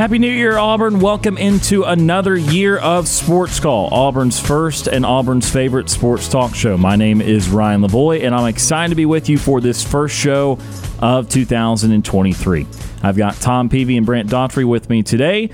Happy New Year, Auburn. Welcome into another year of Sports Call, Auburn's first and Auburn's favorite sports talk show. My name is Ryan Lavoie, and I'm excited to be with you for this first show of 2023. I've got Tom Peavy and Brant Daughtry with me today.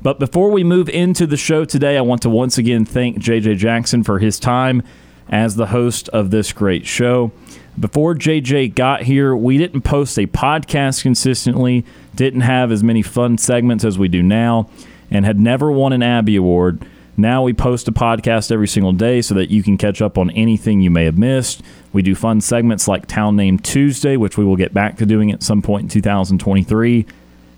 But before we move into the show today, I want to once again thank JJ Jackson for his time as the host of this great show. Before JJ got here, we didn't post a podcast consistently, didn't have as many fun segments as we do now, and had never won an Abby Award. Now we post a podcast every single day so that you can catch up on anything you may have missed. We do fun segments like Town Name Tuesday, which we will get back to doing at some point in 2023,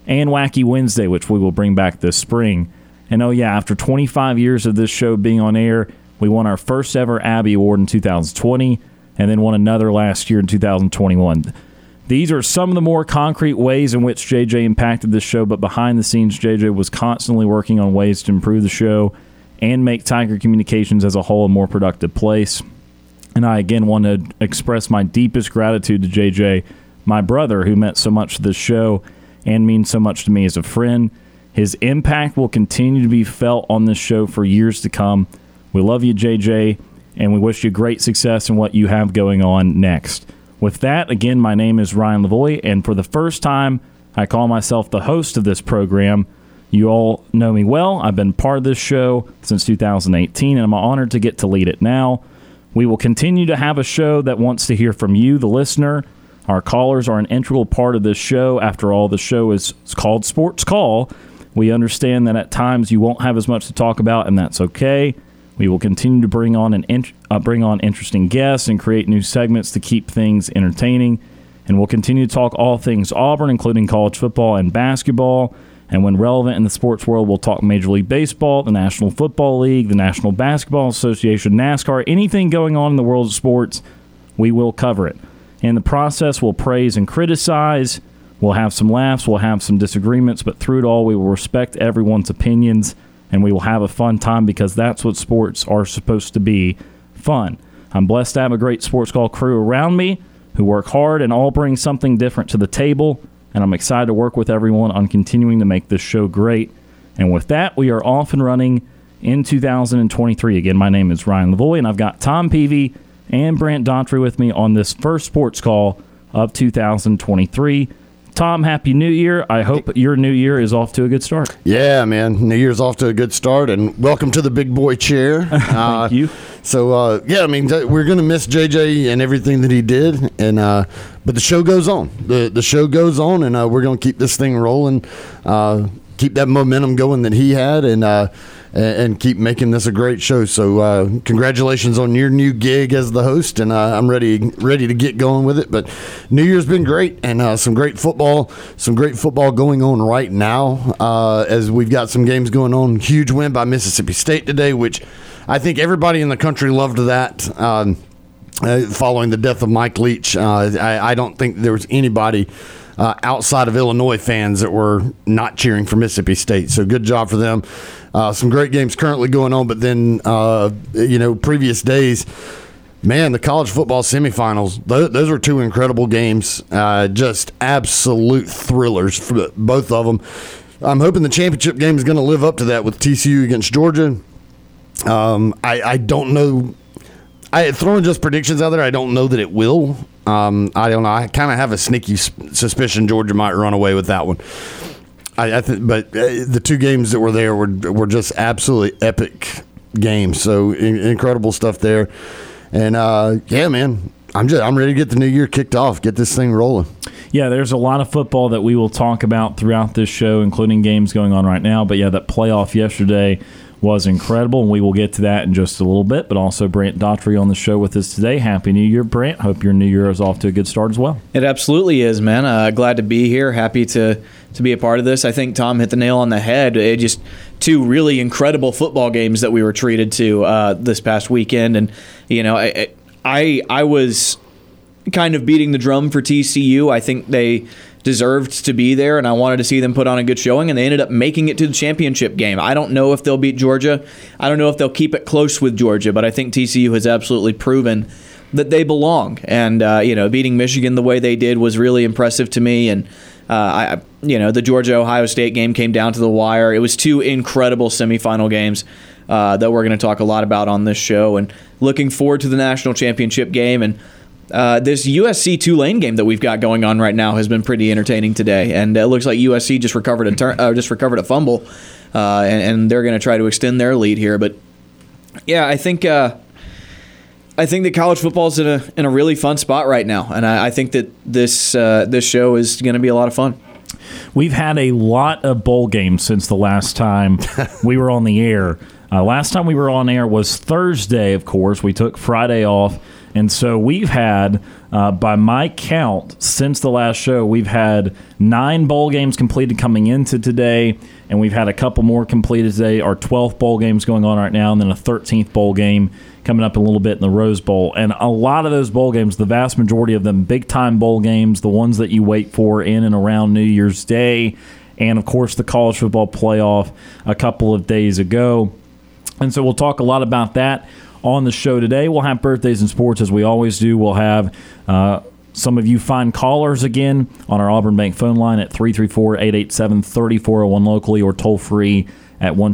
and Wacky Wednesday, which we will bring back this spring. And oh, yeah, after 25 years of this show being on air, we won our first ever Abby Award in 2020 and then won another last year in 2021. These are some of the more concrete ways in which JJ impacted this show, but behind the scenes, JJ was constantly working on ways to improve the show and make Tiger Communications as a whole a more productive place. And I again want to express my deepest gratitude to JJ, my brother, who meant so much to this show and means so much to me as a friend. His impact will continue to be felt on this show for years to come. We love you, JJ and we wish you great success in what you have going on next. With that, again, my name is Ryan Lavoie, and for the first time, I call myself the host of this program. You all know me well. I've been part of this show since 2018, and I'm honored to get to lead it now. We will continue to have a show that wants to hear from you, the listener. Our callers are an integral part of this show. After all, the show is called Sports Call. We understand that at times you won't have as much to talk about, and that's okay. We will continue to bring on an uh, bring on interesting guests and create new segments to keep things entertaining. And we'll continue to talk all things Auburn, including college football and basketball. And when relevant in the sports world, we'll talk Major League Baseball, the National Football League, the National Basketball Association, NASCAR, anything going on in the world of sports, we will cover it. In the process, we'll praise and criticize. We'll have some laughs, we'll have some disagreements, but through it all, we will respect everyone's opinions and we will have a fun time because that's what sports are supposed to be fun. I'm blessed to have a great sports call crew around me who work hard and all bring something different to the table, and I'm excited to work with everyone on continuing to make this show great. And with that, we are off and running in 2023. Again, my name is Ryan Lavoie, and I've got Tom Peavy and Brant Daughtry with me on this first sports call of 2023. Tom, happy new year. I hope your new year is off to a good start. Yeah, man. New year's off to a good start, and welcome to the big boy chair. Thank uh, you. So, uh, yeah, I mean, we're going to miss JJ and everything that he did, and uh, but the show goes on. the The show goes on, and uh, we're going to keep this thing rolling, uh, keep that momentum going that he had, and uh, and keep making this a great show. So, uh, congratulations on your new gig as the host, and uh, I'm ready ready to get going with it. But New Year's been great, and uh, some great football, some great football going on right now. Uh, as we've got some games going on, huge win by Mississippi State today, which I think everybody in the country loved that. Um, uh, following the death of Mike Leach, I, I don't think there was anybody uh, outside of Illinois fans that were not cheering for Mississippi State. So good job for them. Uh, some great games currently going on, but then uh, you know previous days. Man, the college football semifinals, those, those were two incredible games. Uh, just absolute thrillers for both of them. I'm hoping the championship game is going to live up to that with TCU against Georgia. Um, I, I, don't know. I throwing just predictions out there. I don't know that it will. Um, I don't know. I kind of have a sneaky suspicion Georgia might run away with that one. I, I think, but uh, the two games that were there were were just absolutely epic games. So in, incredible stuff there, and uh, yeah, man, I'm just I'm ready to get the new year kicked off, get this thing rolling. Yeah, there's a lot of football that we will talk about throughout this show, including games going on right now. But yeah, that playoff yesterday was incredible, and we will get to that in just a little bit. But also, Brant Daughtry on the show with us today. Happy New Year, Brant. Hope your New Year is off to a good start as well. It absolutely is, man. Uh, glad to be here. Happy to to be a part of this. I think Tom hit the nail on the head. It just two really incredible football games that we were treated to uh, this past weekend, and you know, I I, I was kind of beating the drum for TCU. I think they deserved to be there, and I wanted to see them put on a good showing, and they ended up making it to the championship game. I don't know if they'll beat Georgia. I don't know if they'll keep it close with Georgia, but I think TCU has absolutely proven that they belong. And uh, you know, beating Michigan the way they did was really impressive to me. And uh, I, you know, the Georgia Ohio State game came down to the wire. It was two incredible semifinal games. Uh, that we're going to talk a lot about on this show, and looking forward to the national championship game. And uh, this USC Tulane game that we've got going on right now has been pretty entertaining today, and it looks like USC just recovered a turn, uh, just recovered a fumble, uh, and, and, they're going to try to extend their lead here. But yeah, I think uh, I think that college football is in a in a really fun spot right now, and I, I think that this uh, this show is going to be a lot of fun. We've had a lot of bowl games since the last time we were on the air. Uh, last time we were on air was Thursday, of course. We took Friday off. And so we've had, uh, by my count, since the last show, we've had nine bowl games completed coming into today, and we've had a couple more completed today. Our 12th bowl games going on right now, and then a 13th bowl game coming up a little bit in the Rose Bowl. And a lot of those bowl games, the vast majority of them, big time bowl games, the ones that you wait for in and around New Year's Day, and of course the college football playoff a couple of days ago. And so we'll talk a lot about that on the show today. We'll have birthdays and sports as we always do. We'll have uh, some of you fine callers again on our Auburn Bank phone line at 334 887 3401 locally or toll free at 1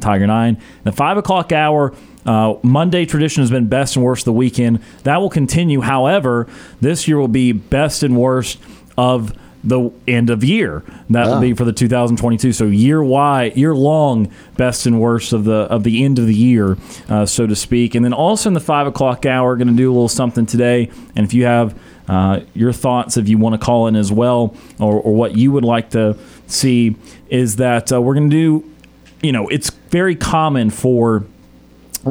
Tiger 9. The 5 o'clock hour. Uh, Monday tradition has been best and worst the weekend. That will continue. However, this year will be best and worst of the end of year. That will be for the 2022. So year wide, year long, best and worst of the of the end of the year, uh, so to speak. And then also in the five o'clock hour, going to do a little something today. And if you have uh, your thoughts, if you want to call in as well, or, or what you would like to see, is that uh, we're going to do. You know, it's very common for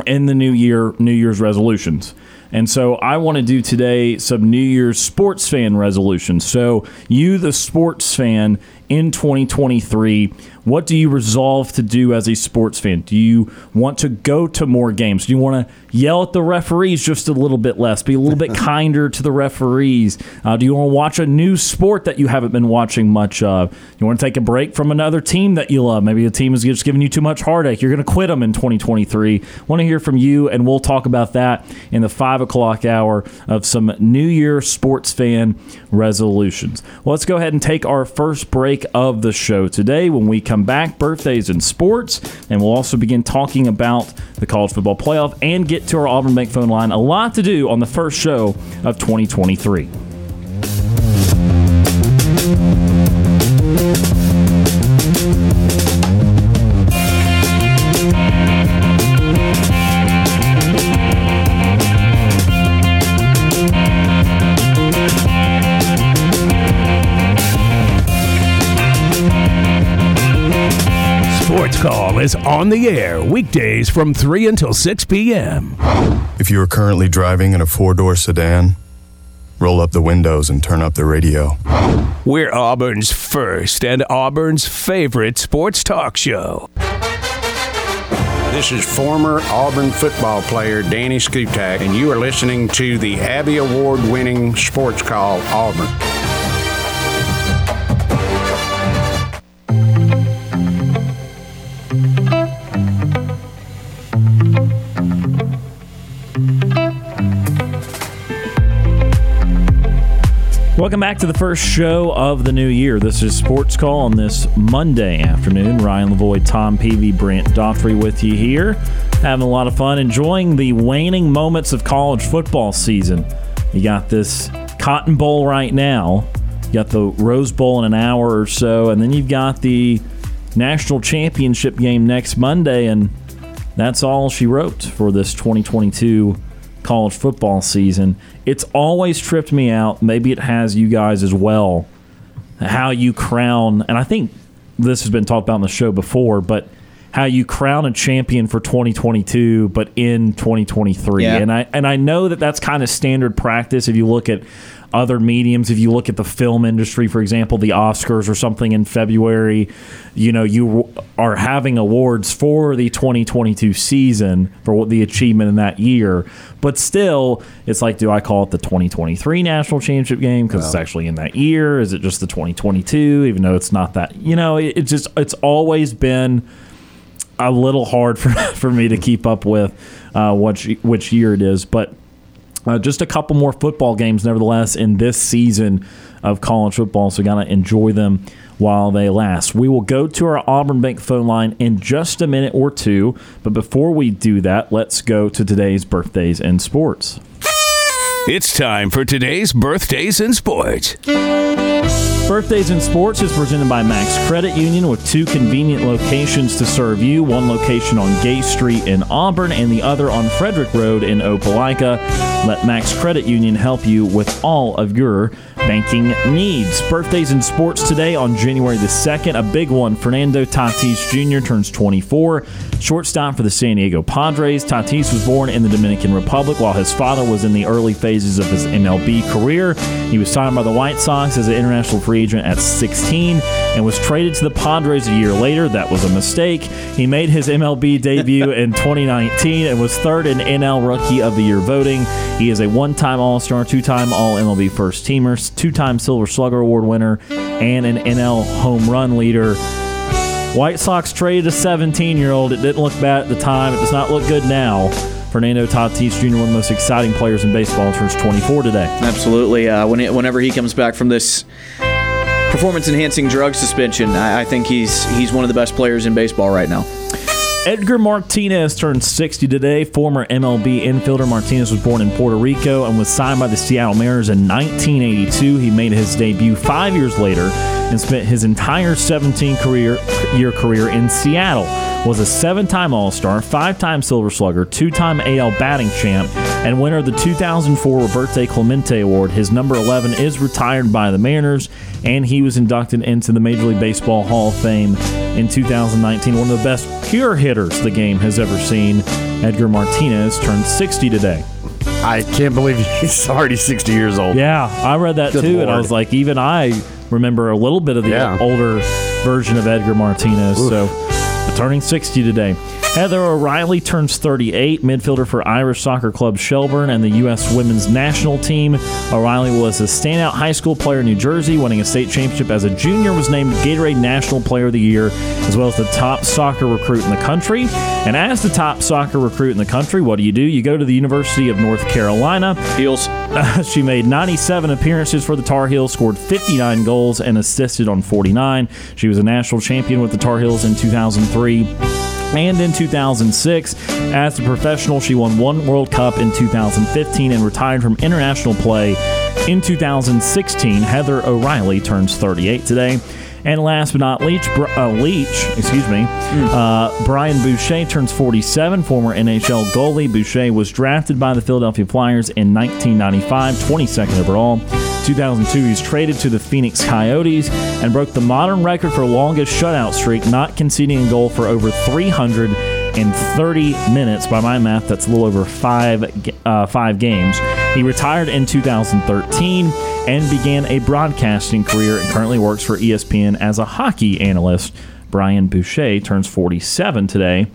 in the new year, New Year's resolutions and so I want to do today some New Year's sports fan resolutions. So, you, the sports fan in 2023, what do you resolve to do as a sports fan? Do you want to go to more games? Do you want to yell at the referees just a little bit less? Be a little bit kinder to the referees? Uh, do you want to watch a new sport that you haven't been watching much of? You want to take a break from another team that you love? Maybe a team is just giving you too much heartache. You're going to quit them in 2023. Want to hear from you, and we'll talk about that in the five o'clock hour of some New Year sports fan resolutions. Well, let's go ahead and take our first break of the show today when we come come back, birthdays and sports, and we'll also begin talking about the college football playoff and get to our Auburn Bank phone line. A lot to do on the first show of 2023. Is on the air weekdays from 3 until 6 p.m. If you are currently driving in a four door sedan, roll up the windows and turn up the radio. We're Auburn's first and Auburn's favorite sports talk show. This is former Auburn football player Danny Skutak, and you are listening to the Abby Award winning sports call Auburn. Welcome back to the first show of the new year. This is Sports Call on this Monday afternoon. Ryan Lavoie, Tom Peavy, Brant Daughtry with you here. Having a lot of fun, enjoying the waning moments of college football season. You got this Cotton Bowl right now. You got the Rose Bowl in an hour or so, and then you've got the national championship game next Monday, and that's all she wrote for this 2022 college football season, it's always tripped me out. Maybe it has you guys as well. How you crown, and I think this has been talked about on the show before, but how you crown a champion for 2022 but in 2023 Yeah. and i and i know that that's kind of standard practice if you look at other mediums. If you look at the film industry for example the oscars or something in february you know you are having awards for the 2022 season for what the achievement in that year. But still it's like do i call it the 2023 national championship game? Because it's actually in that year. Is it just the 2022 even though it's not that you know it, it just it's always been a little hard for, for me to keep up with uh, which which year it is, but uh, just a couple more football games, nevertheless, in this season of college football. So, gotta enjoy them while they last. We will go to our Auburn Bank phone line in just a minute or two, but before we do that, let's go to today's birthdays in sports. It's time for today's birthdays in sports. Birthdays in Sports is presented by Max Credit Union with two convenient locations to serve you. One location on Gay Street in Auburn and the other on Frederick Road in Opelika. Let Max Credit Union help you with all of your banking needs. Birthdays in Sports today on January the 2nd. A big one. Fernando Tatis Jr. turns 24. Shortstop for the San Diego Padres. Tatis was born in the Dominican Republic while his father was in the early phases of his MLB career. He was signed by the White Sox as an international free agent at 16 and was traded to the Padres a year later. That was a mistake. He made his MLB debut in 2019 and was third in NL Rookie of the Year voting. He is a one time All Star, two time All MLB first teamer, two time Silver Slugger Award winner, and an NL home run leader. White Sox traded a 17 year old. It didn't look bad at the time. It does not look good now. Fernando Tatis Jr., one of the most exciting players in baseball, turns 24 today. Absolutely. Uh, when it, whenever he comes back from this performance enhancing drug suspension, I, I think he's he's one of the best players in baseball right now. Edgar Martinez turned 60 today. Former MLB infielder Martinez was born in Puerto Rico and was signed by the Seattle Mariners in 1982. He made his debut five years later and spent his entire 17 career year career in Seattle. Was a seven-time All-Star, five-time Silver Slugger, two-time AL batting champ, and winner of the 2004 Roberto Clemente Award. His number 11 is retired by the Mariners, and he was inducted into the Major League Baseball Hall of Fame in 2019. One of the best pure hitters the game has ever seen. Edgar Martinez turned 60 today. I can't believe he's already 60 years old. Yeah, I read that Good too, and I was like, even I remember a little bit of the Yeah. older version of Edgar Martinez. So, turning 60 today. Heather O'Reilly turns 38, midfielder for Irish Soccer Club Shelbourne and the U.S. women's national team. O'Reilly was a standout high school player in New Jersey, winning a state championship as a junior, was named Gatorade National Player of the Year, as well as the top soccer recruit in the country. And as the top soccer recruit in the country, what do you do? You go to the University of North Carolina. Heels. she made 97 appearances for the Tar Heels, scored 59 goals, and assisted on 49. She was a national champion with the Tar Heels in 2003. And in 2006, as a professional, she won one World Cup in 2015 and retired from international play in 2016. Heather O'Reilly turns 38 today. And last but not least, Br- uh, Leach, excuse me, uh, Brian Boucher turns 47, former NHL goalie. Boucher was drafted by the Philadelphia Flyers in 1995, 22nd overall. 2002, he was traded to the Phoenix Coyotes and broke the modern record for longest shutout streak, not conceding a goal for over 330 minutes. By my math, that's a little over five uh, five games. He retired in 2013 and began a broadcasting career and currently works for ESPN as a hockey analyst. Brian Boucher turns 47 today.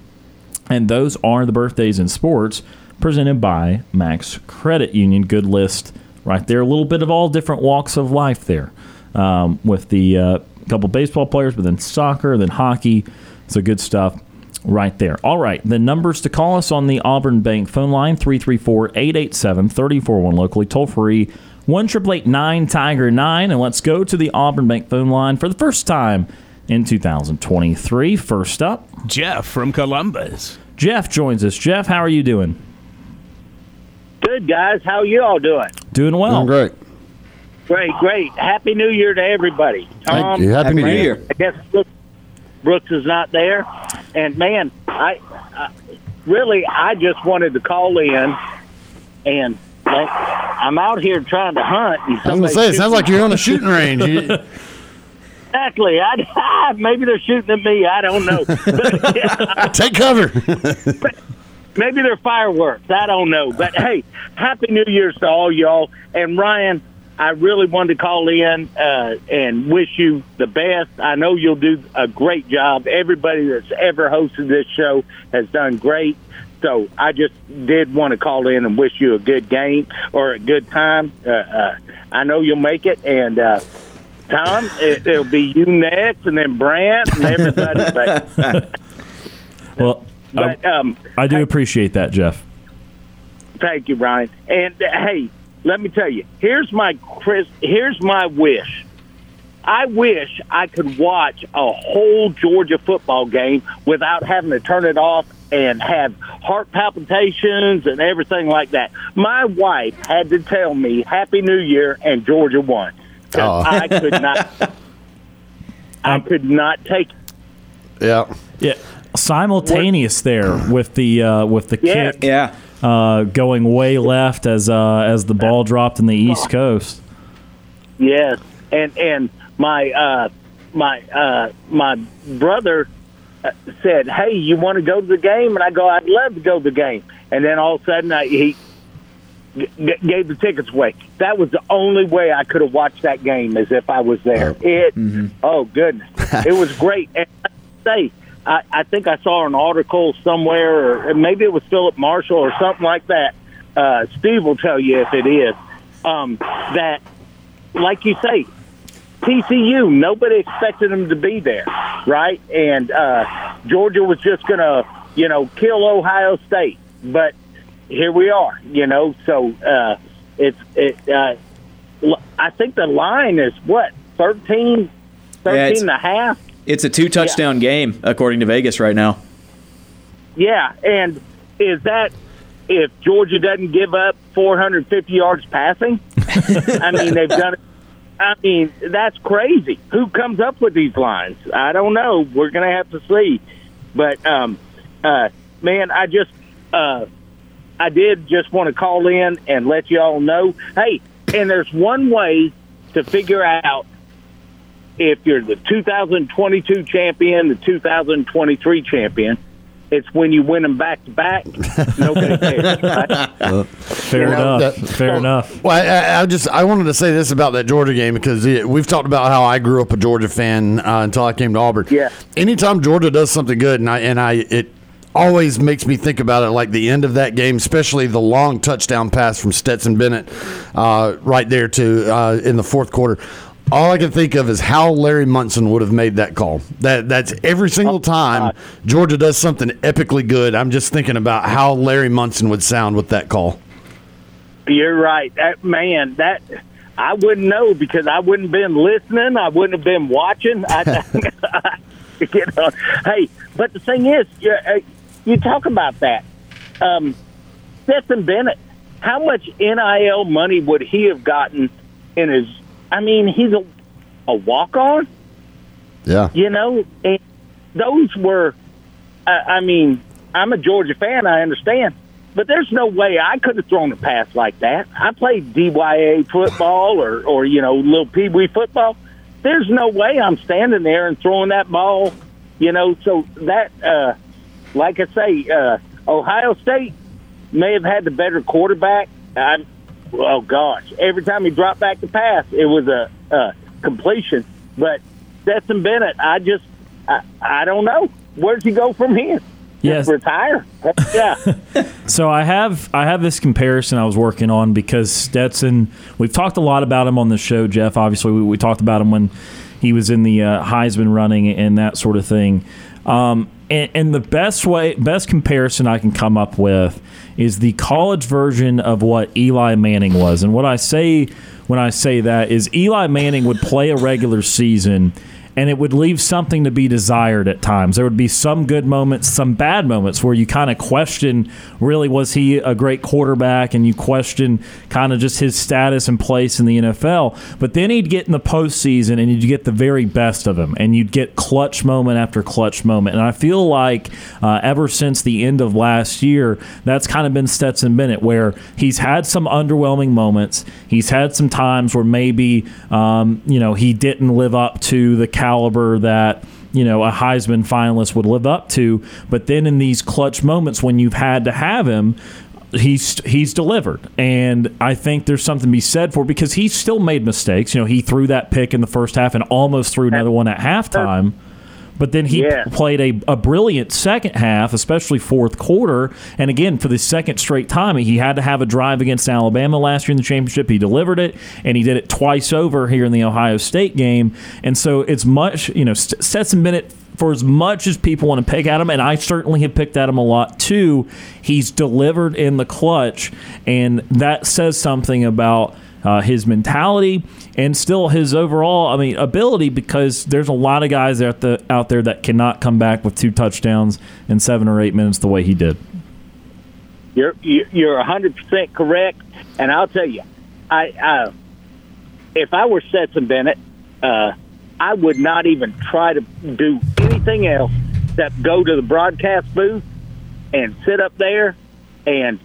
And those are the birthdays in sports presented by Max Credit Union. Good list right there. A little bit of all different walks of life there um, with the uh, couple baseball players, but then soccer, then hockey. So good stuff right there. All right. The numbers to call us on the Auburn Bank phone line 334 887 341 locally, toll free 1 9 Tiger 9. And let's go to the Auburn Bank phone line for the first time in 2023. First up, Jeff from Columbus. Jeff joins us. Jeff, how are you doing? Good guys, how you all doing? Doing well. Doing great. Great, great. Happy New Year to everybody. Thank um, you. Happy, New Year. I guess Brooks, Brooks is not there, and man, I, I really I just wanted to call in and like, I'm out here trying to hunt. And I was gonna say, it sounds like you're on a shooting range. You- exactly. I, maybe they're shooting at me. I don't know. But, yeah, take cover. maybe they're fireworks. I don't know. But hey, happy New Year's to all y'all. And Ryan, I really wanted to call in uh, and wish you the best. I know you'll do a great job. Everybody that's ever hosted this show has done great. So I just did want to call in and wish you a good game or a good time. Uh, uh, I know you'll make it. And uh, Tom, it, it'll be you next, and then Brant and everybody. But, Well, I, but um, I do appreciate that, Jeff. Thank you, Brian. And uh, hey, let me tell you, here's my Chris. Here's my wish. I wish I could watch a whole Georgia football game without having to turn it off and have heart palpitations and everything like that. My wife had to tell me Happy New Year and Georgia won. Oh. I could not. I could not take. It. yeah. Yeah, simultaneous there with the uh, with the Yeah. kick Yeah. Uh, going way left as uh, as the ball dropped in the East Coast. Yes, and and my uh, my uh, my brother uh, said, "Hey, you want to go to the game?" And I go, "I'd love to go to the game." And then all of a sudden, I, he g- g- gave the tickets away. That was the only way I could have watched that game, as if I was there. It, oh goodness, it was great. And I say, I, I think I saw an article somewhere, or maybe it was Phillip Marshall or something like that. Uh, Steve will tell you if it is um, that like you say, TCU, nobody expected them to be there, right? And uh, Georgia was just going to, you know, kill Ohio State. But here we are, you know. So uh, it's, it, uh, I think the line is what, 13, 13 it's- and a half? It's a two touchdown game according to Vegas right now. Yeah, and is that if Georgia doesn't give up 450 yards passing? I mean, they've done it. I mean, that's crazy. Who comes up with these lines? I don't know. We're going to have to see. But, um, uh, man, I just, uh, I did just want to call in and let you all know. Hey, and there's one way to figure out if you're the 2022 champion, the 2023 champion. It's when you win them back to back. Nobody cares. right? Fair You know, enough. that- Fair enough. Well, I, I just I wanted to say this about that Georgia game because we've talked about how I grew up a Georgia fan uh, until I came to Auburn. Yeah. Anytime Georgia does something good, and I and I it always makes me think about it like the end of that game, especially the long touchdown pass from Stetson Bennett uh, right there to uh, in the fourth quarter. All I can think of is how Larry Munson would have made that call. That that's every single time Georgia does something epically good. I'm just thinking about how Larry Munson would sound with that call. You're right. That man, that I wouldn't know because I wouldn't been listening. I wouldn't have been watching. I, you know, hey, but the thing is, you, uh, you talk about that. Um, Stetson Bennett, how much NIL money would he have gotten in his? I mean, he's a a walk on. Yeah. you know, and those were, I, I mean, I'm a Georgia fan, I understand, but there's no way I could have thrown a pass like that. I played DYA football or, or you know, little pee wee football. There's no way I'm standing there and throwing that ball, you know. So that, uh, like I say, uh, Ohio State may have had the better quarterback. I, oh gosh, every time he dropped back to pass, it was a, a completion. But Stetson Bennett, I just, I, I don't know. Where's he go from here? Yes. Just retire? yeah. So I have I have this comparison I was working on because Stetson. We've talked a lot about him on the show, Jeff. Obviously, we, we talked about him when he was in the uh, Heisman running and that sort of thing. Um, and, and the best way, best comparison I can come up with is the college version of what Eli Manning was. And what I say when I say that is Eli Manning would play a regular season and it would leave something to be desired at times. There would be some good moments, some bad moments where you kind of question really was he a great quarterback and you question kind of just his status and place in the NFL. But then he'd get in the postseason and you'd get the very best of him and you'd get clutch moment after clutch moment. And I feel like uh, ever since the end of last year, that's kind of been Stetson Bennett where he's had some underwhelming moments. He's had some times where maybe, um, you know, he didn't live up to the caliber that you know a Heisman finalist would live up to. But then in these clutch moments when you've had to have him, he's he's delivered, and I think there's something to be said for because he still made mistakes. You know, he threw that pick in the first half and almost threw another one at halftime. But then he Yeah. played a, a brilliant second half, especially fourth quarter. And again, for the second straight time, he had to have a drive against Alabama last year in the championship. He delivered it, and he did it twice over here in the Ohio State game. And so it's much, you know, St- Stetson Bennett, for as much as people want to pick at him, and I certainly have picked at him a lot too, he's delivered in the clutch. And that says something about uh, his mentality and still his overall, I mean, ability because there's a lot of guys out, the, out there that cannot come back with two touchdowns in seven or eight minutes the way he did. You're you- you're 100 percent correct, and I'll tell you, I if I were Stetson Bennett, uh, I would not even try to do anything else except go to the broadcast booth and sit up there, and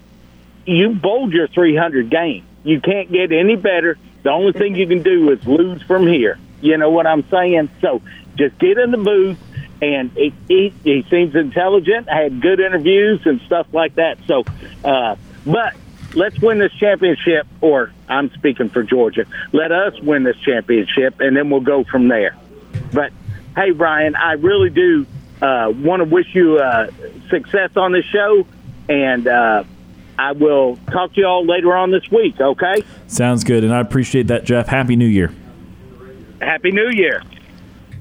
you bowled your 300 game. You can't get any better. The only thing you can do is lose from here. You know what I'm saying? So just get in the booth. And he, he, he seems intelligent, I had good interviews and stuff like that. So, uh, but let's win this championship, or I'm speaking for Georgia. Let us win this championship, and then we'll go from there. But hey, Brian, I really do uh, want to wish you uh, success on this show, and uh, I will talk to you all later on this week. Okay? Sounds good, and I appreciate that, Jeff. Happy New Year. Happy New Year.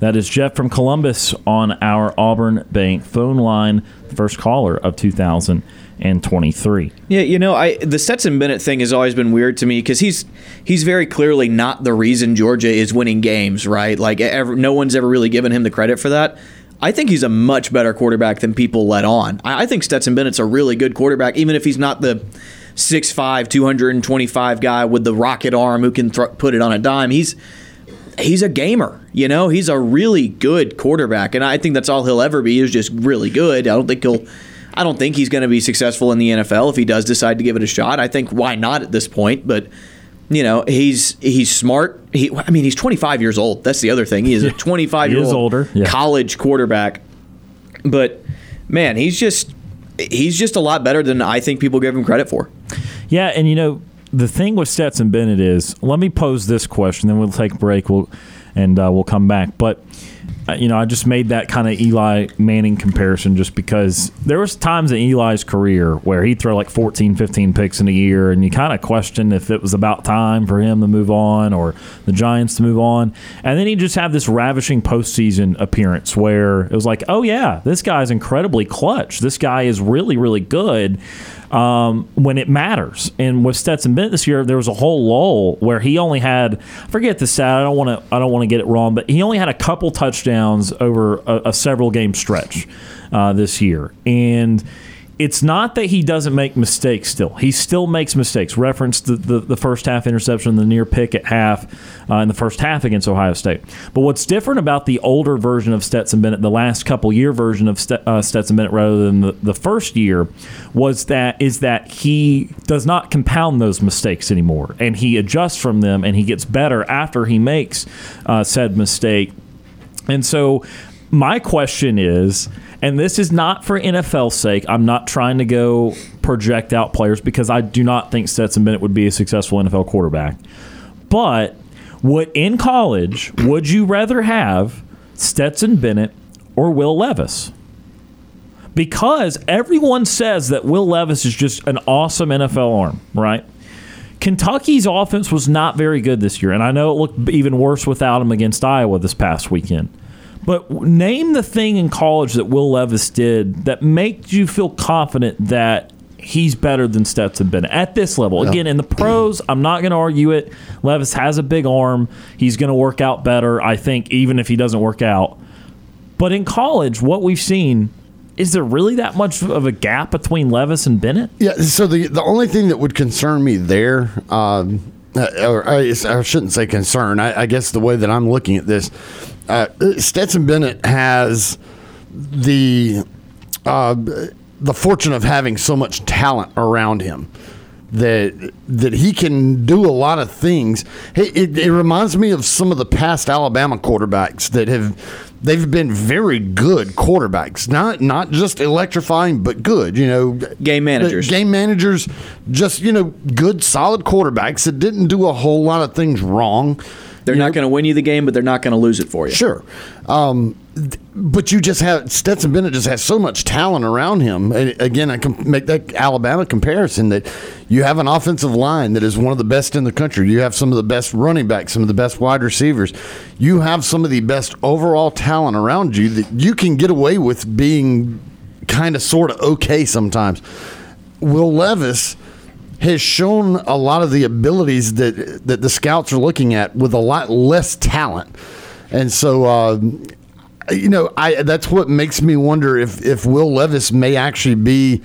That is Jeff from Columbus on our Auburn Bank phone line, first caller of 2023. Yeah, you know, I the Stetson Bennett thing has always been weird to me because he's he's very clearly not the reason Georgia is winning games, right? Like ever, no one's ever really given him the credit for that. I think he's a much better quarterback than people let on. I, think Stetson Bennett's a really good quarterback, even if he's not the 6'5", 225 guy with the rocket arm who can thro- put it on a dime. He's he's a gamer. You know, he's a really good quarterback, and I think that's all he'll ever be is just really good. I don't think he'll. I don't think he's going to be successful in the NFL if he does decide to give it a shot. I think why not at this point, but you know he's he's smart. He, I mean, he's 25 years old. That's the other thing. He is a 25 year old older, yeah. college quarterback, but man, he's just he's just a lot better than I think people give him credit for. Yeah, and you know the thing with Stetson Bennett is, let me pose this question, then we'll take a break. We'll and uh, we'll come back. But uh, you know, I just made that kind of Eli Manning comparison just because there was times in Eli's career where he'd throw like 14, 15 picks in a year, and you kind of question if it was about time for him to move on or the Giants to move on. And then he just have this ravishing postseason appearance where it was like, oh yeah, this guy's incredibly clutch. This guy is really, really good um, when it matters. And with Stetson Bennett this year, there was a whole lull where he only had I forget the stat. I don't want to I don't want to get it wrong, but he only had a couple touchdowns over a, a several game stretch uh, this year, and. It's not that he doesn't make mistakes still. He still makes mistakes. Reference the, the, the first half interception, the near pick at half uh, in the first half against Ohio State. But what's different about the older version of Stetson Bennett, the last couple year version of Ste- uh, Stetson Bennett rather than the, the first year, was that is that he does not compound those mistakes anymore, and he adjusts from them, and he gets better after he makes uh, said mistake. And so, my question is, and this is not for NFL's sake. I'm not trying to go project out players because I do not think Stetson Bennett would be a successful NFL quarterback. But would in college, would you rather have Stetson Bennett or Will Levis? Because everyone says that Will Levis is just an awesome NFL arm, right? Kentucky's offense was not very good this year, and I know it looked even worse without him against Iowa this past weekend. But name the thing in college that Will Levis did that makes you feel confident that he's better than Stetson Bennett at this level. Again, in the pros, I'm not going to argue it. Levis has a big arm. He's going to work out better, I think, even if he doesn't work out. But in college, what we've seen is there really that much of a gap between Levis and Bennett? Yeah. So the the only thing that would concern me there, um, uh, or I, I shouldn't say concern. I, I guess the way that I'm looking at this, uh, Stetson Bennett has the uh, the fortune of having so much talent around him that that he can do a lot of things. It, it, it, reminds me of some of the past Alabama quarterbacks that have they've been very good quarterbacks, not not just electrifying, but good. You know, game managers, game managers, just you know, good solid quarterbacks that didn't do a whole lot of things wrong. They're not going to win you the game, but they're not going to lose it for you. Sure. Um, but you just have Stetson Bennett just has so much talent around him. And again, I can make that Alabama comparison that you have an offensive line that is one of the best in the country. You have some of the best running backs, some of the best wide receivers. You have some of the best overall talent around you that you can get away with being kind of sort of okay sometimes. Will Levis has shown a lot of the abilities that that the scouts are looking at with a lot less talent, and so. Uh, you know, I that's what makes me wonder if if Will Levis may actually be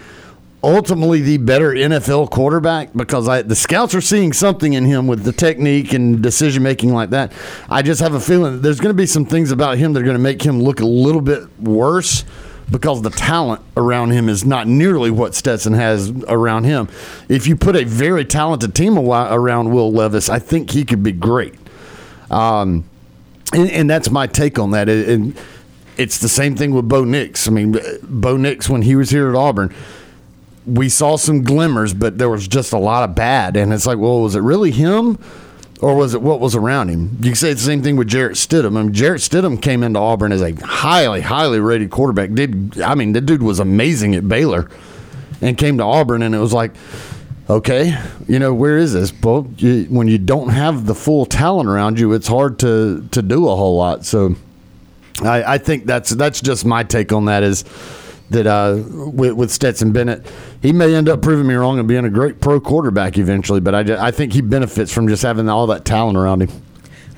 ultimately the better NFL quarterback because I, the scouts are seeing something in him with the technique and decision making like that. I just have a feeling there's going to be some things about him that are going to make him look a little bit worse because the talent around him is not nearly what Stetson has around him. If you put a very talented team around Will Levis, I think he could be great. Um, and, and, that's my take on that. And it's the same thing with Bo Nix. I mean, Bo Nix, when he was here at Auburn, we saw some glimmers, but there was just a lot of bad. And it's like, well, was it really him? Or was it what was around him? You can say the same thing with Jarrett Stidham. I mean, Jarrett Stidham came into Auburn as a highly, highly rated quarterback. Did I mean the dude was amazing at Baylor, and came to Auburn, and it was like, okay, you know, where is this? Well, you, when you don't have the full talent around you, it's hard to to do a whole lot. So, I, I think that's that's just my take on that. Is that uh, with, with, Stetson Bennett, he may end up proving me wrong and being a great pro quarterback eventually. But I, just, I think he benefits from just having all that talent around him.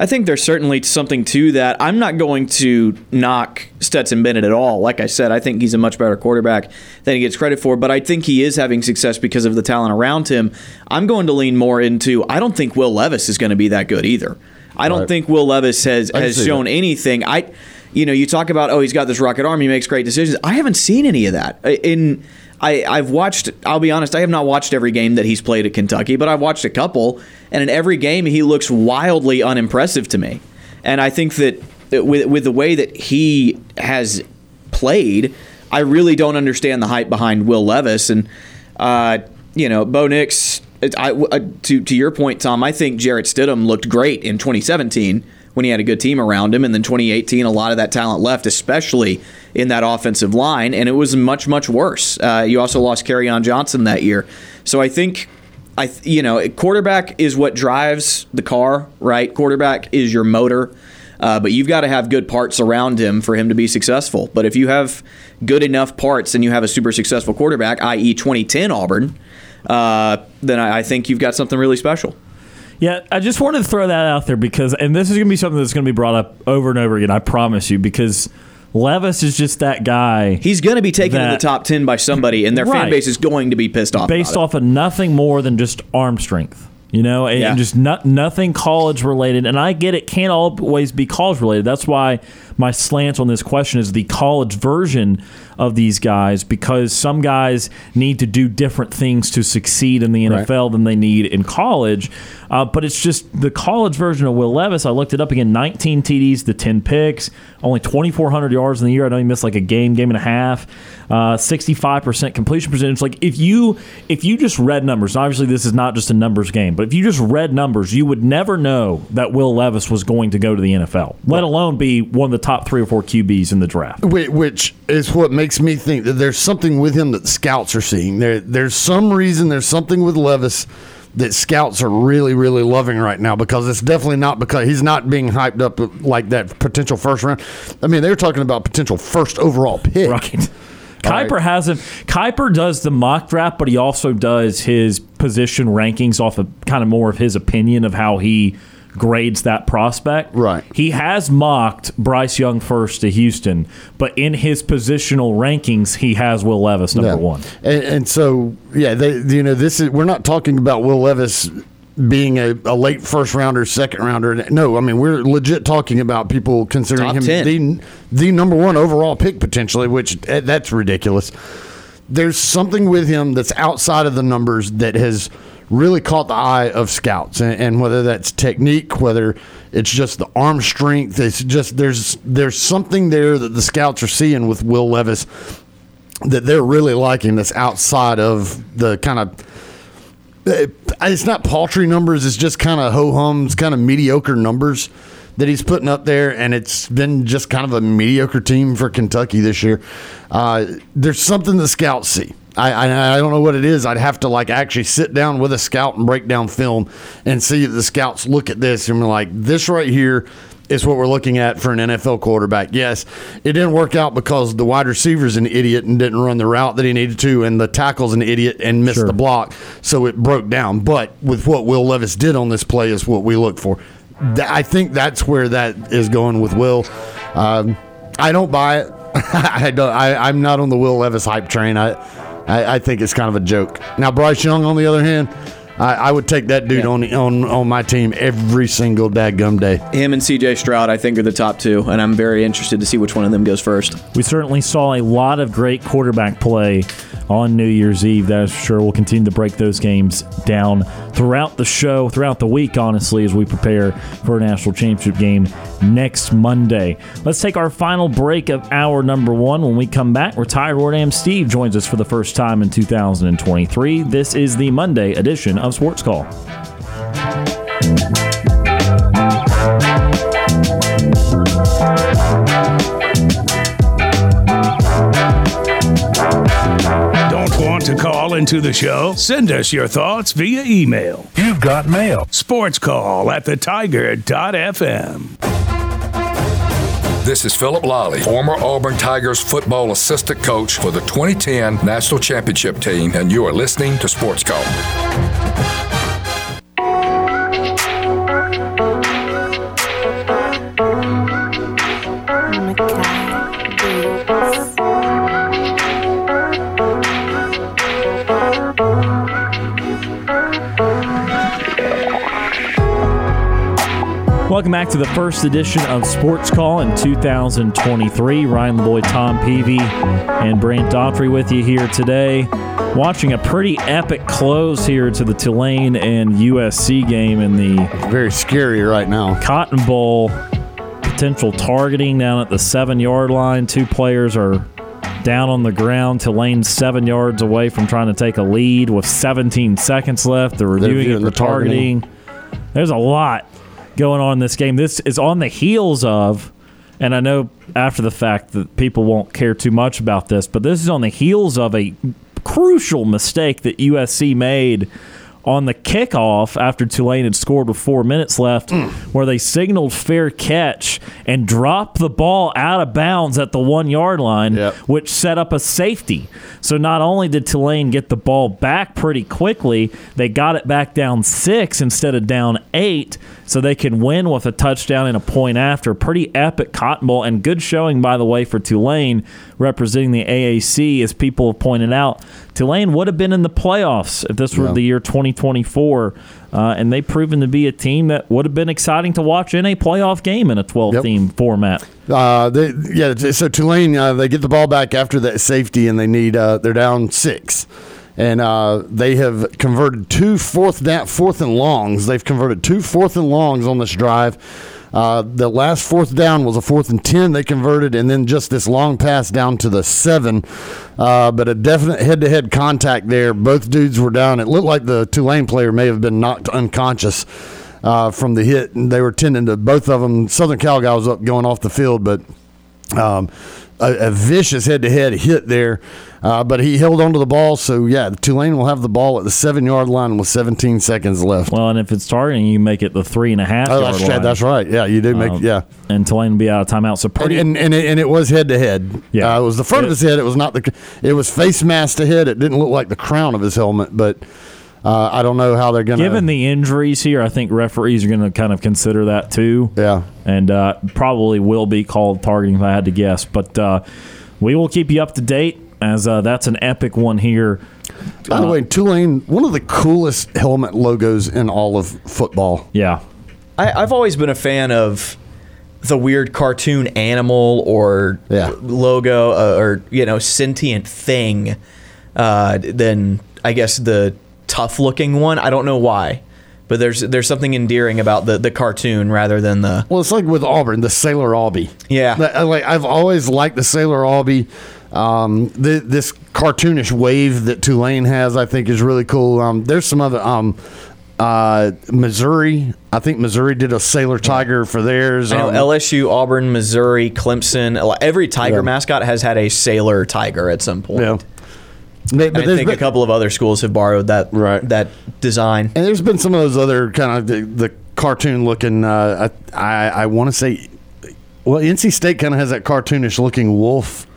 I think there's certainly something to that. I'm not going to knock Stetson Bennett at all. Like I said, I think he's a much better quarterback than he gets credit for, but I think he is having success because of the talent around him. I'm going to lean more into I don't think Will Levis is going to be that good either. I don't right. think Will Levis has, has shown that. anything. I you know, you talk about oh, he's got this rocket arm, he makes great decisions. I haven't seen any of that. In I, I've watched. I'll be honest. I have not watched every game that he's played at Kentucky, but I've watched a couple, and in every game he looks wildly unimpressive to me. And I think that with with the way that he has played, I really don't understand the hype behind Will Levis. And uh, you know, Bo Nix. I, uh, to to your point, Tom. I think Jarrett Stidham looked great in 2017 when he had a good team around him. And then 2018, a lot of that talent left, especially in that offensive line, and it was much, much worse. Uh, you also lost Kerryon Johnson that year. So I think. I, you know, quarterback is what drives the car, right? Quarterback is your motor. Uh, but you've got to have good parts around him for him to be successful. But if you have good enough parts and you have a super successful quarterback, i.e., 2010 Auburn, uh, then I, I think you've got something really special. Yeah, I just wanted to throw that out there because, and this is going to be something that's going to be brought up over and over again. I promise you, because Levis is just that guy. He's going to be taken that, in the top ten by somebody, and their right, fan base is going to be pissed off. Based off of nothing more than just arm strength you know, and, yeah. just not, nothing college related. And I get it can't always be college related. That's why my slant on this question is the college version of these guys because some guys need to do different things to succeed in the NFL right. than they need in college. Uh, but it's just the college version of Will Levis. I looked it up again 19 TDs, the 10 picks, only 2,400 yards in the year. I know he missed like a game, game and a half. Uh, 65% completion percentage. Like if you if you just read numbers, obviously this is not just a numbers game, but if you just read numbers, you would never know that Will Levis was going to go to the NFL, let alone be one of the top three or four QBs in the draft. Which is what makes me think that there's something with him that scouts are seeing. There, there's some reason. There's something with Levis that scouts are really, really loving right now because it's definitely not because he's not being hyped up like that potential first round. I mean, they're talking about potential first overall pick. Right. Kiper right. hasn't. Kiper does the mock draft, but he also does his position rankings off of kind of more of his opinion of how he grades that prospect. Right. He has mocked Bryce Young first to Houston, but in his positional rankings, he has Will Levis number Yeah. one. And, and so, yeah, they, you know, this is we're not talking about Will Levis being a, a late first rounder, second rounder. No, I mean we're legit talking about people considering Top him 10. the the number one overall pick potentially, which eh, that's ridiculous. There's something with him that's outside of the numbers that has really caught the eye of scouts, and, and whether that's technique, whether it's just the arm strength, it's just there's there's something there that the scouts are seeing with Will Levis that they're really liking that's outside of the kind of it's not paltry numbers it's just kind of ho-hums kind of mediocre numbers that he's putting up there and it's been just kind of a mediocre team for kentucky this year. Uh, there's something the scouts see I, I, I don't know what it is. I'd have to like actually sit down with a scout and break down film and see if the scouts look at this and be like, this right here is what we're looking at for an NFL quarterback. Yes, it didn't work out because the wide receiver's an idiot and didn't run the route that he needed to, and the tackle's an idiot and missed Sure. the block, so it broke down. But with what Will Levis did on this play is what we look for. I think that's where that is going with Will. Um, I don't buy it. I don't. I, I'm not on the Will Levis hype train. I, I, I think it's kind of a joke. Now Bryce Young, on the other hand, I, I would take that dude on on on my team every single dadgum day. Him and CJ Stroud, I think, are the top two, and I'm very interested to see which one of them goes first. We certainly saw a lot of great quarterback play on New Year's Eve. That is for sure. We'll continue to break those games down throughout the show, throughout the week, honestly, as we prepare for a national championship game next Monday. Let's take our final break of hour number one. When we come back, retired Wardam Steve joins us for the first time in 2023. This is the Monday edition of Sports Call. Don't want to call into the show? Send us your thoughts via email. You've got mail. Sports call at the tiger.fm. This is Phillip Lolley, former Auburn Tigers football assistant coach for the 2010 National Championship team, and you are listening to Sports Call. Welcome back to the first edition of Sports Call in 2023. Ryan Lavoie, Tom Peavy, and Brant Daughtry with you here today. Watching a pretty epic close here to the Tulane and USC game in the Very scary right now. Cotton Bowl. Potential targeting down at the seven yard line. Two players are down on the ground. Tulane's seven yards away from trying to take a lead with 17 seconds left. They're reviewing it for the targeting. targeting. There's a lot going on in this game. This is on the heels of, and I know after the fact that people won't care too much about this, but this is on the heels of a crucial mistake that USC made on the kickoff after Tulane had scored with four minutes left, mm. where they signaled fair catch and dropped the ball out of bounds at the one yard line, Yep. which set up a safety. So not only did Tulane get the ball back pretty quickly, they got it back down six instead of down eight, so they can win with a touchdown and a point after. Pretty epic Cotton Bowl and good showing, by the way, for Tulane representing the AAC, as people have pointed out. Tulane would have been in the playoffs if this were Yeah. the year 2024, uh, and they've proven to be a team that would have been exciting to watch in a playoff game in a 12 Yep. team format. Uh, they, yeah, so Tulane uh, they get the ball back after that safety, and they need uh, they're down six, and uh, they have converted two fourth down, fourth and longs. They've converted two fourth and longs on this drive. Uh, the last fourth down was a fourth and ten they converted, and then just this long pass down to the seven. Uh, but a definite head-to-head contact there. Both dudes were down. It looked like the Tulane player may have been knocked unconscious uh, from the hit, and they were tending to both of them. Southern Cal guy was up going off the field, but Um, a, a vicious head-to-head hit there, uh, but he held onto the ball. So yeah, Tulane will have the ball at the seven-yard line with 17 seconds left. Well, and if it's targeting, you make it the three and a half Oh, yard that's, line. right, that's right. Yeah, you do make Um, yeah. And Tulane will be out of timeout. So And, pretty. and, and, it, and it was head to head. Yeah. Uh, it was the front of his head. It was not the. It was face mask to head. It didn't look like the crown of his helmet, but uh, I don't know how they're going to. Given the injuries here, I think referees are going to kind of consider that too. Yeah. And uh, probably will be called targeting if I had to guess. But uh, we will keep you up to date as uh, that's an epic one here. By the way, Tulane, one of the coolest helmet logos in all of football. Yeah. I, I've always been a fan of the weird cartoon animal or Yeah. logo uh, or you know sentient thing uh, than I guess the tough looking one. I don't know why, but there's there's something endearing about the the cartoon rather than the Well, it's like with Auburn, the Sailor Albie. Yeah. That- I like I've always liked the Sailor Albie. Um, the, this cartoonish wave that Tulane has, I think, is really cool. Um, there's some other um, uh, Missouri. I think Missouri did a Sailor Tiger for theirs. I know Um, LSU, Auburn, Missouri, Clemson. Every Tiger Yeah. mascot has had a sailor tiger at some point. yeah. They- I think a couple of other schools have borrowed that Right. that design. And there's been some of those other kind of the, the cartoon looking. Uh, I I, I want to say, well, NC State kind of has that cartoonish looking wolf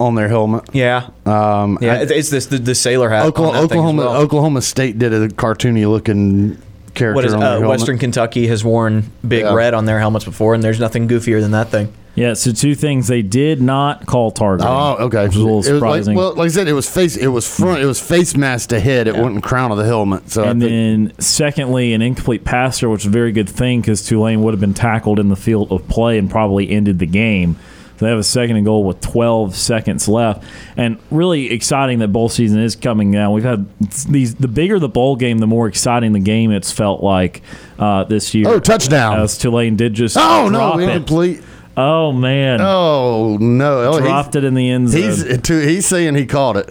on their helmet. Yeah, Um, yeah. I- it's this the, the sailor hat. on Oklahoma thing as Oklahoma, well. Oklahoma State did a cartoony looking character What is on their uh, helmet. Western Kentucky has worn big Yeah. red on their helmets before, and there's nothing goofier than that thing. Yeah. So two things they did not call target. Oh, okay. Which was a little It was like- surprising. well, like I said, it was face. It was front. It was face mask to head. It wasn't crown of the helmet. So I and think, then, secondly, an incomplete passer, which is a very good thing because Tulane would have been tackled in the field of play and probably ended the game. So they have a second and goal with 12 seconds left, and really exciting that bowl season is coming now. We've had these. The bigger the bowl game, the more exciting the game it's felt like uh, this year. Oh, touchdown. As Tulane did just oh drop no, it. incomplete. Oh man, Oh no, oh, dropped it in the end zone. He's he's, saying he caught it.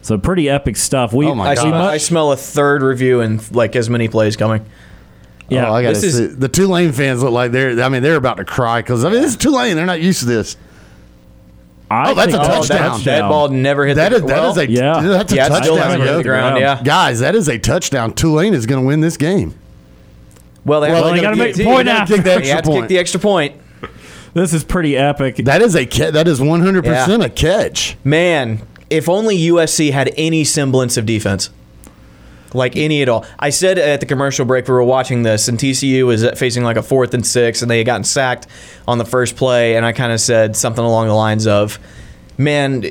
so pretty epic stuff. We, Oh, my I, God. smell, I smell a third review and like as many plays coming. Yeah, oh, I gotta this is- see. The Tulane fans look like they're. I mean, they're about to cry because I mean, it's Tulane. They're not used to this. I Oh, that's think a that's touchdown. That ball never hit That the is that well, is a yeah. that's a yeah, it still touchdown. hasn't hit the ground. Yeah. Guys, that is a touchdown. Tulane is going to win this game. Well, they, Well, have they gotta make the point gotta after. kick the They extra have point. to kick the extra point. This is pretty epic. That is a ca- that is one hundred percent a catch. Man, if only USC had any semblance of defense. Like any at all. I said at the commercial break we were watching this, and TCU was facing like a fourth and six, and they had gotten sacked on the first play, and I kind of said something along the lines of, "Man,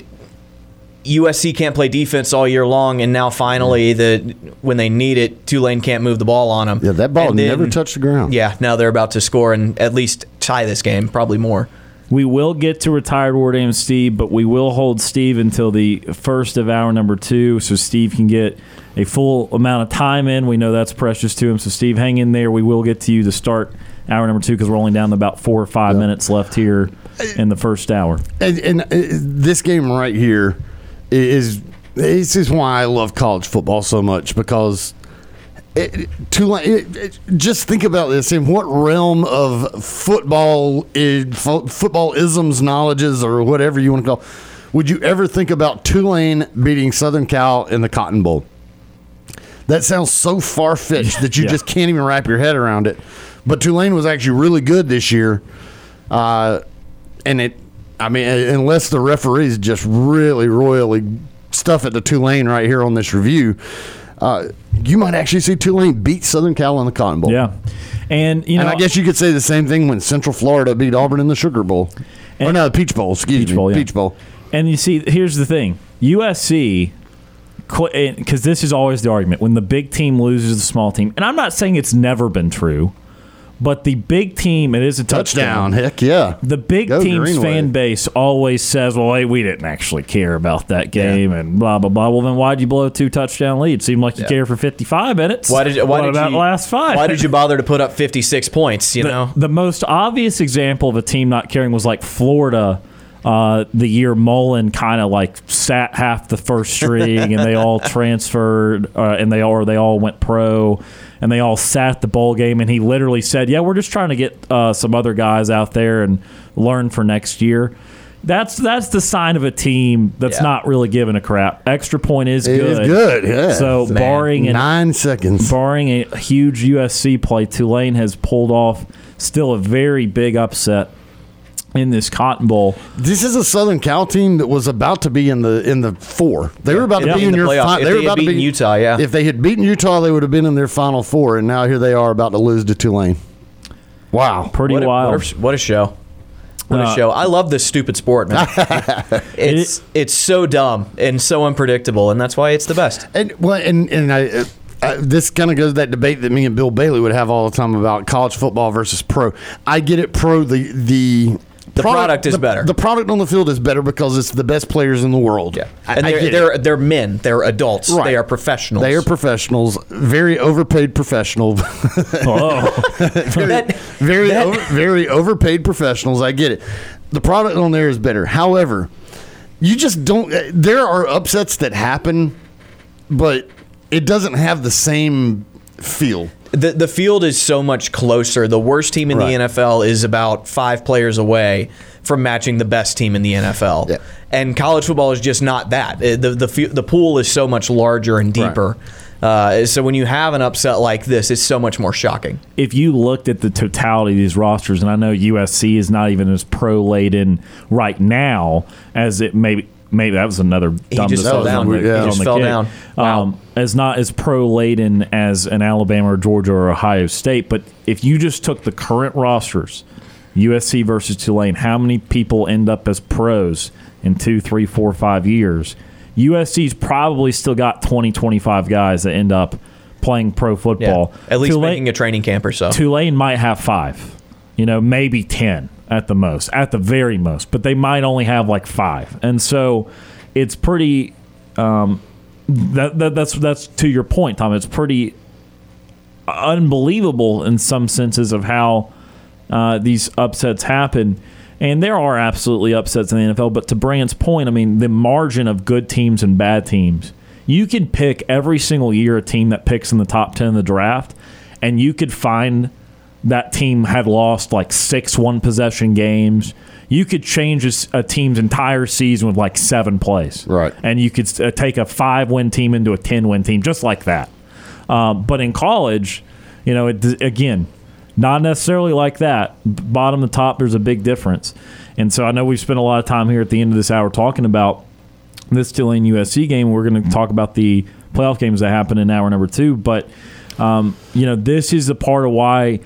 USC can't play defense all year long, and now finally, mm. the when they need it, Tulane can't move the ball on them. Yeah, that ball then- never touched the ground. Yeah, now they're about to score and at least tie this game, probably more. We will get to retired War Dame Steve, but we will hold Steve until the first of hour number two, so Steve can get a full amount of time in. We know that's precious to him, so Steve, hang in there. We will get to you to start hour number two because we're only down to about four or five minutes left here in the first hour. And, and uh, this game right here is this is why I love college football so much because it, Tulane. It, it, just think about this: in what realm of football, fo- football isms, knowledges, or whatever you want to call, would you ever think about Tulane beating Southern Cal in the Cotton Bowl? That sounds so far fetched that you Yeah. just can't even wrap your head around it. But Tulane was actually really good this year, uh, and it. I mean, unless the referees just really royally stuff it to Tulane right here on this review, uh, you might actually see Tulane beat Southern Cal in the Cotton Bowl. Yeah, and you know, and I guess you could say the same thing when Central Florida beat Auburn in the Sugar Bowl, or And- no, the Peach Bowl. Excuse Peach me, Bowl, yeah. Peach Bowl. And you see, here's the thing: USC, because this is always the argument when the big team loses the small team. And I'm not saying it's never been true, but the big team, it is a Touchdown! touchdown. Heck yeah! The big Go team's Green Wave. fan base always says, "Well, hey, we didn't actually care about that game," and blah blah blah. Well, then why'd you blow a two touchdown lead? Seemed like you cared for 55 minutes. Why did why what did about you, last five? Why did you bother to put up 56 points, you the, know? the most obvious example of a team not caring was like Florida. Uh, the year Mullen kind of like sat half the first string, and they all transferred, uh, and they all or they all went pro, and they all sat at the bowl game, and he literally said, "Yeah, we're just trying to get uh, some other guys out there and learn for next year." That's that's the sign of a team that's Yeah. not really giving a crap. Extra point is It good. is good, yeah. So Man. barring an Nine seconds. barring a huge USC play, Tulane has pulled off still a very big upset in this Cotton Bowl. This is a Southern Cal team that was about to be in the in the four. They were about to Yeah. be In in, the your. playoff. Fi- If they were had about to beaten be Utah, yeah. If they had beaten Utah, they would have been in their Final Four, and now here they are about to lose to Tulane. Wow. Pretty What a, wild. what a, what a show. What Uh, a show. I love this stupid sport, man. it's it's so dumb and so unpredictable, and that's why it's the best. And well, and and I. Uh, uh, this kind of goes to that debate that me and Bill Bailey would have all the time about college football versus pro. I get it, pro the the The product is the- better. The product on the field is better because it's the best players in the world. Yeah, I, and I they're get they're, they're men. They're adults. Right. They are professionals. They are professionals, very overpaid professional, Oh, That- very that- over, very overpaid professionals. I get it. The product on there is better. However, you just don't. uh, There are upsets that happen, but it doesn't have the same feel. the the field is so much closer. The worst team in Right. the NFL is about five players away from matching the best team in the NFL. Yeah. And college football is just not that. The the the pool is so much larger and deeper. Uh, so when you have an upset like this, it's so much more shocking. if you looked at the totality of these rosters, and I know USC is not even as pro laden right now as it maybe. Maybe that was another dumb just decision fell down. the- He on just the fell kick. down. Wow. Um, as not as pro laden as an Alabama or Georgia or Ohio State, but if you just took the current rosters, USC versus Tulane, how many people end up as pros in two, three, four, five years? USC's probably still got 20, 25 guys that end up playing pro Yeah. football. At least Tulane- making a training camp or so. Tulane might have five, you know, maybe 10 at the most, at the very most, but they might only have like five. And so it's pretty, um, that, that, that's, that's to your point, Tom. It's pretty unbelievable in some senses of how uh, these upsets happen. And there are absolutely upsets in the NFL, but to Brant's point, I mean, the margin of good teams and bad teams, you could pick every single year a team that picks in the top 10 of the draft, and you could find that team had lost like six one possession games. You could change a team's entire season with like seven plays. Right. And you could uh, take a five win team into a 10 win team just like that. Um, but in college, you know, it, again, not necessarily like that. Bottom to top, there's a big difference. And so I know we've spent a lot of time here at the end of this hour talking about this Tulane USC game. We're going to talk about the playoff games that happen in hour number two. But, um, you know, this is a part of why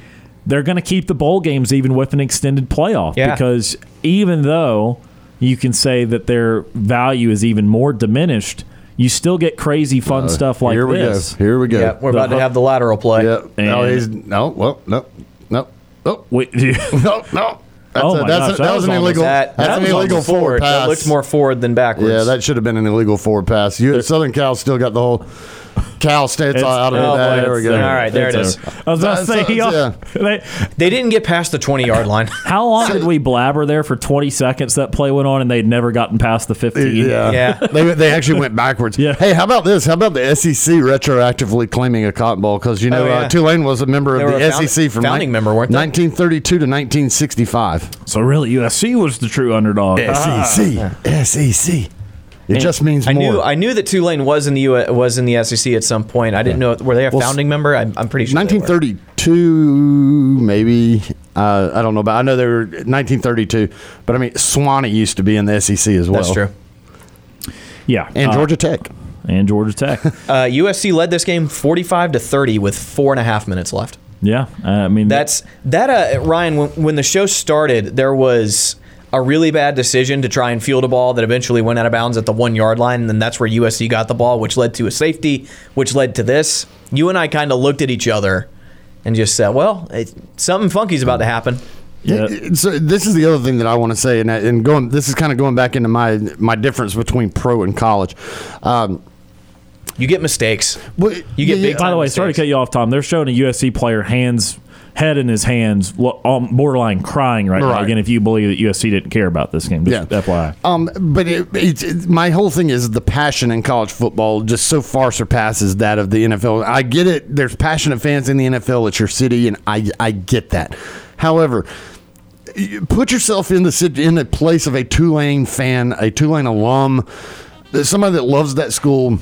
they're going to keep the bowl games even with an extended playoff. Yeah. Because even though you can say that their value is even more diminished, you still get crazy fun stuff like Uh, Here we this. go. Here we go. Yeah, we're The about to have the lateral play. Yeah. No, he's no. Well, no, no, no, Wait, no, no. That's Oh a, my that's gosh, a, that that was was an illegal. That, that's that an illegal forward forward. pass. That looks more forward than backwards. Yeah, that should have been an illegal forward pass. You, Southern Cal still got the whole Cal states It's- out of oh, it. boy, there we go. all right, there it It's is. over. I was about to say, That's- he- they- They didn't get past the 20 yard line. how long did we blabber there for 20 seconds that play went on and they'd never gotten past the 15? Yeah. Yeah. they, they actually went backwards. Yeah. Hey, how about this? How about the SEC retroactively claiming a Cotton Bowl? Because, you know, Oh, yeah. uh, Tulane was a member They of the found- SEC from founding ni- member, weren't they? 1932 to 1965. So really, USC was the true underdog. SEC. SEC. It just means I more. knew I knew that Tulane was in the U- was in the SEC at some point. I didn't know were they a Well, founding member? I'm, I'm pretty sure. they were. 1932, maybe. Uh, I don't know, but I know they were 1932. But I mean, Sewanee used to be in the SEC as well. That's true. Yeah. And uh, Georgia Tech. and Georgia Tech. Uh, USC led this game 45 to 30 with four and a half minutes left. yeah. Uh, I mean, That's that. Uh, Ryan, when, when the show started, there was a really bad decision to try and field a ball that eventually went out of bounds at the one yard line, and then that's where USC got the ball, which led to a safety, which led to this. You and I kind of looked at each other and just said, "Well, it, something funky's about to happen." Yeah. So this is the other thing that I want to say, and, and going. This is kind of going back into my my difference between pro and college. Um, You get mistakes. well, You get yeah, big By the time way, sorry to cut you off, Tom. They're showing a USC player hands head in his hands, borderline crying right, now. Again, if you believe that USC didn't care about this game, just Yeah. FYI. Um, but it, it, it, my whole thing is the passion in college football just so far surpasses that of the NFL. I get it. There's passionate fans in the NFL. It's your city, and I I get that. However, put yourself in the in the place of a Tulane fan, a Tulane alum, somebody that loves that school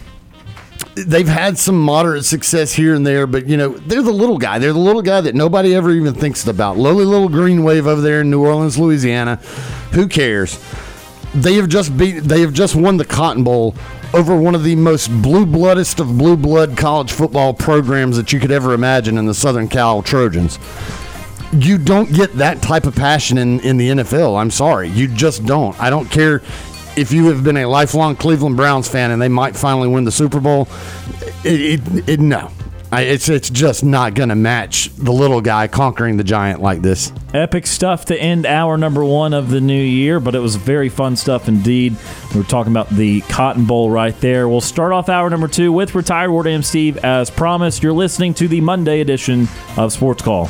they've had some moderate success here and there, but you know they're the little guy. They're the little guy that nobody ever even thinks about. Lowly little green wave over there in New Orleans, Louisiana. Who cares? They have just beat. They have just won the Cotton Bowl over one of the most blue bloodest of blue blood college football programs that you could ever imagine in the Southern Cal Trojans. You don't get that type of passion in, in the NFL. I'm sorry. You just don't. I don't care if you have been a lifelong Cleveland Browns fan and they might finally win the Super Bowl, it, it, it no. I, it's it's just not going to match the little guy conquering the giant like this. Epic stuff to end hour number one of the new year, but it was very fun stuff indeed. We were talking about the Cotton Bowl right there. We'll start off hour number two with retired Ward AM Steve. As promised, you're listening to the Monday edition of Sports Call.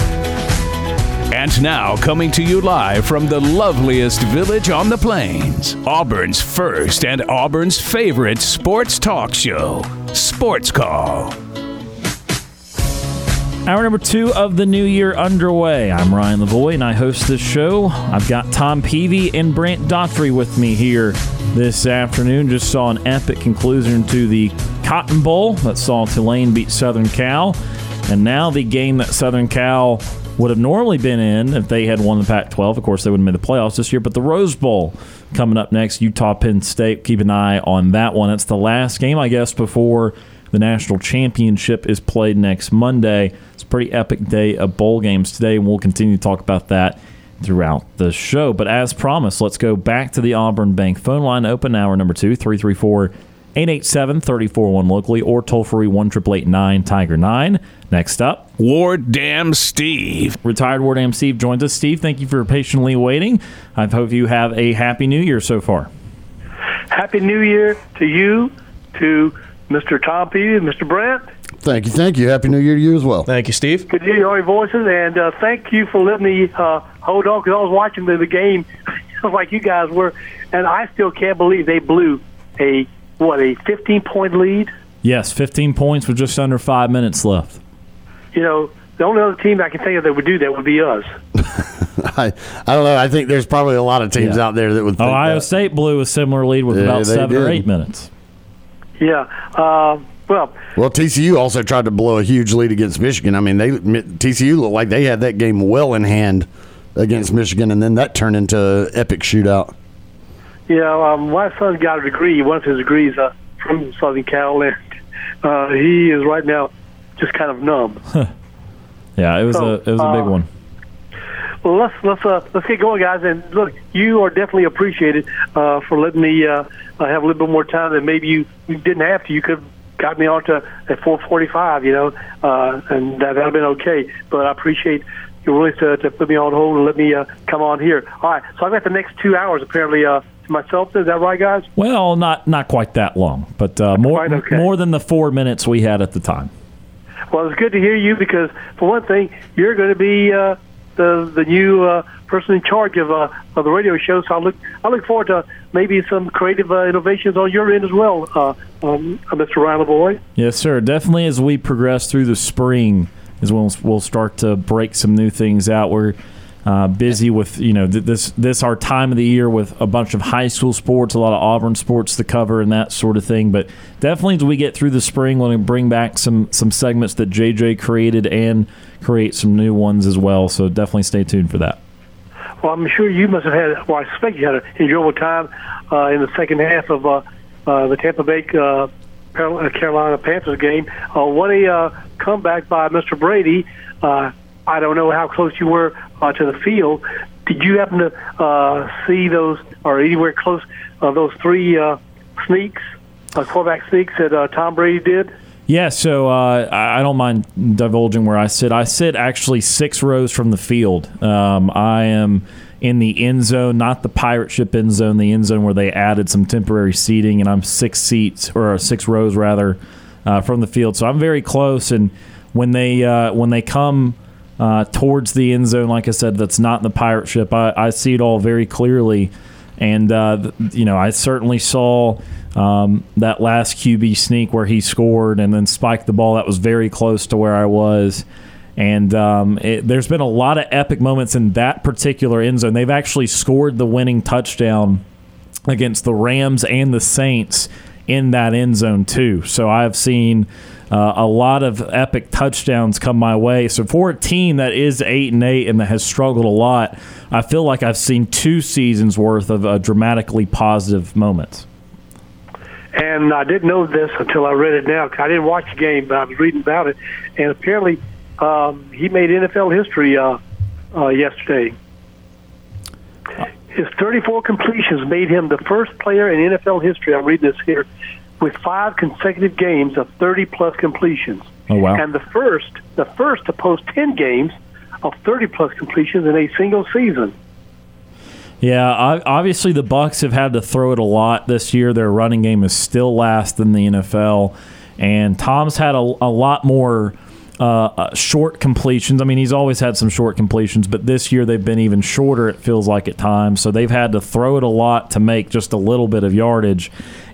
And now, coming to you live from the loveliest village on the plains, Auburn's first and Auburn's favorite sports talk show, Sports Call. Hour number two of the new year underway. I'm Ryan Lavoie and I host this show. I've got Tom Peavy and Brant Daughtry with me here this afternoon. Just saw an epic conclusion to the Cotton Bowl that saw Tulane beat Southern Cal. And now the game that Southern Cal would have normally been in if they had won the Pac 12. Of course, they wouldn't have made the playoffs this year, but the Rose Bowl coming up next. Utah Penn State. Keep an eye on that one. It's the last game, I guess, before the national championship is played next Monday. It's a pretty epic day of bowl games today, and we'll continue to talk about that throughout the show. But as promised, let's go back to the Auburn Bank phone line, open hour number two, 334 887 341 locally, or toll free 1 Tiger 9. Next up, Ward Dam Steve. retired Ward Am Steve joins us. Steve, thank you for patiently waiting. I hope you have a happy new year so far. Happy New Year to you, to Mr. Tom Peavy and Mr. Brent. Thank you, thank you. Happy New Year to you as well. Thank you, Steve. Good to hear your voices, and uh, thank you for letting me uh, hold on because I was watching the, the game like you guys were, and I still can't believe they blew a what a 15 point lead. Yes, 15 points with just under five minutes left. You know, the only other team I can think of that would do that would be us. I, I don't know. I think there's probably a lot of teams Yeah. out there that would think Ohio that. State blew a similar lead with Yeah, about they seven or eight minutes. Yeah. Uh, well, Well, TCU also tried to blow a huge lead against Michigan. I mean, they TCU looked like they had that game well in hand against Michigan, and then that turned into an epic shootout. Yeah. Um, my son got a degree. One of his degrees uh, from Southern Cal, and uh, he is right now just kind of numb. Yeah, it was So, a it was a big uh, one. Well, let's let's uh, let's get going, guys. And look, you are definitely appreciated uh, for letting me uh, uh, have a little bit more time than maybe you, you didn't have to. You could have got me on to at 4:45, you know, uh, and that would have been okay. But I appreciate your willingness to, to put me on hold and let me uh, come on here. All right, so I've got the next two hours apparently uh, myself. Is that right, guys? Well, not not quite that long, but uh, more okay. more than the four minutes we had at the time. Well, it's good to hear you because, for one thing, you're going to be uh, the the new uh, person in charge of uh, of the radio show. So I look I look forward to maybe some creative uh, innovations on your end as well, uh, um, uh, Mr. Ryan Boy. Yes, sir. Definitely as we progress through the spring is when we'll, we'll start to break some new things out. We're uh, busy with you know th- this this our time of the year with a bunch of high school sports, a lot of Auburn sports to cover and that sort of thing. But definitely as we get through the spring, we'll bring back some some segments that JJ created and create some new ones as well. So definitely stay tuned for that. Well, I'm sure you must have had. Well, I suspect you had an enjoyable time uh, in the second half of uh, uh, the Tampa Bay uh, Carolina Panthers game. Uh, what a uh, comeback by Mr. Brady. Uh, I don't know how close you were uh, to the field. Did you happen to uh, see those or anywhere close uh, those three uh, sneaks, uh, quarterback sneaks that uh, Tom Brady did? Yeah, so uh, I don't mind divulging where I sit. I sit actually six rows from the field. Um, I am in the end zone, not the pirate ship end zone, the end zone where they added some temporary seating, and I'm six seats or six rows rather uh, from the field. So I'm very close. And when they uh, when they come uh, towards the end zone, like I said, that's not in the pirate ship. I, I see it all very clearly, and uh, you know I certainly saw. Um, that last QB sneak where he scored and then spiked the ball that was very close to where I was. And um, it, there's been a lot of epic moments in that particular end zone. They've actually scored the winning touchdown against the Rams and the Saints in that end zone too. So I've seen uh, a lot of epic touchdowns come my way. So for a team that is eight and eight and that has struggled a lot, I feel like I've seen two seasons worth of uh, dramatically positive moments. And I didn't know this until I read it now. I didn't watch the game, but I was reading about it. And apparently, um, he made NFL history uh, uh, yesterday. His 34 completions made him the first player in NFL history. I'm reading this here with five consecutive games of 30 plus completions. Oh wow! And the first, the first to post 10 games of 30 plus completions in a single season. Yeah, obviously the Bucs have had to throw it a lot this year. Their running game is still last in the NFL, and Tom's had a, a lot more uh, uh, short completions. I mean, he's always had some short completions, but this year they've been even shorter. It feels like at times, so they've had to throw it a lot to make just a little bit of yardage.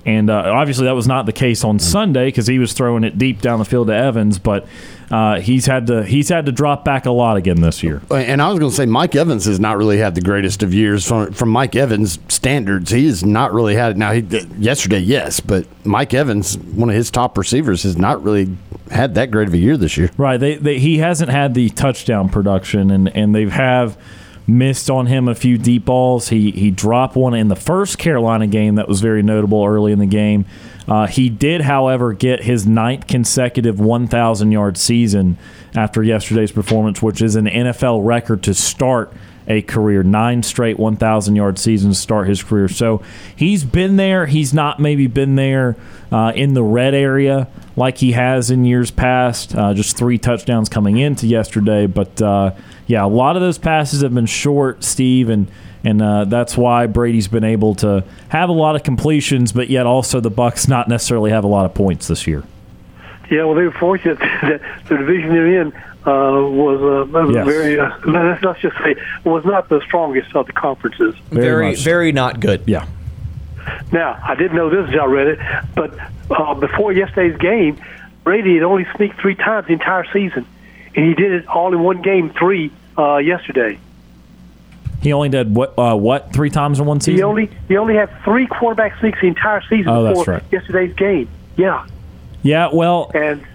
And uh, obviously, that was not the case on Sunday because he was throwing it deep down the field to Evans. But uh, he's had to he's had to drop back a lot again this year. And I was going to say Mike Evans has not really had the greatest of years from from Mike Evans standards. He has not really had it. Now he, yesterday, yes, but Mike Evans, one of his top receivers, has not really had that great of a year this year. Right. They, they he hasn't had the touchdown production, and and they have missed on him a few deep balls. He he dropped one in the first Carolina game that was very notable early in the game. Uh, he did, however, get his ninth consecutive 1,000 yard season after yesterday's performance, which is an NFL record to start a career. Nine straight 1,000 yard seasons start his career. So he's been there. He's not maybe been there uh, in the red area like he has in years past. Uh, just three touchdowns coming into yesterday. But uh, yeah, a lot of those passes have been short, Steve, and and uh, that's why Brady's been able to have a lot of completions, but yet also the Bucs not necessarily have a lot of points this year. Yeah, well, they were fortunate that the division they're in uh, was, uh, yes. very. Uh, let's just say was not the strongest of the conferences. Very, very, very not good. Yeah. Now, I didn't know this as I read it, but uh, before yesterday's game, Brady had only sneaked three times the entire season, and he did it all in one game, three uh, yesterday. He only did what? Uh, what three times in one season? He only he only had three quarterback sneaks the entire season oh, before right. yesterday's game. Yeah. Yeah. Well. And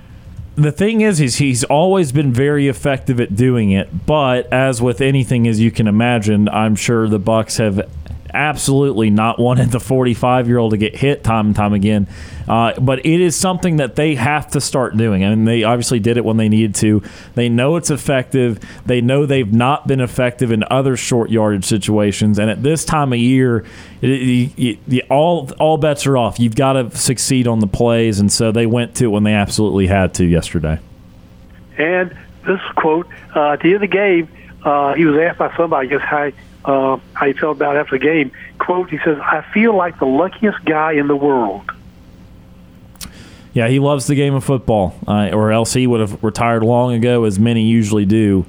the thing is, is he's always been very effective at doing it. But as with anything, as you can imagine, I'm sure the Bucs have absolutely not wanted the 45 year old to get hit time and time again. Uh, but it is something that they have to start doing. I mean, they obviously did it when they needed to. They know it's effective. They know they've not been effective in other short yardage situations. And at this time of year, it, it, it, all all bets are off. You've got to succeed on the plays, and so they went to it when they absolutely had to yesterday. And this quote uh, at the end of the game, uh, he was asked by somebody, guess, how uh, how he felt about after the game. Quote, he says, I feel like the luckiest guy in the world. Yeah, he loves the game of football, uh, or else he would have retired long ago, as many usually do.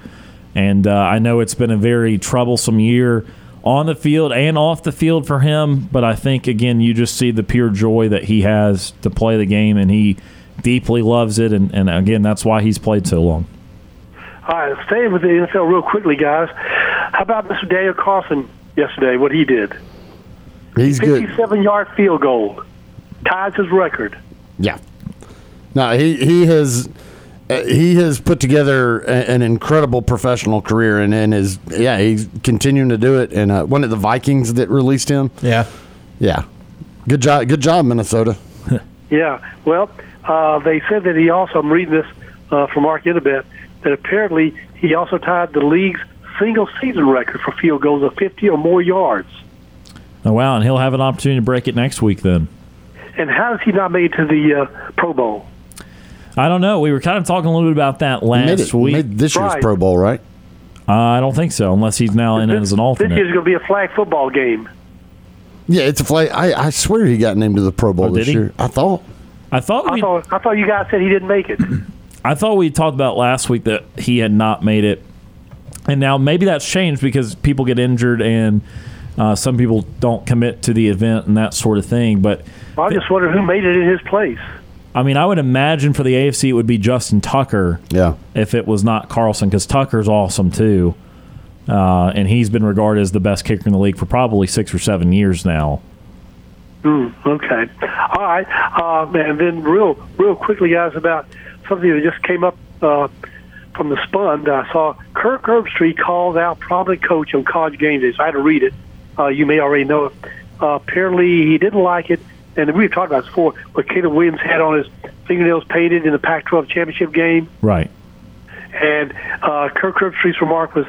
And uh, I know it's been a very troublesome year on the field and off the field for him, but I think, again, you just see the pure joy that he has to play the game, and he deeply loves it. And, and again, that's why he's played so long. All right, staying with the NFL real quickly, guys. How about Mr. Daniel Carlson yesterday? What he did? He's good. Fifty-seven yard field goal, ties his record. Yeah. No, he he has uh, he has put together a, an incredible professional career, and, and is yeah he's continuing to do it. And uh, one of the Vikings that released him. Yeah. Yeah. Good job. Good job, Minnesota. Yeah. Well, uh, they said that he also. I'm reading this uh, from Mark Inabinett that apparently he also tied the league's single season record for field goals of 50 or more yards. Oh wow, and he'll have an opportunity to break it next week then. And how does he not made it to the uh, Pro Bowl? I don't know. We were kind of talking a little bit about that He made, last it, week. made this year's Right. Pro Bowl, right? Uh, I don't think so, unless he's now in as an This alternate. year's going to be a flag football game. Yeah, it's a flag. I, I swear he got named to the Pro Bowl Oh, this he? year. I thought. I thought I we thought I thought you guys said he didn't make it. I thought we talked about last week that he had not made it, and now maybe that's changed because people get injured and uh, some people don't commit to the event and that sort of thing. But I just wonder who made it in his place. I mean, I would imagine for the AFC it would be Justin Tucker Yeah. if it was not Carlson because Tucker's awesome too, uh, and he's been regarded as the best kicker in the league for probably six or seven years now. Mm, okay. All right. Uh, and then real, real quickly, guys, about something that just came up uh, from the spun. I saw Kirk Herbstreit called out prominent coach on college game days. I had to read it. Uh, you may already know it. Uh, apparently, he didn't like it, and we've talked about this before. What Caleb Williams had on his fingernails painted in the Pac-12 championship game, Right. and uh, Kirk Herbstreit's remark was,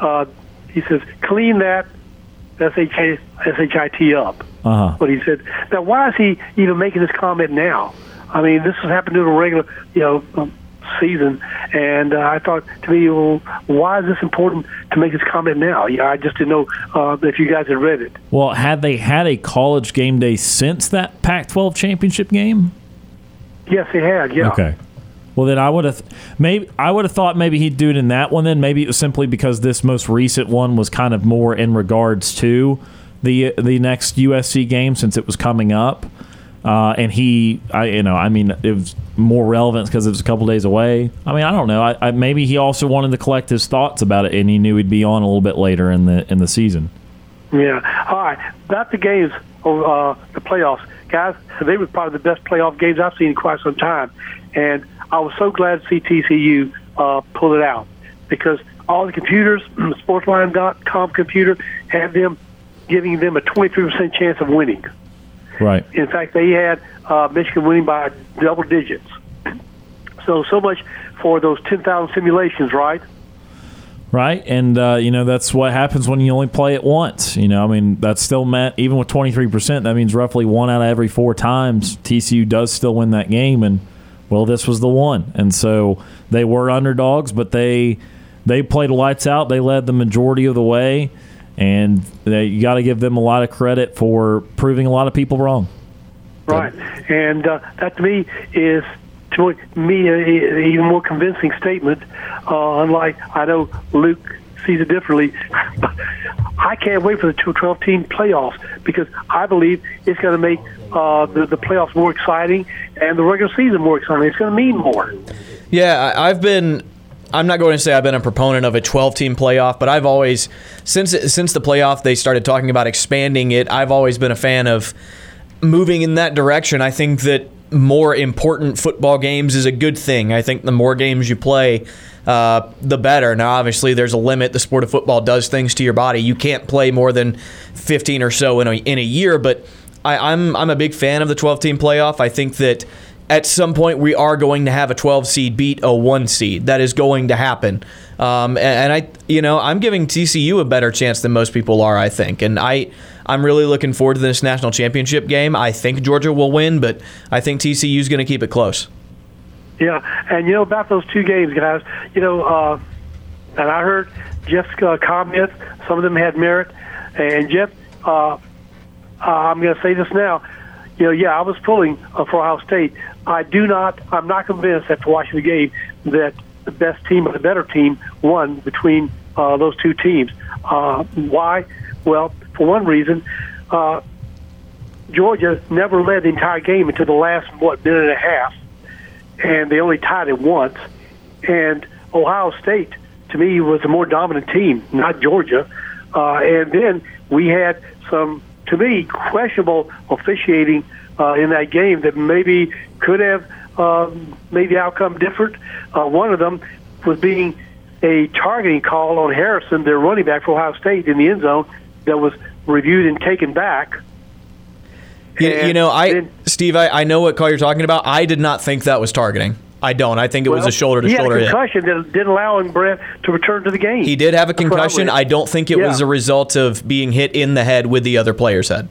uh, he says, "Clean that S-H-I- S-H-I-T up." Uh huh. what he said. Now, why is he even making this comment now? I mean, this has happened in a regular, you know, um, season, and uh, I thought to me, well, why is this important to make this comment now? Yeah, I just didn't know uh, if you guys had read it. Well, had they had a college game day since that Pac-12 championship game? Yes, they had. Yeah. Okay. Well, then I would have maybe I would have thought maybe he'd do it in that one. Then maybe it was simply because this most recent one was kind of more in regards to the the next USC game since it was coming up, uh, and he, I you know, I mean, it was more relevant because it was a couple days away. I mean, I don't know. I, I maybe he also wanted to collect his thoughts about it, and he knew he'd be on a little bit later in the in the season. Yeah. All right. About the games of uh, the playoffs, guys. They were probably the best playoff games I've seen in quite some time, and I was so glad to see TCU uh, pull it out because all the computers, Sportsline.com computer, had them giving them a 23% chance of winning. Right. In fact, they had uh, Michigan winning by double digits. So, so much for those 10,000 simulations, right? Right, and uh, you know that's what happens when you only play it once. You know, I mean that's still meant even with twenty three percent, that means roughly one out of every four times TCU does still win that game, and well, this was the one, and so they were underdogs, but they they played lights out. They led the majority of the way, and they, you got to give them a lot of credit for proving a lot of people wrong. Right, and uh, that to me is to me an even more convincing statement. Uh, unlike I know Luke sees it differently, but I can't wait for the 12 team playoffs because I believe it's going to make uh, the, the playoffs more exciting and the regular season more exciting. It's going to mean more. Yeah, I- I've been. I'm not going to say I've been a proponent of a 12 team playoff, but I've always since since the playoff they started talking about expanding it. I've always been a fan of moving in that direction. I think that more important football games is a good thing. I think the more games you play, uh, the better. Now, obviously, there's a limit. The sport of football does things to your body. You can't play more than 15 or so in a, in a year, but I, I'm I'm a big fan of the 12 team playoff. I think that at some point we are going to have a 12 seed beat a one seed. That is going to happen. Um, and, and I, you know, I'm giving TCU a better chance than most people are. I think, and I, I'm really looking forward to this national championship game. I think Georgia will win, but I think TCU is going to keep it close. Yeah, and you know about those two games, guys. You know, uh, and I heard Jeff's uh, comments. Some of them had merit, and Jeff, uh, I'm going to say this now. You know, yeah, I was pulling for Ohio State. I do not. I'm not convinced after watching the game that the best team or the better team won between uh, those two teams. Uh, why? Well, for one reason, uh, Georgia never led the entire game until the last what minute and a half and they only tied it once. And Ohio State, to me was the more dominant team, not Georgia. Uh, and then we had some, to me, questionable officiating uh, in that game that maybe could have um, made the outcome different. Uh, one of them was being a targeting call on Harrison, their running back for Ohio State, in the end zone that was reviewed and taken back. You, you know, I then- Steve, I, I know what call you're talking about. I did not think that was targeting. I don't. I think it was a shoulder to he had shoulder a hit. concussion that didn't allow him, Brett, to return to the game. He did have a That's what I concussion. I don't think it was a result of being hit in the head with the other player's head.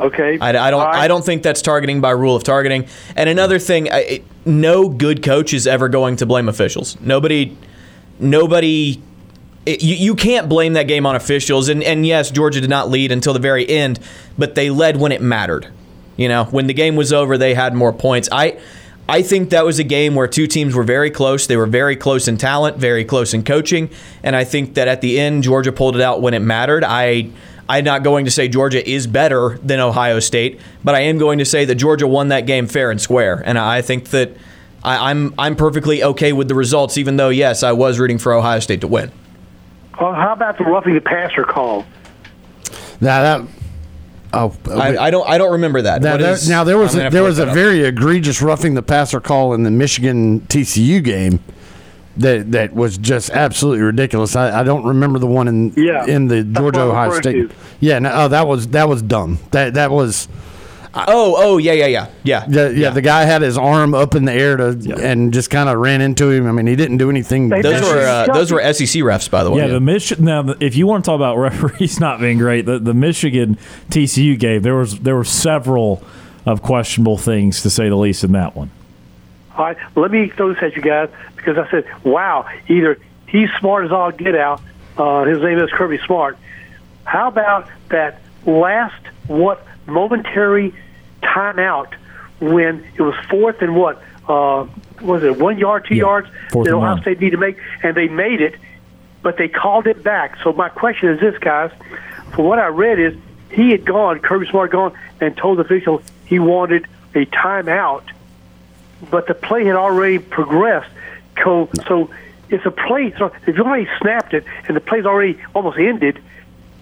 Okay. I, I don't. Right. I don't think that's targeting by rule of targeting. And another thing, I, no good coach is ever going to blame officials. Nobody. Nobody. it- you, you can't blame that game on officials. And, and yes, Georgia did not lead until the very end, but they led when it mattered. You know, when the game was over, they had more points. I. I think that was a game where two teams were very close. They were very close in talent, very close in coaching, and I think that at the end Georgia pulled it out when it mattered. I I'm not going to say Georgia is better than Ohio State, but I am going to say that Georgia won that game fair and square, and I think that I, I'm I'm perfectly okay with the results, even though yes, I was rooting for Ohio State to win. Uh, how about the roughing the passer call? Now that oh, I, I don't I don't remember that. Now there, is- now there was a, there was a up. very egregious roughing the passer call in the Michigan TCU game that that was just absolutely ridiculous. I, I don't remember the one in Yeah, in the Georgia what Ohio referring State. to. Yeah, no, oh, that was that was dumb. That that was Oh oh yeah yeah yeah yeah. yeah, yeah, The guy had his arm up in the air to and just kind of ran into him. I mean, he didn't do anything. They- Those were uh, those were SEC refs, by the way. Yeah, the Michigan. Now, if you want to talk about referees not being great, the, the Michigan TCU game there was there were several of questionable things to say the least in that one. All right, let me throw this at you guys because I said, wow, either he's smart as all get out. Uh, his name is Kirby Smart. How about that last what momentary timeout when it was fourth and what uh, was it one yard, two Yeah, yards that Ohio. State needed to make, and they made it, but they called it back. So my question is this, guys: from what I read is he had gone, Kirby Smart gone, and told the official he wanted a timeout but the play had already progressed. So, so it's a play. So if you already snapped it and the play's already almost ended,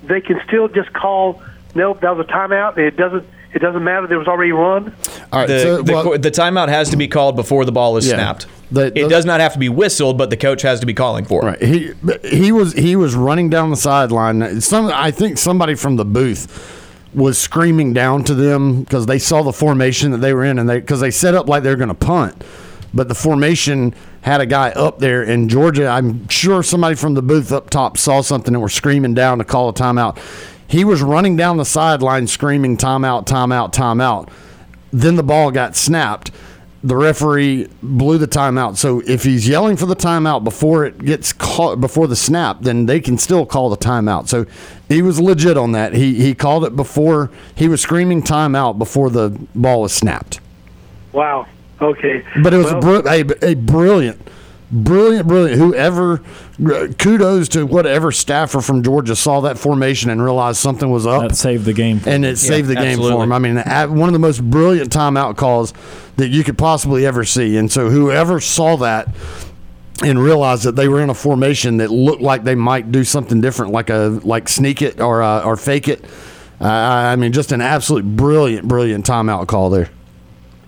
they can still just call. Nope, that was a timeout. It doesn't. It doesn't matter. There was already run. All right, The, so, the, well, co- the timeout has to be called before the ball is Yeah. snapped. The- it does not have to be whistled, but the coach has to be calling for it. Right. He he was he was running down the sideline. Some I think somebody from the booth was screaming down to them because they saw the formation that they were in, and they because they set up like they were going to punt, but the formation had a guy up there in Georgia. I'm sure somebody from the booth up top saw something and were screaming down to call a timeout. He was running down the sideline screaming timeout, timeout, timeout. Then the ball got snapped the referee blew the timeout. So if he's yelling for the timeout before it gets caught before the snap, then they can still call the timeout. So he was legit on that. He he called it before he was screaming timeout before the ball was snapped. Wow. Okay. But it was Well, a, br- a, a brilliant, brilliant, brilliant. Whoever, kudos to whatever staffer from Georgia saw that formation and realized something was up That saved the game. and it saved the game for him. I mean, one of the most brilliant timeout calls that you could possibly ever see. And so, whoever saw that and realized that they were in a formation that looked like they might do something different, like a like sneak it or uh, or fake it. Uh, I mean, just an absolute brilliant, brilliant timeout call there.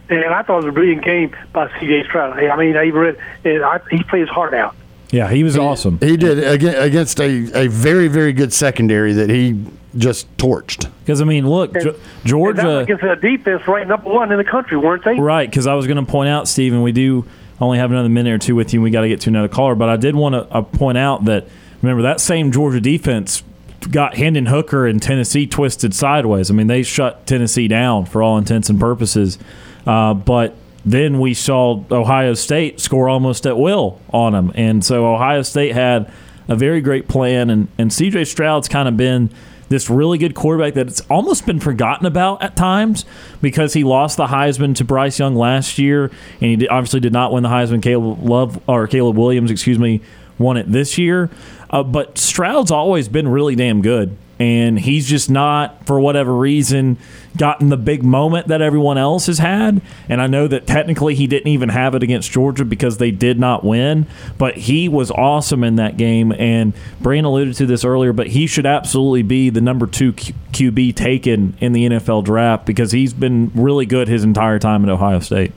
And I thought it was a brilliant game by C.J. Stroud. I mean, I read, and I, he played his heart out. Yeah, he was awesome. He did against a, a very, very good secondary that he just torched. Because I mean, look, Ge- And that was Georgia. against a defense ranked number one in the country, weren't they? Right, because I was going to point out, Stephen, we do only have another minute or two with you. and We got to get to another caller, but I did want to uh, point out that remember that same Georgia defense got Hendon Hooker and Tennessee twisted sideways. I mean, they shut Tennessee down for all intents and purposes. Uh, but then we saw Ohio State score almost at will on them, and so Ohio State had a very great plan, and and C.J. Stroud's kind of been this really good quarterback that it's almost been forgotten about at times because he lost the Heisman to Bryce Young last year, and he obviously did not win the Heisman. Caleb Love or Caleb Williams, excuse me, won it this year. Uh, but Stroud's always been really damn good, and he's just not, for whatever reason, gotten the big moment that everyone else has had. And I know that technically he didn't even have it against Georgia because they did not win, but he was awesome in that game. And Brian alluded to this earlier, but he should absolutely be the number two Q- QB taken in the NFL draft because he's been really good his entire time at Ohio State.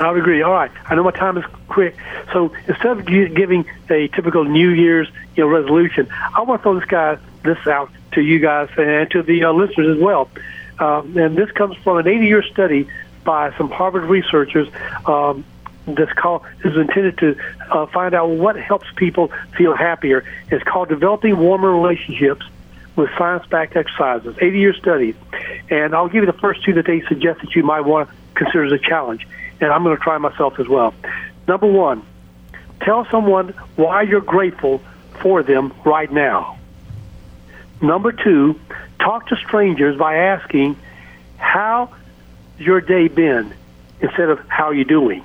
I would agree. All right, I know my time is quick, so instead of giving a typical New Year's you know resolution, I want to throw this guy this out to you guys and to the uh, listeners as well. Um, and this comes from an 80-year study by some Harvard researchers. Um, that's called is intended to uh, find out what helps people feel happier. It's called developing warmer relationships with science-backed exercises. 80-year studies, and I'll give you the first two that they suggest that you might want to consider as a challenge. And I'm going to try myself as well. Number one, tell someone why you're grateful for them right now. Number two, talk to strangers by asking, "How your day been?" instead of "How you doing."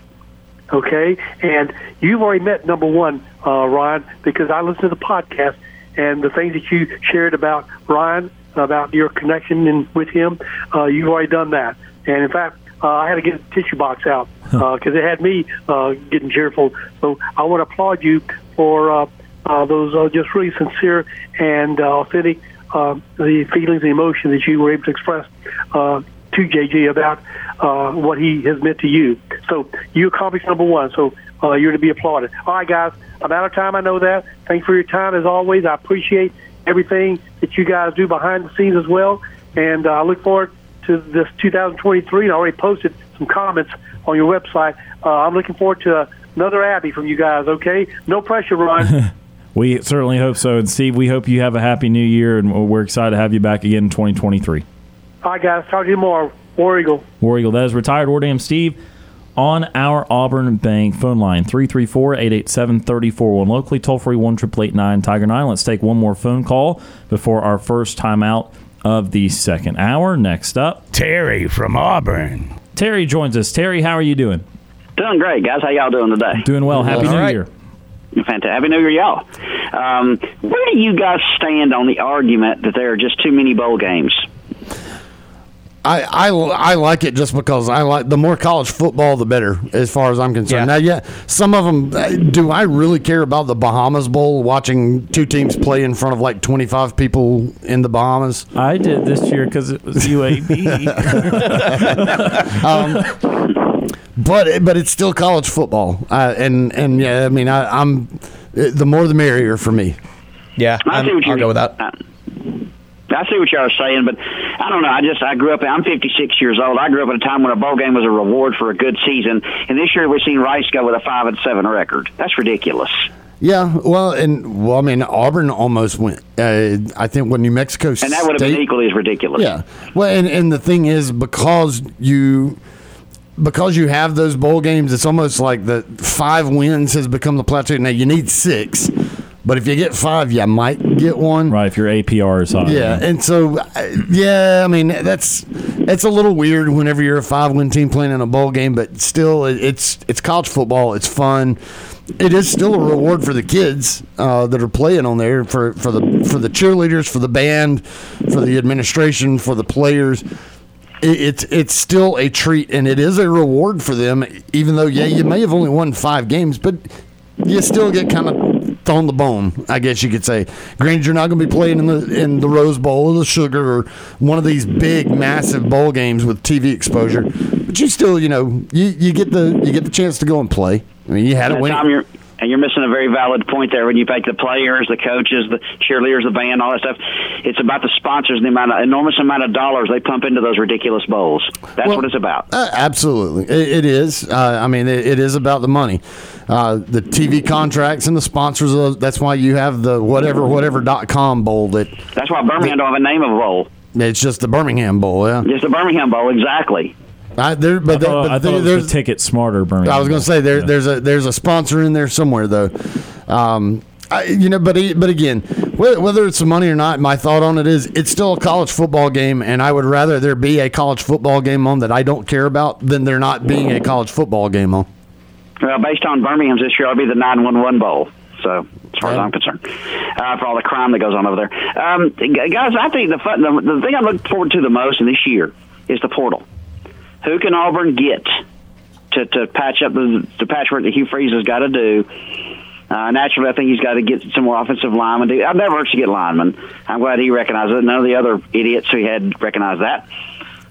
Okay, and you've already met number one, uh, Ryan, because I listened to the podcast and the things that you shared about Ryan, about your connection in, with him. Uh, you've already done that, and in fact, uh, I had to get a tissue box out because it had me uh, getting cheerful. So I want to applaud you for uh, uh, those are just really sincere and uh, authentic uh, the feelings and emotions that you were able to express uh, to JJ about uh, what he has meant to you. So you accomplished number one. So uh, you're to be applauded. All right, guys. I'm out of time. I know that. Thanks for your time as always. I appreciate everything that you guys do behind the scenes as well, and uh, I look forward to this 2023. I already posted some comments on your website. Uh, I'm looking forward to another Abby from you guys. Okay, no pressure, Ron. We certainly hope so. And Steve, we hope you have a happy new year, and we're excited to have you back again in 2023. All right, guys. Talk to you tomorrow. War Eagle. War Eagle. That is retired War Dam Steve on our Auburn Bank phone line 334-887-3401 locally toll free 1 Tiger 9 let's take one more phone call before our first timeout of the second hour next up Terry from Auburn Terry joins us Terry how are you doing Doing great, guys. How y'all doing today? doing well happy All new right. year Fantastic. Happy New Year, y'all. Um, where do you guys stand on the argument that there are just too many bowl games? I, I, I like it just because I like the more college football, the better, as far as I'm concerned. Now, yeah, some of them. Do I really care about the Bahamas Bowl? Watching two teams play in front of like 25 people in the Bahamas. I did this year because it was UAB. um, but but it's still college football, uh, and and yeah, I mean, I, I'm the more the merrier for me. Yeah, I see what you mean. I, I see what y'all are saying, but I don't know. I just I grew up. I'm 56 years old. I grew up at a time when a bowl game was a reward for a good season, and this year we've seen Rice go with a five and seven record. That's ridiculous. Yeah, well, and well, I mean, Auburn almost went. Uh, I think when New Mexico And that would have been equally as ridiculous. Yeah. Well, and, and the thing is, because you because you have those bowl games, it's almost like the five wins has become the plateau. Now you need six, but if you get five, you might get one. right if your APR is high Yeah, and so uh, yeah, I mean that's it's a little weird whenever you're a five win team playing in a bowl game, but still, it's it's college football. It's fun. It is still a reward for the kids uh, that are playing on there for, for the for the cheerleaders, for the band, for the administration, for the players. It, it's it's still a treat, and it is a reward for them. Even though yeah, you may have only won five games, but you still get kind of thrown the bone, I guess you could say. Granted, you're not going to be playing in the in the Rose Bowl or the Sugar or one of these big, massive bowl games with TV exposure, but you still, you know, you, you get the you get the chance to go and play. I mean, you had to And win. Tom, you're, and you're missing a very valid point there when you take the players, the coaches, the cheerleaders, the band, all that stuff. It's about the sponsors and the amount of enormous amount of dollars they pump into those ridiculous bowls. That's what it's about. Uh, absolutely, it, it is. Uh, I mean, it, it is about the money, uh, the TV contracts and the sponsors. Of that's why you have the whatever whatever dot com bowl. That That's why Birmingham don't have a name of a bowl. it's just the Birmingham Bowl. Yeah, Just the Birmingham Bowl, exactly. I, there, but, I thought, but I thought it was there's the TicketSmarter Birmingham I was going to say there, there's a there's a sponsor in there somewhere though. Um, I, you know, but but again, whether, whether it's the money or not, my thought on it is it's still a college football game, and I would rather there be a college football game on that I don't care about than there not being a college football game on. Well, based on Birmingham's this year, it'll be the 911 Bowl. So as far as I'm concerned, uh, for all the crime that goes on over there. Um, guys, I think the, fun, the the thing I look forward to the most in this year is the portal. Who can Auburn get to, to patch up the, the patchwork that Hugh Freeze has got to do? Uh, naturally, I think he's got to get some more offensive linemen. I've never heard to get linemen. I'm glad he recognized it. None of the other idiots who had recognized that,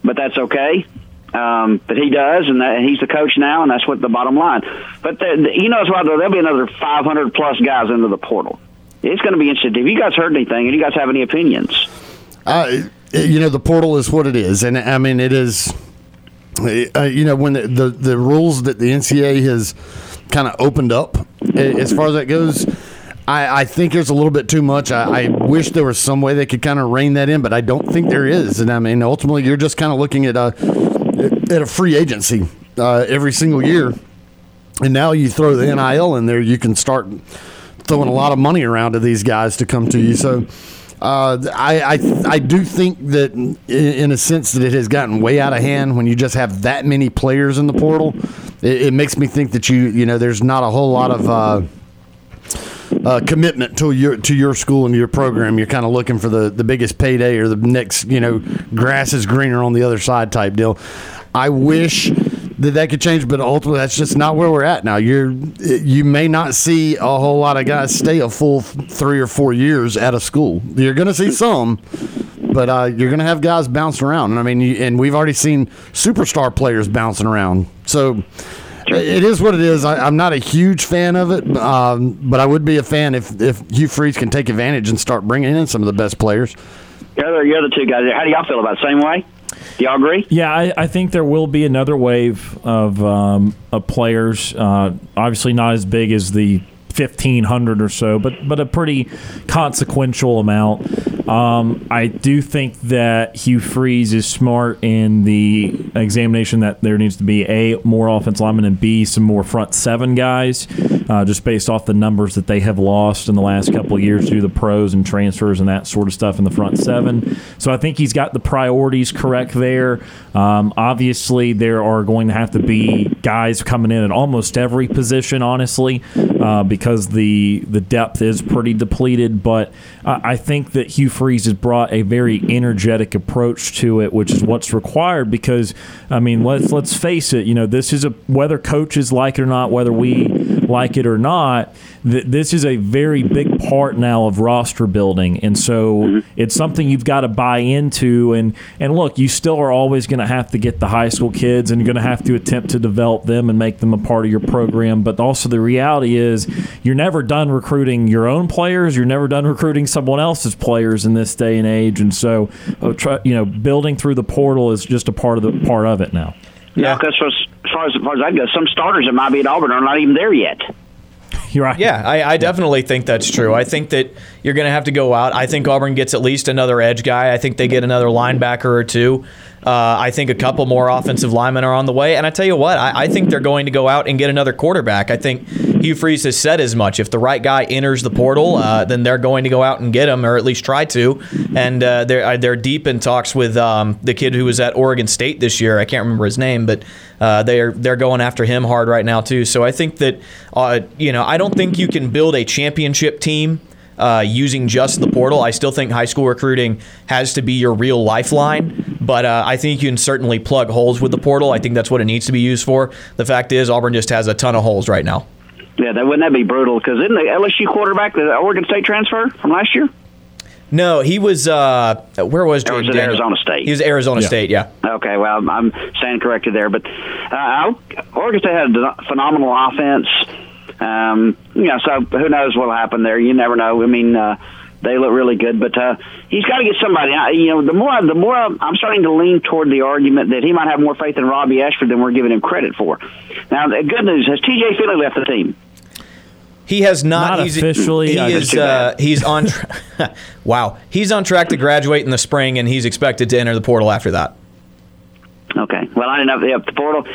but that's okay. Um, but he does, and, that, he's the coach now, and that's what the bottom line. But the, the, you know as well, there'll be another 500 plus guys into the portal. It's going to be interesting. Have you guys heard anything? And you guys have any opinions? Uh, you know, the portal is what it is, and I mean, it is. Uh, you know, when the, the, the rules that the NCAA has kind of opened up as far as that goes. I, I, think there's a little bit too much. I, I, wish there was some way they could kind of rein that in, but I don't think there is. And I mean, ultimately, you're just kind of looking at a at a free agency uh, every single year, and now you throw the NIL in there, you can start throwing a lot of money around to these guys to come to you. So. Uh, I, I I do think that in, a sense that it has gotten way out of hand when you just have that many players in the portal. It, it makes me think that you you know there's not a whole lot of uh, uh, commitment to your to your school and your program. You're kind of looking for the, the biggest payday or the next, you know, grass is greener on the other side type deal. I wish that that could change, but ultimately that's just not where we're at now. You're you may not see a whole lot of guys stay a full three or four years at a school. You're going to see some, but uh, you're going to have guys bouncing around. And I mean, you, and we've already seen superstar players bouncing around. So it is what it is. I, am not a huge fan of it, um, but I would be a fan if if Hugh Freeze can take advantage and start bringing in some of the best players. The other, the other two guys, how do y'all feel about it? Same way? Do y'all agree? Yeah, I, I, think there will be another wave of, um, of players. Uh, obviously, not as big as the 1,500 or so, but but a pretty consequential amount. Um, I do think that Hugh Freeze is smart in the examination that there needs to be a more offensive linemen and b some more front seven guys, uh, just based off the numbers that they have lost in the last couple of years through the pros and transfers and that sort of stuff in the front seven. So I think he's got the priorities correct there. Um, obviously, there are going to have to be guys coming in at almost every position, honestly, uh, because the the depth is pretty depleted. But I, I think that Hugh Freeze has brought a very energetic approach to it, which is what's required. Because I mean, let's let's face it, you know, this is a whether coaches like it or not, whether we like it or not, th- this is a very big part now of roster building, and so mm-hmm. it's something you've got to buy into. And and look, you still are always going to have to get the high school kids, and you're going to have to attempt to develop them and make them a part of your program. But also the reality is, you're never done recruiting your own players. You're never done recruiting someone else's players in this day and age. And so, uh, you know, building through the portal is just a part of the part of it now. Yeah, because as far as, as far as I go, some starters that might be at Auburn are not even there yet. You're right. Yeah, I, I, definitely think that's true. I think that you're going to have to go out. I think Auburn gets at least another edge guy. I think they get another linebacker or two. Uh, I think a couple more offensive linemen are on the way. And I tell you what, I, I, think they're going to go out and get another quarterback. I think Hugh Freeze has said as much. If the right guy enters the portal, uh, then they're going to go out and get him, or at least try to. And uh, they're they're deep in talks with um, the kid who was at Oregon State this year. I can't remember his name, but uh, they're they're going after him hard right now too. So I think that uh, you know I don't think you can build a championship team uh, using just the portal. I still think high school recruiting has to be your real lifeline, but uh, I think you can certainly plug holes with the portal. I think that's what it needs to be used for. The fact is, Auburn just has a ton of holes right now. Yeah, that wouldn't that be brutal? Because isn't the LSU quarterback the Oregon State transfer from last year? No, he was. Uh, where was Jayden was Arizona State? He was Arizona yeah. State. Yeah. Okay. Well, I'm saying corrected there, but uh, Oregon State had a phenomenal offense. Um, you know, so who knows what'll happen there? You never know. I mean, uh, they look really good, but uh, he's got to get somebody. You know, the more the more I'm starting to lean toward the argument that he might have more faith in Robbie Ashford than we're giving him credit for. Now, the good news has T.J. Finley left the team. He has not, not he's, officially. He is. Uh, he's on. Tra- wow, he's on track to graduate in the spring, and he's expected to enter the portal after that. Okay. Well, I didn't know if the portal.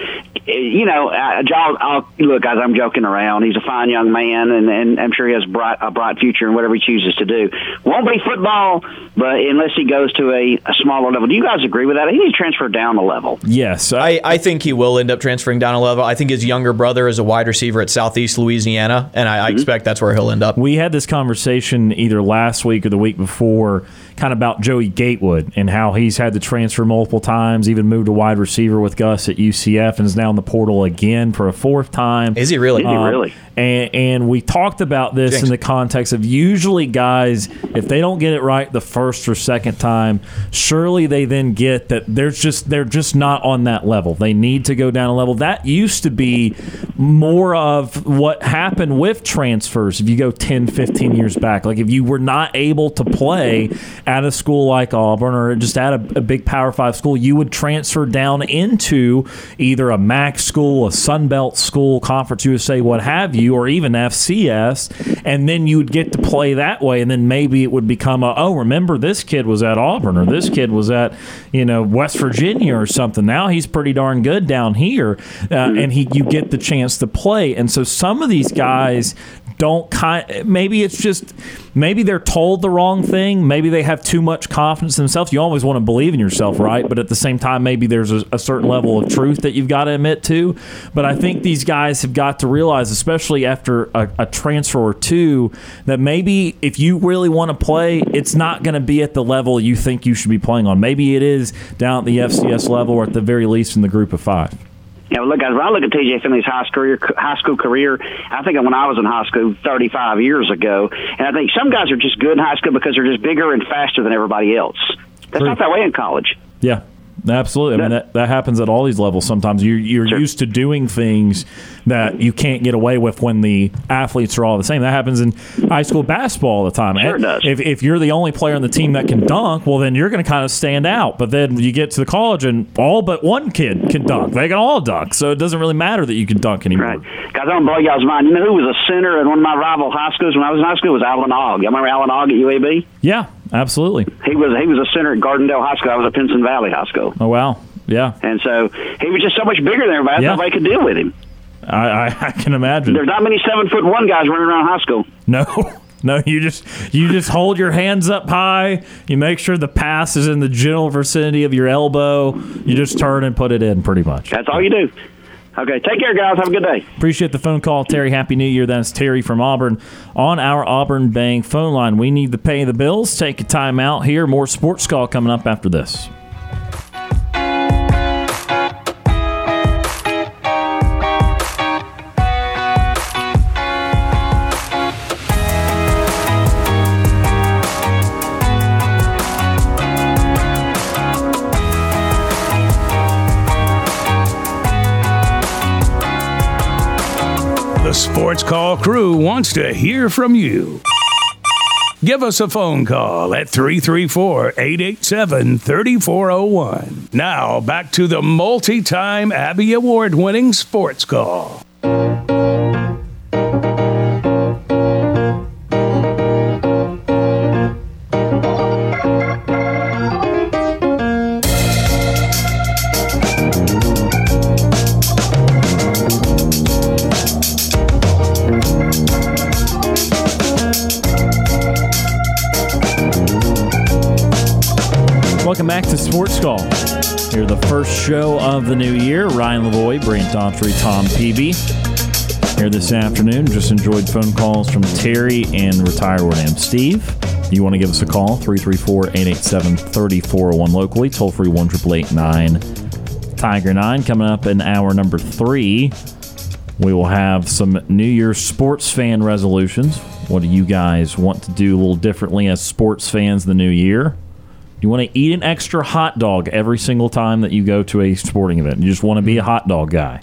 you know, uh, I'll, I'll, look, guys, I'm joking around. He's a fine young man, and, and I'm sure he has bright, a bright future in whatever he chooses to do. Won't be football, but unless he goes to a, a smaller level. Do you guys agree with that? He needs to transfer down a level. Yes, I, I think he will end up transferring down a level. I think his younger brother is a wide receiver at Southeast Louisiana, and I, I expect that's where he'll end up. We had this conversation either last week or the week before, kind of about Joey Gatewood and how he's had to transfer multiple times, even moved to wide receiver with Gus at UCF and is now in the portal again for a fourth time. Is he really? Is he um, really? And, and we talked about this Jinx. in the context of usually guys, if they don't get it right the first or second time, surely they then get that they're just they're just not on that level. They need to go down a level. That used to be more of what happened with transfers if you go 10, 15 years back. Like if you were not able to play at a school like Auburn or just at a, a big Power Five school, you would transfer down into either a MAC school, a Sun Belt school, Conference USA, what have you, or even FCS, and then you would get to play that way, and then maybe it would become a oh, remember this kid was at Auburn or this kid was at you know West Virginia or something. Now he's pretty darn good down here, uh, and he you get the chance to play, and so some of these guys don't kind maybe it's just maybe they're told the wrong thing. Maybe they have too much confidence in themselves. You always want to believe in yourself right? But at the same time maybe there's a, a certain level of truth that you've got to admit to. But i think these guys have got to realize especially after a, a transfer or two that maybe if you really want to play it's not going to be at the level you think you should be playing on. Maybe it is down at the fcs level or at the very least in the group of five Yeah, well, look, guys, when I look at TJ Finley's high career, high school career, I think when I was in high school 35 years ago, and I think some guys are just good in high school because they're just bigger and faster than everybody else. That's not that way in college. Yeah, absolutely. I mean, that, that happens at all these levels. Sometimes you're, you're used to doing things that you can't get away with when the athletes are all the same. That happens in high school basketball all the time. Sure it does. If, if you're the only player on the team that can dunk, well, then you're going to kind of stand out. But then you get to the college and all but one kid can dunk. They can all dunk. So it doesn't really matter that you can dunk anymore. Right. Guys, I don't blow y'all's mind. You know who was a center at one of my rival high schools when I was in high school? Was Alan Ogg. Y'all remember Alan Ogg at UAB? Yeah, absolutely. He was he was a center at Gardendale High School. I was at Pinson Valley High School. Oh, wow. Yeah. And so he was just so much bigger than everybody. Yeah. Nobody could deal with him. I, I, I can imagine. There's not many seven foot one guys running around high school. No, no, you just you just hold your hands up high. You make sure the pass is in the general vicinity of your elbow. You just turn and put it in, pretty much. That's all you do. Okay, take care, guys. Have a good day. Appreciate the phone call, Terry. Happy New Year. That's Terry from Auburn on our Auburn Bank phone line. We need to pay the bills. Take a time out here. More sports call coming up after this. Sports Call crew wants to hear from you. Give us a phone call at 334 887 3401. Now, back to the multi time Abby Award winning Sports Call. Sports Call. Here, the first show of the new year. Ryan Lavoie, Brant Daughtry, Tom Peavy. Here this afternoon. Just enjoyed phone calls from Terry and retired Ward Am Steve. You want to give us a call, 334 887 3401 locally, toll free 1 Tiger 9 coming up in hour number three. We will have some New Year's sports fan resolutions. What do you guys want to do a little differently as sports fans the new year? You want to eat an extra hot dog every single time that you go to a sporting event. You just want to be a hot dog guy.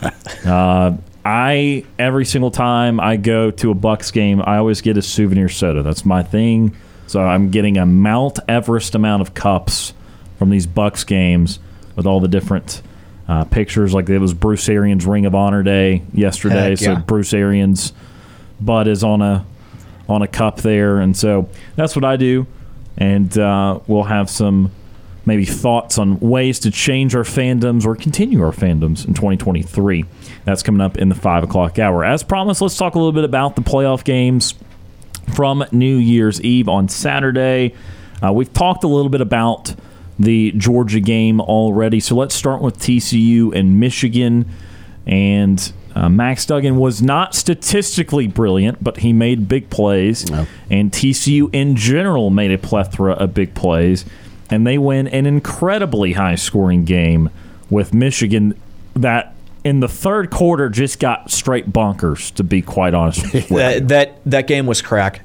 uh, I every single time I go to a Bucs game, I always get a souvenir soda. That's my thing. So I'm getting a Mount Everest amount of cups from these Bucs games with all the different uh, pictures. Like it was Bruce Arians' Ring of Honor Day yesterday, Heck so yeah. Bruce Arians' butt is on a on a cup there, and so that's what I do. And uh, we'll have some maybe thoughts on ways to change our fandoms or continue our fandoms in 2023. That's coming up in the 5 o'clock hour. As promised, let's talk a little bit about the playoff games from New Year's Eve on Saturday. Uh, we've talked a little bit about the Georgia game already, so let's start with TCU and Michigan. And uh, Max Duggan was not statistically brilliant, but he made big plays. No. And TCU in general made a plethora of big plays. And they win an incredibly high scoring game with Michigan that in the third quarter just got straight bonkers, to be quite honest with you. that, that that game was crack.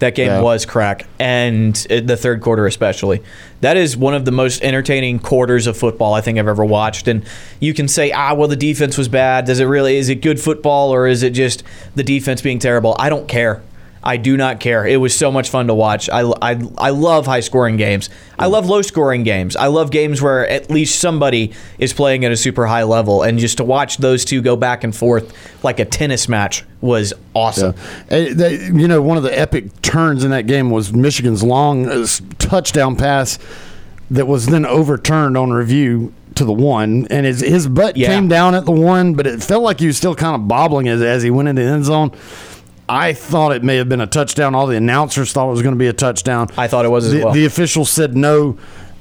That game Yeah. was crack, and uh, the third quarter especially. That is one of the most entertaining quarters of football I think I've ever watched. And you can say, ah, well, the defense was bad. Does it really? Is it good football, or is it just the defense being terrible? I don't care. I do not care. It was so much fun to watch. I, I, I love high scoring games. I love low scoring games. I love games where at least somebody is playing at a super high level. And just to watch those two go back and forth like a tennis match was awesome. Eh, they- you know, one of the epic turns in that game was Michigan's long uh, touchdown pass that was then overturned on review to the one, and his his butt Yeah. came down at the one, but it felt like he was still kind of bobbling as, as he went into the end zone. I thought it may have been a touchdown. All the announcers thought it was going to be a touchdown. I thought it was as the, well. The officials said no.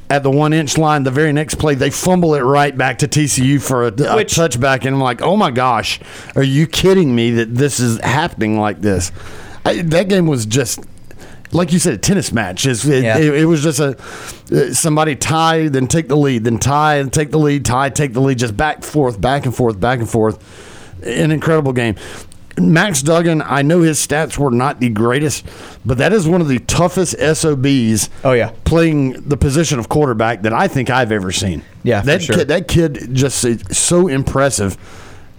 At the one inch line, the very next play, they fumble it right back to TCU for a, a Which- touchback, and I'm like, oh my gosh, are you kidding me that this is happening like this? I, that game was just like you said, a tennis match. It, Yeah. it, it was just a uh, somebody tie, then take the lead, then tie and take the lead, tie, take the lead, just back forth, back and forth, back and forth. An incredible game. Max Duggan, I know his stats were not the greatest, but that is one of the toughest SOBs. Oh, yeah. playing the position of quarterback that I think I've ever seen. Yeah, for that sure. kid, that kid just is so impressive.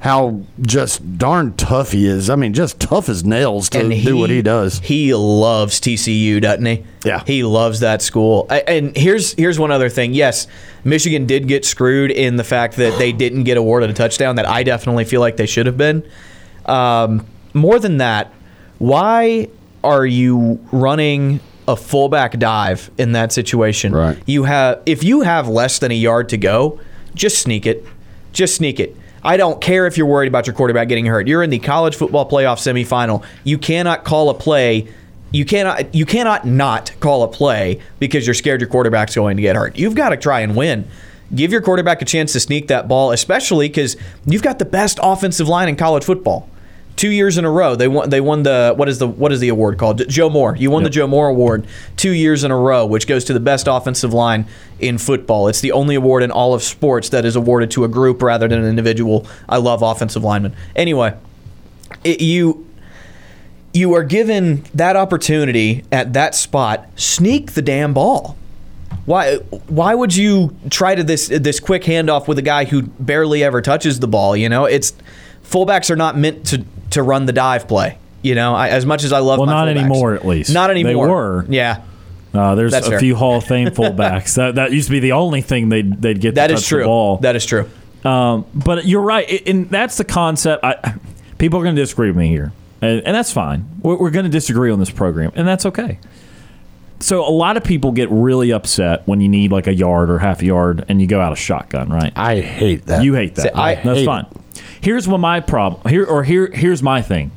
How just darn tough he is. I mean, just tough as nails to do what he does. He loves TCU, doesn't he? Yeah. he loves that school. And here's here's one other thing. Yes, Michigan did get screwed in the fact that they didn't get awarded a touchdown that I definitely feel like they should have been. Um, more than that, why are you running a fullback dive in that situation? Right. You have if you have less than a yard to go, just sneak it. Just sneak it. I don't care if you're worried about your quarterback getting hurt. You're in the college football playoff semifinal. You cannot call a play. You cannot you cannot not call a play because you're scared your quarterback's going to get hurt. You've got to try and win. Give your quarterback a chance to sneak that ball, especially because you've got the best offensive line in college football two years in a row. They won. They won the what is the what is the award called? Joe Moore. You won the Joe Moore Award two years in a row, which goes to the best offensive line in football. It's the only award in all of sports that is awarded to a group rather than an individual. I love offensive linemen. Anyway, it, you you are given that opportunity at that spot. Sneak the damn ball. Why? Why would you try to this this quick handoff with a guy who barely ever touches the ball? You know, it's fullbacks are not meant to to run the dive play. You know, I, as much as I love Well, my not fullbacks. anymore, at least. Not anymore. They anymore. were. Yeah, Uh, there's That's a fair. few Hall of Fame fullbacks. that that used to be the only thing they'd they'd get that to is touch true. the ball. That is true. Um, but you're right, and that's the concept. I, people are going to disagree with me here, and, and that's fine. We're, we're going to disagree on this program, and that's okay. So a lot of people get really upset when you need like a yard or half a yard, and you go out of shotgun, right? I hate that. You hate that. See, I That's hate fine. Here's what my problem here or here here's my thing.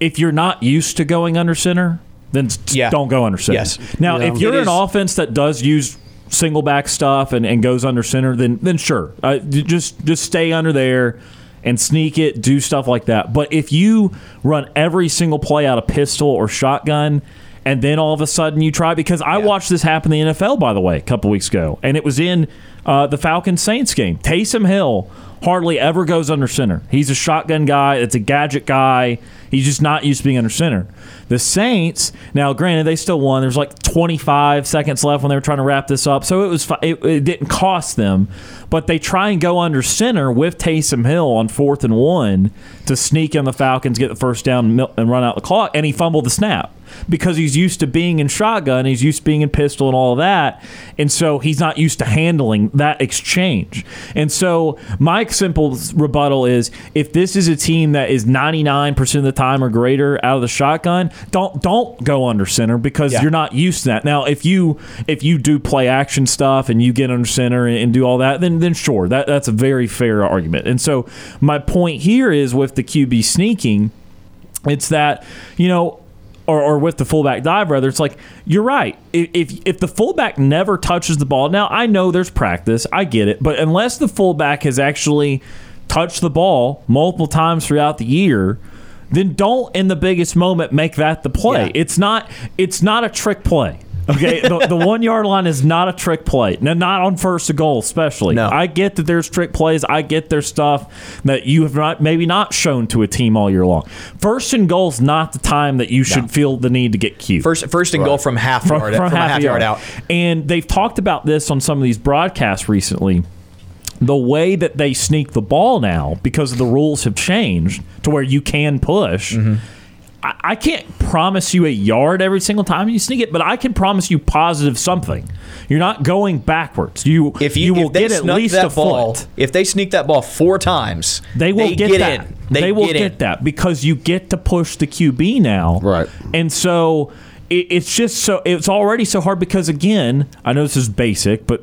If you're not used to going under center, then Yeah. don't go under center. Yes. Now, Yeah. if you're It an is- offense that does use single back stuff and, and goes under center, then then sure, uh, just just stay under there and sneak it, do stuff like that. But if you run every single play out of pistol or shotgun. And then all of a sudden you try because I watched this happen in the NFL by the way a couple weeks ago, and it was in uh, the Falcons Saints game. Taysom Hill hardly ever goes under center. He's a shotgun guy. It's a gadget guy. He's just not used to being under center. The Saints, now granted, they still won. There's like 25 seconds left when they were trying to wrap this up, so it was it, it didn't cost them. But they try and go under center with Taysom Hill on fourth and one to sneak in the Falcons, get the first down, and and run out the clock, and he fumbled the snap. Because he's used to being in shotgun, he's used to being in pistol and all of that. And so he's not used to handling that exchange. And so my simple rebuttal is if this is a team that is 99% of the time or greater out of the shotgun, don't don't go under center because Yeah. you're not used to that. Now, if you if you do play action stuff and you get under center and, and do all that, then then sure, that that's a very fair argument. And so my point here is with the QB sneaking, it's that you know. Or, or with the fullback dive, rather, it's like you're right. If, if the fullback never touches the ball, now I know there's practice, I get it, but unless the fullback has actually touched the ball multiple times throughout the year, then don't in the biggest moment make that the play. Yeah. It's not it's not a trick play. Okay, the, the one yard line is not a trick play. No, not on first to goal, especially. No. I get that there's trick plays. I get there's stuff that you have not maybe not shown to a team all year long. First and goal is not the time that you should feel the need to get cute First, first and goal from half from, yard, from from half, a half yard out. And they've talked about this on some of these broadcasts recently. The way that they sneak the ball now, because the rules have changed to where you can push. Mm-hmm. I, I can't promise you a yard every single time you sneak it, but I can promise you positive something. You're not going backwards. You If you, will if they get at least that a ball, foot. if they sneak that ball four times, They will get, that. in. They, will get, get, in. that because you get to push the QB now. Right. And so it, it's just so it's already so hard because again, I know this is basic, but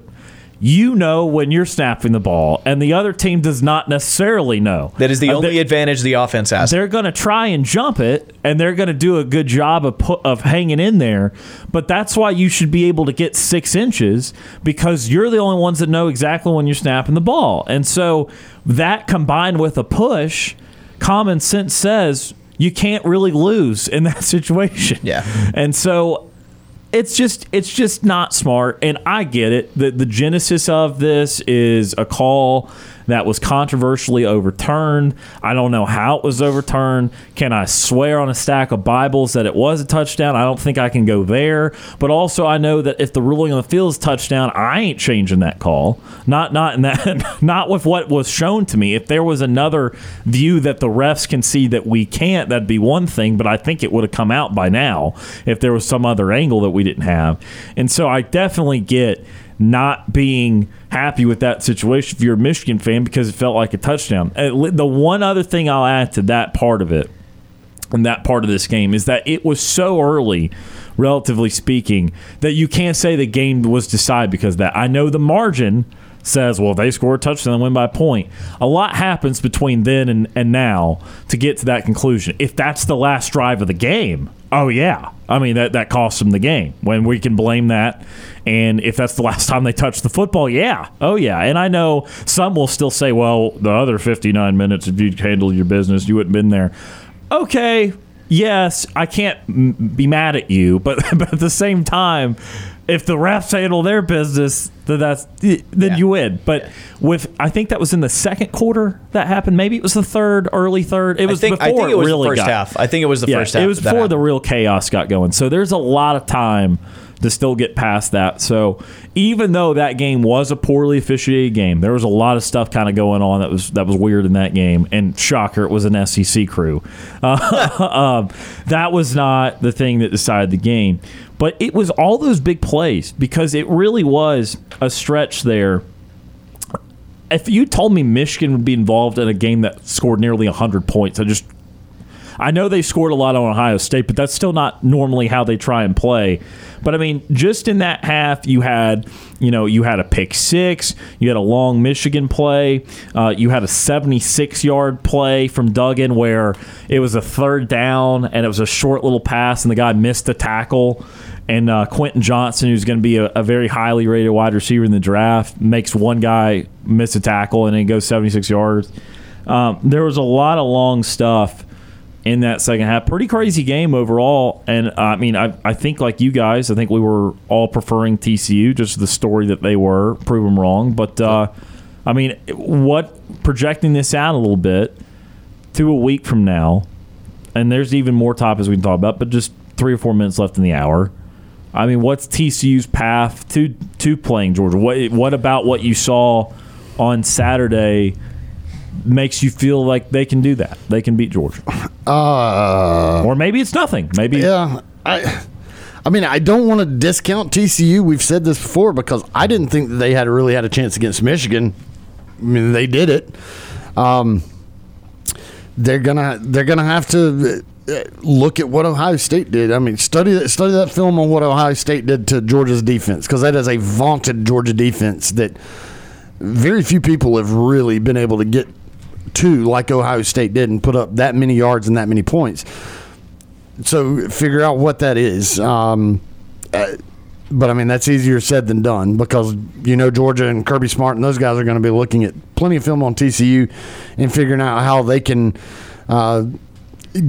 you know when you're snapping the ball, and the other team does not necessarily know. That is the Uh, only advantage the offense has. they're going to try and jump it, and they're going to do a good job of pu- of hanging in there. But that's why you should be able to get six inches because you're the only ones that know exactly when you're snapping the ball. And so that combined with a push, common sense says you can't really lose in that situation. Yeah. And so it's just it's just not smart. And i get it. The, the genesis of this is a call that was controversially overturned. I don't know how it was overturned. Can i swear on a stack of bibles that it was a touchdown? I don't think i can go there. But also i know that if the ruling on the field is touchdown i ain't changing that call. Not not in that not with what was shown to me. If there was another view that the refs can see that we can't that'd be one thing but i think it would have come out by now if there was some other angle that we didn't have. And so i definitely get not being happy with that situation if you're a michigan fan because it felt like a touchdown uh, the one other thing i'll add to that part of it and that part of this game is that it was so early, relatively speaking, that you can't say the game was decided because of that. I know the margin says, well, they score a touchdown and win by a point. A lot happens between then and, and now to get to that conclusion. If that's the last drive of the game, oh yeah. I mean that that costs them the game. When we can blame that. And if that's the last time they touch the football, yeah. Oh yeah. And I know some will still say, well, the other 59 minutes if you'd handled your business, you wouldn't been there okay, yes, I can't m- be mad at you, but, but at the same time, if the refs handle their business, then that's then Yeah. you win. But with I think that was in the second quarter that happened. Maybe it was the third, early third. It was think, before I think it was really the first got, half. I think it was the yeah, first half. It was before the real chaos got going. So there's a lot of time to still get past that. So even though that game was a poorly officiated game, there was a lot of stuff kind of going on that was that was weird in that game. And shocker, it was an SEC crew. Uh, um, that was not the thing that decided the game, but it was all those big plays because it really was a stretch there if you told me Michigan would be involved in a game that scored nearly 100 points, I just I know they scored a lot on Ohio State, but that's still not normally how they try and play. But I mean, just in that half, you had you know you had a pick six, you had a long Michigan play, uh, you had a 76 yard play from Duggan where it was a third down and it was a short little pass and the guy missed the tackle. And uh, Quentin Johnson, who's going to be a, a very highly rated wide receiver in the draft, makes one guy miss a tackle and then goes 76 yards. Um, there was a lot of long stuff in that second half. Pretty crazy game overall. And I mean, I, I think like you guys, I think we were all preferring TCU, just the story that they were, prove them wrong. But uh, I mean, what projecting this out a little bit to a week from now, and there's even more topics we can talk about, but just three or four minutes left in the hour. I mean, what's TCU's path to to playing Georgia? What what about what you saw on Saturday makes you feel like they can do that? They can beat Georgia, Uh, or maybe it's nothing. Maybe yeah. I. I mean, I don't want to discount TCU. We've said this before because I didn't think that they had really had a chance against Michigan. I mean, they did it. Um, they're gonna they're gonna have to uh, look at what Ohio State did. I mean, study study that film on what Ohio State did to Georgia's defense because that is a vaunted Georgia defense that very few people have really been able to get to like Ohio State did and put up that many yards and that many points. So figure out what that is. Um, uh, but I mean, that's easier said than done because you know Georgia and Kirby Smart and those guys are going to be looking at plenty of film on TCU and figuring out how they can uh,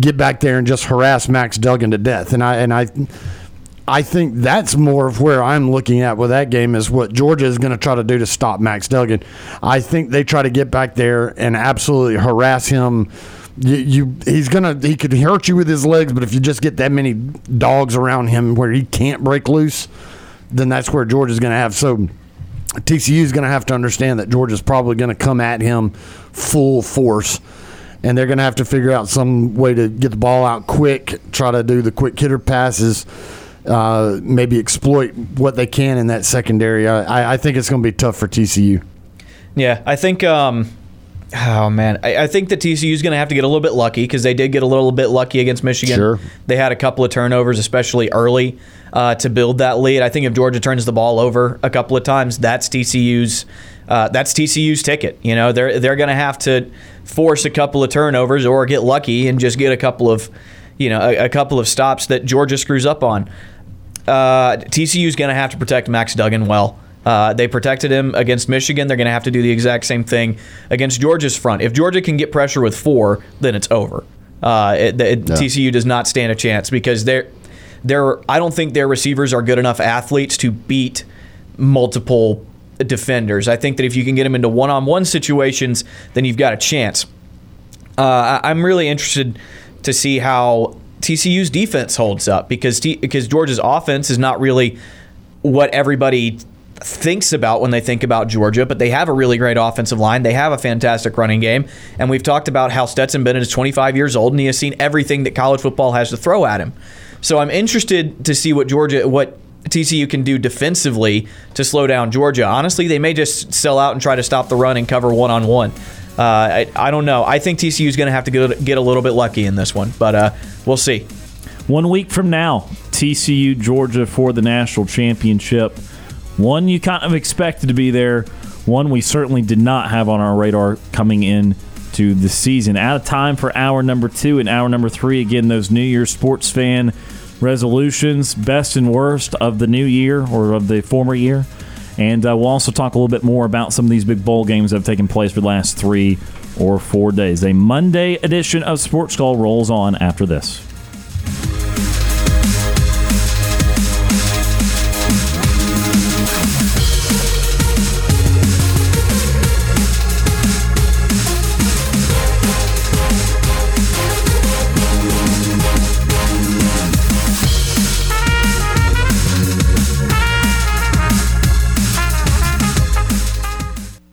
get back there and just harass Max Duggan to death. And I and I. I think that's more of where I'm looking at with that game is what Georgia is going to try to do to stop Max Duggan. I think they try to get back there and absolutely harass him. You, you, he's gonna he could hurt you with his legs, but if you just get that many dogs around him where he can't break loose, then that's where Georgia's going to have. So TCU is going to have to understand that Georgia's probably going to come at him full force and they're going to have to figure out some way to get the ball out quick, try to do the quick hitter passes, uh, maybe exploit what they can in that secondary. I, I think it's going to be tough for TCU. Yeah, I think. Um, oh man, I, I think the TCU is going to have to get a little bit lucky because they did get a little bit lucky against Michigan. Sure. They had a couple of turnovers, especially early, uh, to build that lead. I think if Georgia turns the ball over a couple of times, that's TCU's. Uh, that's TCU's ticket. You know, they're they're going to have to force a couple of turnovers or get lucky and just get a couple of, you know, a, a couple of stops that Georgia screws up on. Uh, TCU is going to have to protect Max Duggan well. Uh, they protected him against Michigan. They're going to have to do the exact same thing against Georgia's front. If Georgia can get pressure with four, then it's over. Uh, it, it. TCU does not stand a chance because they're, they're, I don't think their receivers are good enough athletes to beat multiple defenders. I think that if you can get them into one-on-one situations, then you've got a chance. Uh, I'm really interested to see how TCU's defense holds up because T- because Georgia's offense is not really what everybody thinks about when they think about Georgia, but they have a really great offensive line. They have a fantastic running game, and we've talked about how Stetson Bennett is 25 years old and he has seen everything that college football has to throw at him. So I'm interested to see what Georgia what TCU can do defensively to slow down Georgia. Honestly, they may just sell out and try to stop the run and cover one on one. I, I don't know. I think TCU is going to have to get, get a little bit lucky in this one, but uh, we'll see. One week from now, TCU Georgia for the national championship. One you kind of expected to be there. One we certainly did not have on our radar coming in to the season. Out of time for hour number two and hour number three. Again, those New Year's sports fan resolutions, best and worst of the new year or of the former year. And uh, we'll also talk a little bit more about some of these big bowl games that have taken place for the last three or four days. A Monday edition of Sports Call rolls on after this.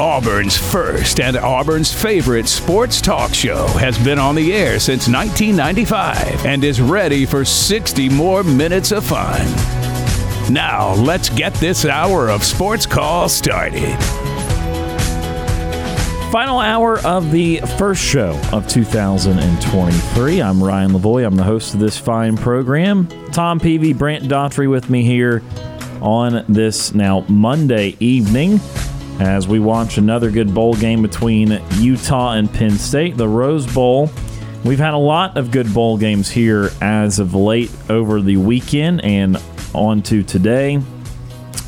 Auburn's first and Auburn's favorite sports talk show has been on the air since 1995 and is ready for 60 more minutes of fun. Now, let's get this hour of sports call started. Final hour of the first show of 2023. I'm Ryan Lavoie. I'm the host of this fine program. Tom Peavy, Brant Daughtry with me here on this now Monday evening as we watch another good bowl game between Utah and Penn State, the Rose Bowl. We've had a lot of good bowl games here as of late over the weekend and on to today.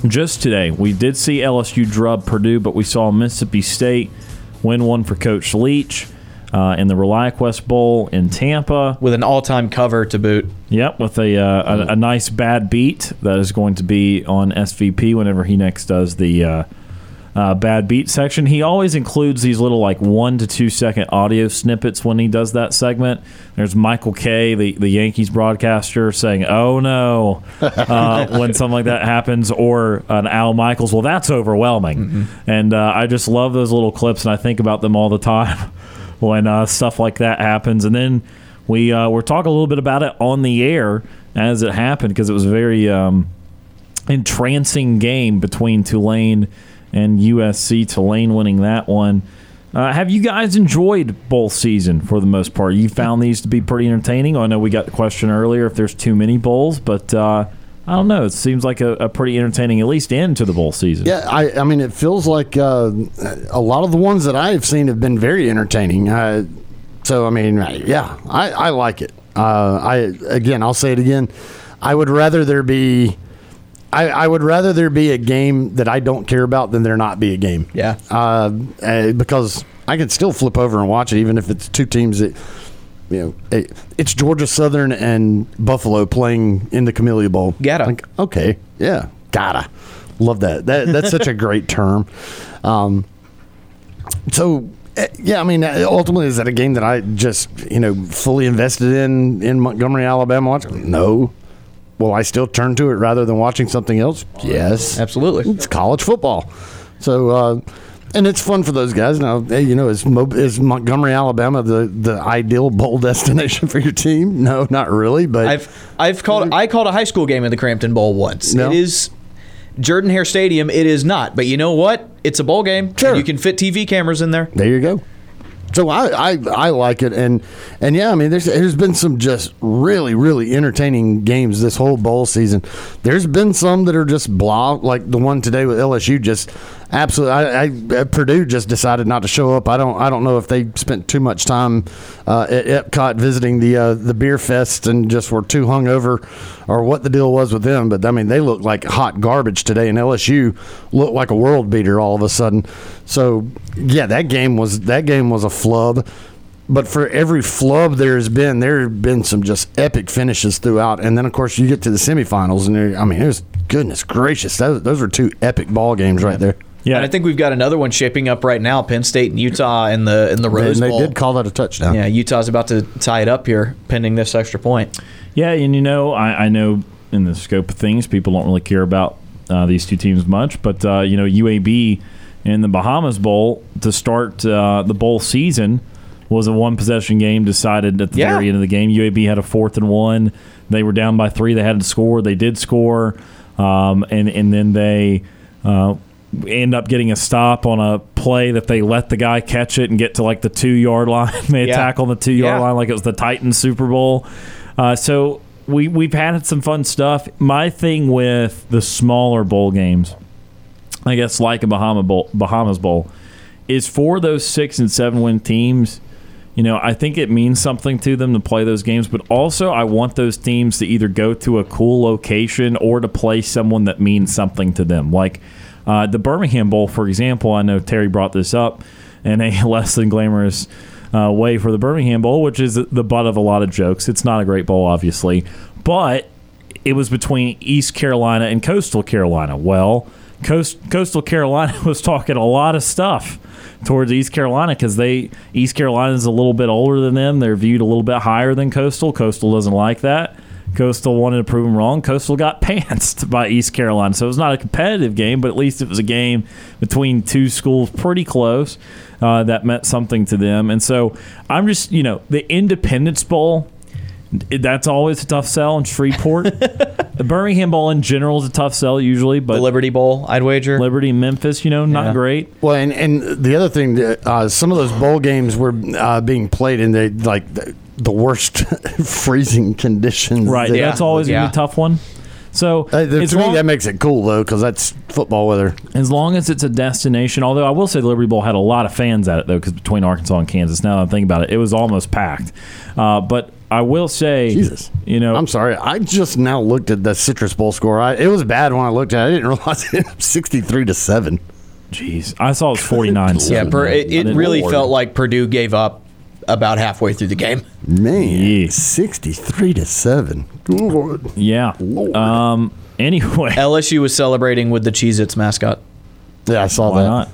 Just today, we did see LSU drub Purdue, but we saw Mississippi State win one for Coach Leach. uh, in the ReliaQuest Bowl in Tampa. with an all-time cover to boot. Yep, with a, uh, a a nice bad beat that is going to be on SVP whenever he next does the uh, uh, bad beat section. He always includes these little like one to two second audio snippets when he does that segment. There's Michael Kay, the the Yankees broadcaster, saying "Oh no" uh, when something like that happens, or an Al Michaels. Well, that's overwhelming, and uh, I just love those little clips, and I think about them all the time when uh, stuff like that happens. And then we uh, we're talking a little bit about it on the air as it happened because it was a very um, entrancing game between Tulane and USC. Tulane winning that one. Uh, have you guys enjoyed bowl season for the most part? You found these to be pretty entertaining. I know we got the question earlier if there's too many bowls, but uh, I don't know. It seems like a, a pretty entertaining, at least end to the bowl season. Yeah, I, I mean, it feels like uh, a lot of the ones that I've seen have been very entertaining. Uh, so, I mean, yeah, I, I like it. Uh, I again, I'll say it again. I would rather there be. I, I would rather there be a game that I don't care about than there not be a game. Yeah. Uh, uh, because I can still flip over and watch it, even if it's two teams that, you know, it, it's Georgia Southern and Buffalo playing in the Camellia Bowl. Gotta. Like, okay, yeah, gotta. Love that. That that's such a great term. Um, so eh, yeah, I mean, ultimately, is that a game that I just you know fully invested in in Montgomery, Alabama? Watch? No. Will I still turn to it rather than watching something else? Yes, Absolutely. it's college football. So, uh, and it's fun for those guys. Now, hey, you know, is, Mo- is Montgomery, Alabama, the, the ideal bowl destination for your team? No, not really. But I've I've called I called a high school game in the Crampton Bowl once. No. It is Jordan Hare Stadium. It is not, but you know what? It's a bowl game. Sure. You can fit TV cameras in there. there you go. So I, I, I like it, and and yeah, I mean, there's there's been some just really really entertaining games this whole bowl season. There's been some that are just blah, like the one today with LSU. Just absolutely, I, I Purdue just decided not to show up. I don't I don't know if they spent too much time uh, at Epcot visiting the uh, the beer fest and just were too hungover, or what the deal was with them. But I mean, they looked like hot garbage today, and LSU looked like a world beater all of a sudden. So yeah, that game was that game was a flub. But for every flub there has been, there have been some just epic finishes throughout. And then of course you get to the semifinals, and I mean, it was goodness gracious, those, those were two epic ball games right there. Yeah, And I think we've got another one shaping up right now. Penn State and Utah in the in the Rose And they Bowl. did call that a touchdown. yeah, Utah's about to tie it up here, pending this extra point. Yeah, and you know, I, I know in the scope of things, people don't really care about uh, these two teams much, but uh, you know, UAB in the Bahamas Bowl to start uh, the bowl season was a one possession game decided at the Yeah. very end of the game. UAB had a fourth and one. They were down by three. They had to score. They did score, um, and and then they. Uh, end up getting a stop on a play that they let the guy catch it and get to like the two yard line. they Yeah. tackle on the two yard Yeah. line like it was the Titans Super Bowl. Uh, so we we've had some fun stuff. My thing with the smaller bowl games, I guess like a Bahama bowl, Bahamas Bowl, is for those six and seven win teams. You know, I think it means something to them to play those games, but also I want those teams to either go to a cool location or to play someone that means something to them. Like uh, the Birmingham Bowl, for example, I know Terry brought this up in a less than glamorous uh, way for the Birmingham Bowl, which is the butt of a lot of jokes. It's not a great bowl, obviously, but it was between East Carolina and Coastal Carolina. Well, Coast, Coastal Carolina was talking a lot of stuff towards East Carolina because they East Carolina is a little bit older than them. They're viewed a little bit higher than Coastal. Coastal doesn't like that. Coastal wanted to prove them wrong. Coastal got pantsed by East Carolina, so it was not a competitive game, but at least it was a game between two schools pretty close uh, that meant something to them. And so I'm just, you know, the Independence Bowl that's always a tough sell in Shreveport. the Birmingham Bowl in general is a tough sell usually, but The Liberty Bowl, I'd wager. Liberty, Memphis, you know, not Yeah. great. Well, and, and the other thing, that, uh, some of those bowl games were uh, being played in the like the, the worst freezing conditions. Right. that- That's always gonna be a tough one. So Uh, the- as, to me, that makes it cool though, because that's football weather. as long as it's a destination, although I will say the Liberty Bowl had a lot of fans at it though, because between Arkansas and Kansas, now that I'm thinking about it, it was almost packed. Uh, but I will say, Jesus. you know, I'm sorry. I just now looked at the Citrus Bowl score. I, it was bad when I looked at it. I didn't realize it was 63 to seven. jeez, I saw it was 49. Yeah, per, it, it really felt like Purdue gave up about halfway through the game. Man, sixty-three to seven. Lord. Yeah. Um. Anyway, LSU was celebrating with the Cheez-Its mascot. Yeah, I saw Why that. not?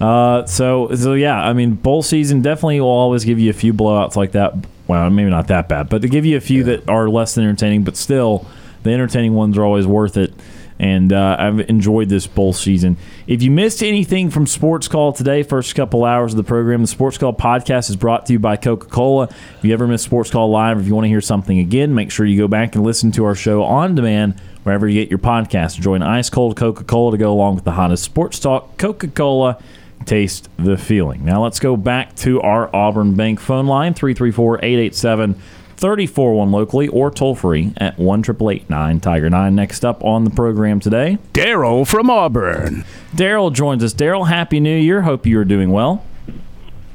Uh, so so yeah, I mean, bowl season definitely will always give you a few blowouts like that. Well, maybe not that bad, but to give you a few that are less than entertaining, but still, the entertaining ones are always worth it. And uh, I've enjoyed this bowl season. If you missed anything from Sports Call today, first couple hours of the program, the Sports Call podcast is brought to you by Coca Cola. If you ever miss Sports Call live, or if you want to hear something again, make sure you go back and listen to our show on demand wherever you get your podcast. An ice cold Coca Cola to go along with the hottest sports talk. Coca Cola, taste the feeling. Now let's go back to our Auburn Bank phone line 334 887 341 locally or toll free at 1 Tiger 9. Next up on the program today, Daryl from Auburn. Daryl joins us. Daryl, Happy New Year. Hope you are doing well.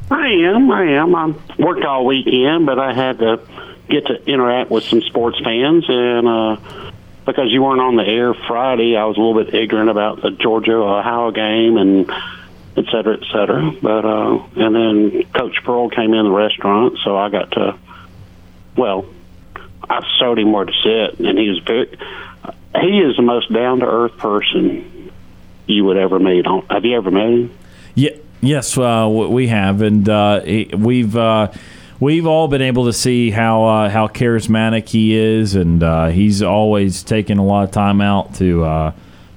I am. I am. I worked all weekend, but I had to get to interact with some sports fans, and uh, because you weren't on the air Friday, I was a little bit ignorant about the Georgia Ohio game and et cetera, et cetera. But uh, and then Coach Pearl came in the restaurant, so I got to. Well, I showed him where to sit, and he was very. He is the most down to earth person you would ever meet. Have you ever met him? Yeah, yes, uh, we have, and uh, we've uh, we've all been able to see how uh, how charismatic he is, and uh, he's always taking a lot of time out to uh,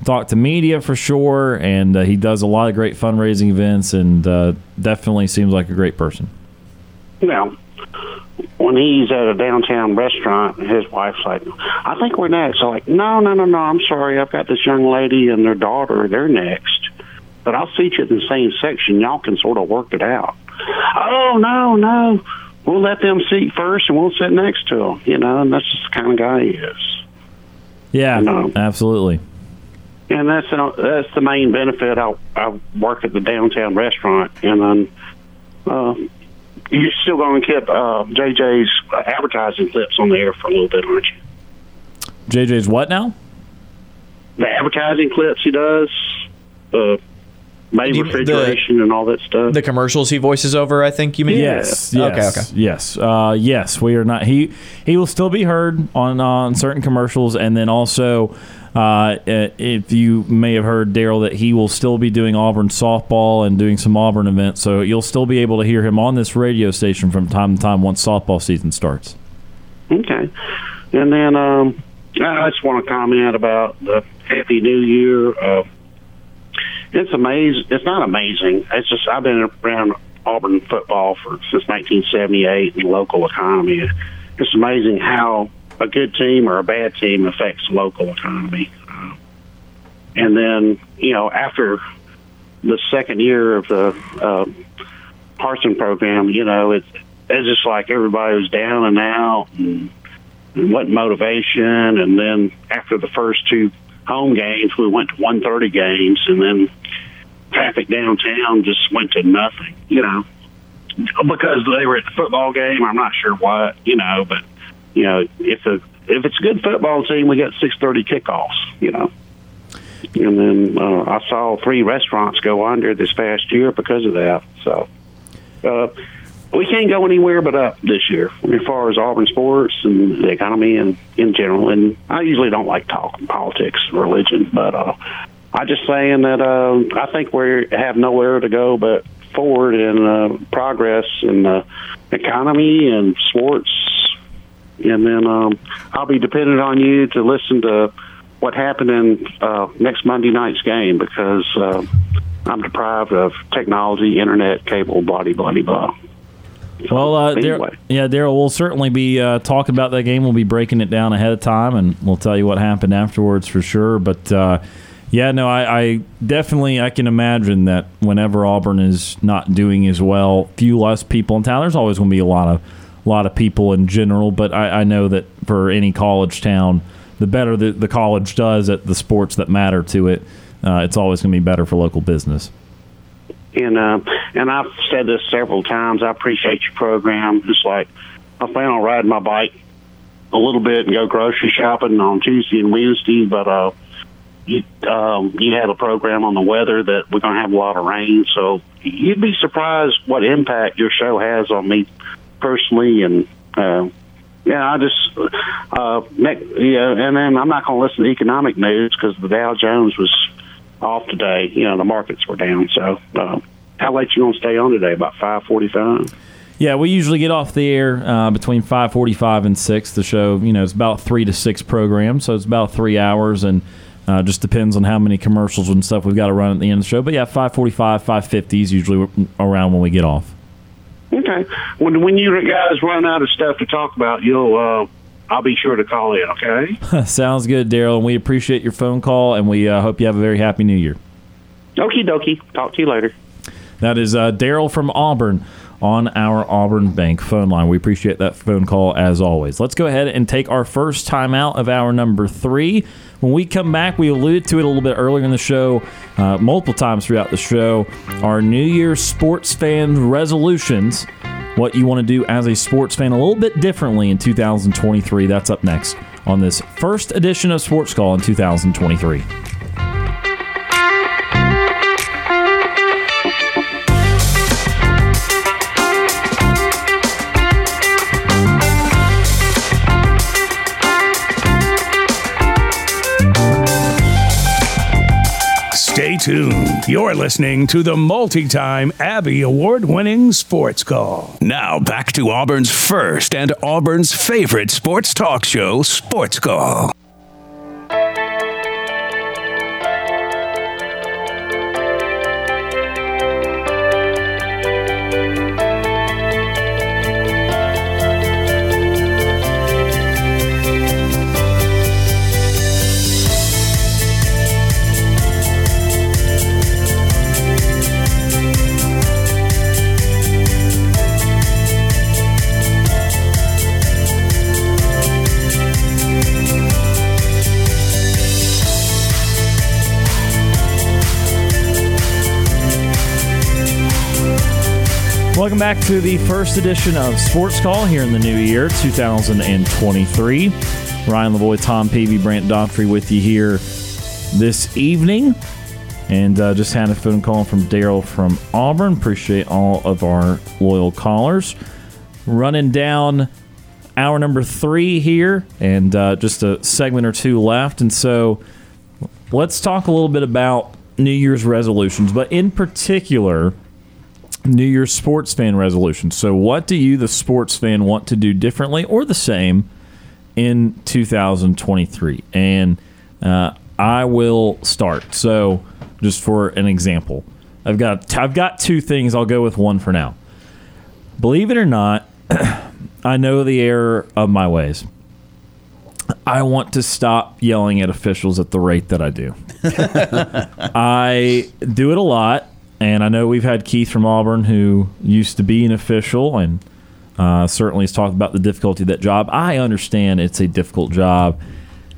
talk to media for sure, and uh, he does a lot of great fundraising events, and uh, definitely seems like a great person. Now, when he's at a downtown restaurant, his wife's like, "I think we're next." I'm like, "No, no, no, no. I'm sorry. I've got this young lady and their daughter. They're next, but I'll seat you in the same section. Y'all can sort of work it out." Oh no, no. We'll let them seat first, and we'll sit next to them. You know, and that's just the kind of guy he is. Yeah, No. absolutely. And that's uh, that's the main benefit. I I work at the downtown restaurant, and then uh, you're still going to keep uh, JJ's advertising clips on the air for a little bit, aren't you? JJ's what now? The advertising clips he does, uh, May You- refrigeration and all that stuff. The commercials he voices over, I think you mean. Yes. Okay. Yes. Okay. Yes. Uh, yes. We are not. He he will still be heard on on certain commercials, and then also, uh, if you may have heard Daryl that he will still be doing Auburn softball and doing some Auburn events, so you'll still be able to hear him on this radio station from time to time once softball season starts. Okay. And then um, I just want to comment about the Happy New Year. Uh, it's amazing. It's not amazing. It's just I've been around Auburn football for since 1978 and local economy. It's amazing how a good team or a bad team affects local economy. Uh, and then you know after the second year of the uh, Harsin program, you know it's it's just like everybody was down and out and and what motivation and then after the first two home games we went to 130 games and then traffic downtown just went to nothing you know because they were at the football game i'm not sure what you know but you know if the if it's a good football team we got 630 kickoffs you know and then uh, i saw three restaurants go under this past year because of that so uh, we can't go anywhere but up this year as far as Auburn sports and the economy and in general. And I usually don't like talking politics, and religion, but uh, I just saying that uh, I think we have nowhere to go but forward in uh, progress in the economy and sports. And then um, I'll be dependent on you to listen to what happened in uh, next Monday night's game because uh, I'm deprived of technology, internet, cable, blah, blah, blah. Well, uh, Dar- anyway. yeah, Daryl, we'll certainly be uh, talking about that game. We'll be breaking it down ahead of time, and we'll tell you what happened afterwards for sure. But uh, yeah, no, I, I definitely I can imagine that whenever Auburn is not doing as well, few less people in town. There's always going to be a lot of a lot of people in general, but I, I know that for any college town, the better the, the college does at the sports that matter to it, uh, it's always going to be better for local business. And uh, and I've said this several times. I appreciate your program. It's like I plan on riding my bike a little bit and go grocery shopping on Tuesday and Wednesday. But uh, you um, you had a program on the weather that we're going to have a lot of rain, so you'd be surprised what impact your show has on me personally, and uh, yeah, I just uh, next, yeah, and then I'm not going to listen to economic news because the Dow Jones was off today. You know, the markets were down. So, uh, how late you going to stay on today? About five forty-five. Yeah, we usually get off the air uh, between 5:45 and 6. The show, you know, it's about 3 to 6 program, so it's about 3 hours and uh, just depends on how many commercials and stuff we've got to run at the end of the show. But yeah, 5:45, 5:50 is usually around when we get off. Okay. When when you guys run out of stuff to talk about, you'll uh, I'll be sure to call in. Okay. Sounds good, Daryl, and we appreciate your phone call and we uh, hope you have a very happy new year. Okie dokie. Talk to you later. That is uh, Daryl from Auburn on our Auburn Bank phone line. We appreciate that phone call as always. Let's go ahead and take our first time out of our number three. When we come back, we alluded to it a little bit earlier in the show, uh, multiple times throughout the show. Our New Year's sports fan resolutions. What you want to do as a sports fan a little bit differently in 2023. That's up next on this first edition of Sports Call in 2023. Tuned. You're listening to the multi time Abby Award winning Sports Call. Now back to Auburn's first and Auburn's favorite sports talk show, Sports Call. Welcome back to the first edition of Sports Call here in the new year, 2023. Ryan Lavoie, Tom Peavy, Brant Daughtry with you here this evening. And uh, just had a phone call from Daryl from Auburn. Appreciate all of our loyal callers. Running down hour number three here, and uh, just a segment or two left. And so let's talk a little bit about New Year's resolutions, but in particular, New Year's sports fan resolutions. So, what do you, the sports fan, want to do differently or the same in 2023? And uh, I will start. So, just for an example, I've got I've got two things. I'll go with one for now. Believe it or not, I know the error of my ways. I want to stop yelling at officials at the rate that I do. I do it a lot and I know we've had Keith from Auburn who used to be an official and uh, certainly has talked about the difficulty of that job. I understand it's a difficult job.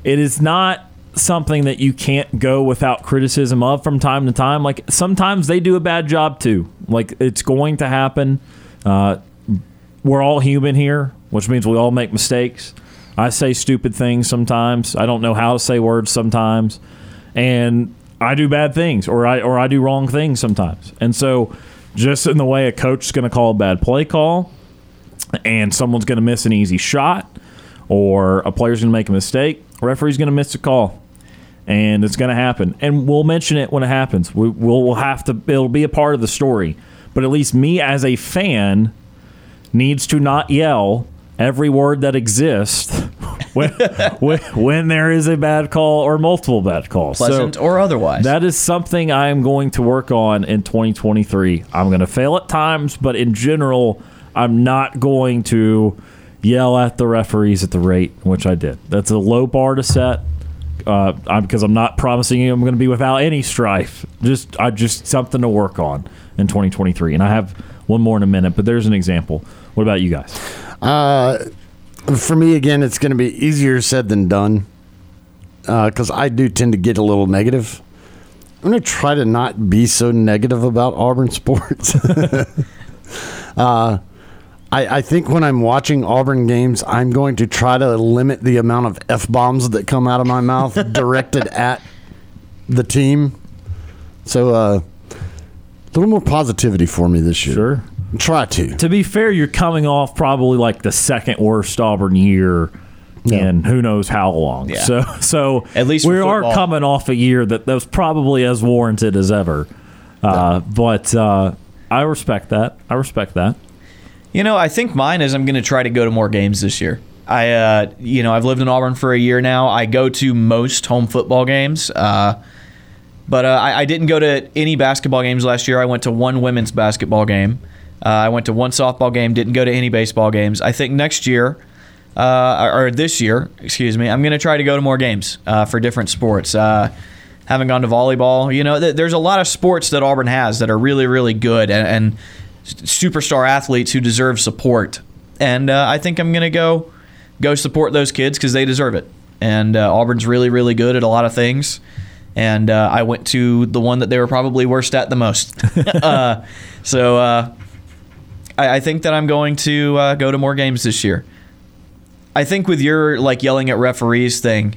It is not something that you can't go without criticism of from time to time. Like sometimes they do a bad job too. Like it's going to happen. Uh, we're all human here, which means we all make mistakes. I say stupid things sometimes. I don't know how to say words sometimes. And I do bad things or I or I do wrong things sometimes. And so just in the way a coach is going to call a bad play call and someone's going to miss an easy shot or a player's going to make a mistake, referee's going to miss a call. And it's going to happen. And we'll mention it when it happens. We, will we'll have to, it'll be a part of the story. But at least me as a fan needs to not yell every word that exists when, when, when, there is a bad call or multiple bad calls, pleasant so or otherwise. That is something I am going to work on in 2023. I'm going to fail at times, but in general, I'm not going to yell at the referees at the rate which I did. That's a low bar to set. Uh, I'm, because I'm not promising you I'm going to be without any strife. Just I just something to work on in 2023, and I have one more in a minute. But there's an example. What about you guys? Uh, for me, again, it's going to be easier said than done because uh, I do tend to get a little negative. I'm going to try to not be so negative about Auburn sports. uh, I, I, think when I'm watching Auburn games, I'm going to try to limit the amount of f bombs that come out of my mouth directed at the team. So, uh, little more positivity for me this year. Sure. Try to. To be fair, you're coming off probably like the second worst Auburn year in who knows how long. Yeah. So, so At least we are coming off a year that, that was probably as warranted as ever. Uh, But uh, I respect that. I respect that. You know, I think mine is I'm going to try to go to more games this year. I, uh, you know, I've lived in Auburn for a year now. I go to most home football games, uh, but uh, I, I didn't go to any basketball games last year. I went to one women's basketball game. Uh, I went to one softball game. Didn't go to any baseball games. I think next year, uh, or this year, excuse me, I'm going to try to go to more games uh, for different sports. Uh, haven't gone to volleyball. You know, th- there's a lot of sports that Auburn has that are really, really good and, and superstar athletes who deserve support. And uh, I think I'm going to go go support those kids because they deserve it. And uh, Auburn's really, really good at a lot of things. And uh, I went to the one that they were probably worst at the most. uh, so uh, I, I think that I'm going to uh, go to more games this year. I think with your like yelling at referees thing,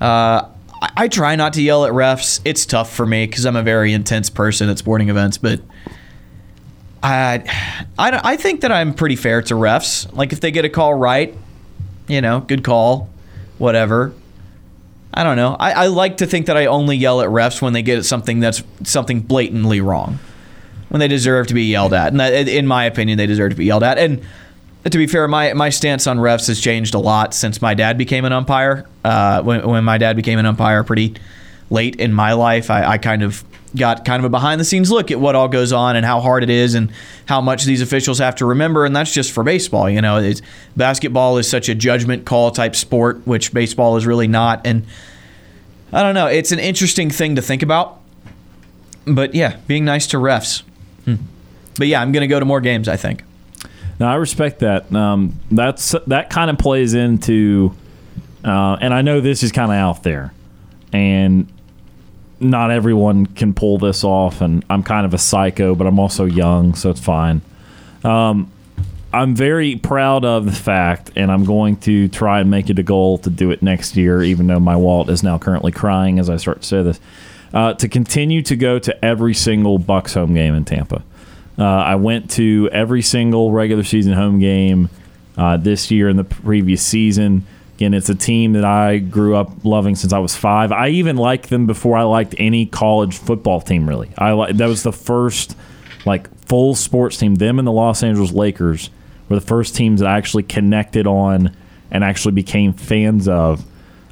uh, I, I try not to yell at refs. It's tough for me because I'm a very intense person at sporting events, but I, I, I think that I'm pretty fair to refs. Like if they get a call right, you know, good call, whatever. I don't know. I, I like to think that I only yell at refs when they get something that's something blatantly wrong, when they deserve to be yelled at. And that, in my opinion, they deserve to be yelled at. And to be fair, my, my stance on refs has changed a lot since my dad became an umpire. Uh, when, when my dad became an umpire pretty late in my life, I, I kind of got kind of a behind the scenes look at what all goes on and how hard it is and how much these officials have to remember. And that's just for baseball. You know, it's, basketball is such a judgment call type sport, which baseball is really not. And I don't know. It's an interesting thing to think about. But yeah, being nice to refs. But yeah, I'm going to go to more games, I think. No, I respect that. Um, that's that kind of plays into, uh, and I know this is kind of out there, and not everyone can pull this off. And I'm kind of a psycho, but I'm also young, so it's fine. Um, I'm very proud of the fact, and I'm going to try and make it a goal to do it next year, even though my wallet is now currently crying as I start to say this. Uh, to continue to go to every single Bucs home game in Tampa. Uh, I went to every single regular season home game uh, this year and the previous season. Again, it's a team that I grew up loving since I was five. I even liked them before I liked any college football team. Really, I li- that was the first like full sports team. Them and the Los Angeles Lakers were the first teams that I actually connected on and actually became fans of,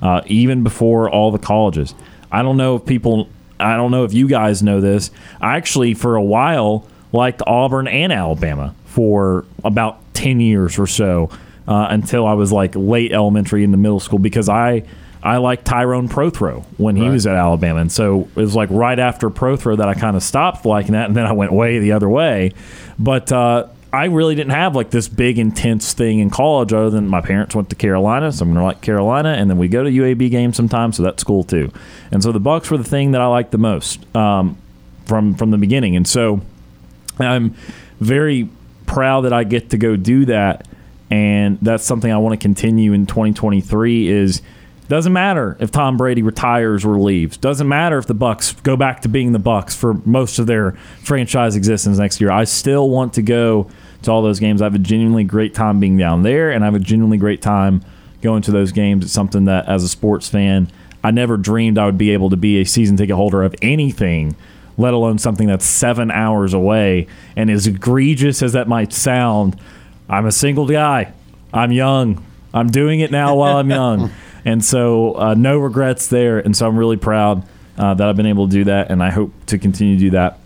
uh, even before all the colleges. I don't know if people. I don't know if you guys know this. I actually, for a while, liked Auburn and Alabama for about 10 years or so uh, until I was like late elementary into middle school because I I liked Tyrone Prothro when he was at Alabama. And so it was like right after Prothro that I kind of stopped liking that and then I went way the other way. But uh, I really didn't have like this big intense thing in college other than my parents went to Carolina, so I'm to like Carolina and then we go to UAB games sometimes, so that's cool too. And so the Bucs were the thing that I liked the most um, from from the beginning. And so I'm very proud that I get to go do that, and that's something I want to continue in 2023. Is doesn't matter if Tom Brady retires or leaves. Doesn't matter if the Bucs go back to being the Bucs for most of their franchise existence next year. I still want to go to all those games. I have a genuinely great time being down there, and I have a genuinely great time going to those games. It's something that, as a sports fan, I never dreamed I would be able to be a season ticket holder of anything let alone something that's seven hours away. And as egregious as that might sound, I'm a single guy. I'm young. I'm doing it now while I'm young. And so, uh, no regrets there. And so, I'm really proud uh, that I've been able to do that. And I hope to continue to do that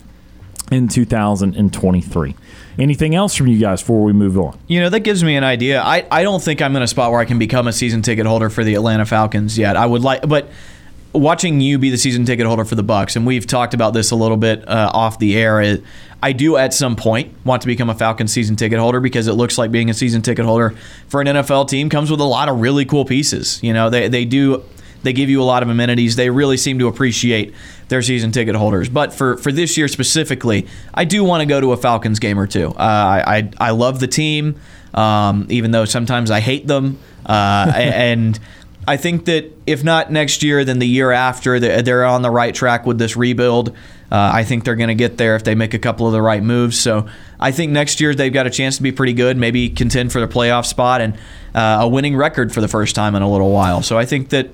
in 2023. Anything else from you guys before we move on? You know, that gives me an idea. I, I don't think I'm in a spot where I can become a season ticket holder for the Atlanta Falcons yet. I would like, but watching you be the season ticket holder for the Bucs, and we've talked about this a little bit uh, off the air. I do at some point want to become a Falcons season ticket holder because it looks like being a season ticket holder for an NFL team comes with a lot of really cool pieces. You know, they they do they give you a lot of amenities. They really seem to appreciate their season ticket holders. But for, for this year specifically, I do want to go to a Falcons game or two. Uh, I, I I love the team, um, even though sometimes I hate them. Uh, and I think that if not next year, then the year after, they're on the right track with this rebuild. Uh, I think they're going to get there if they make a couple of the right moves. So I think next year they've got a chance to be pretty good, maybe contend for the playoff spot and uh, a winning record for the first time in a little while. So I think that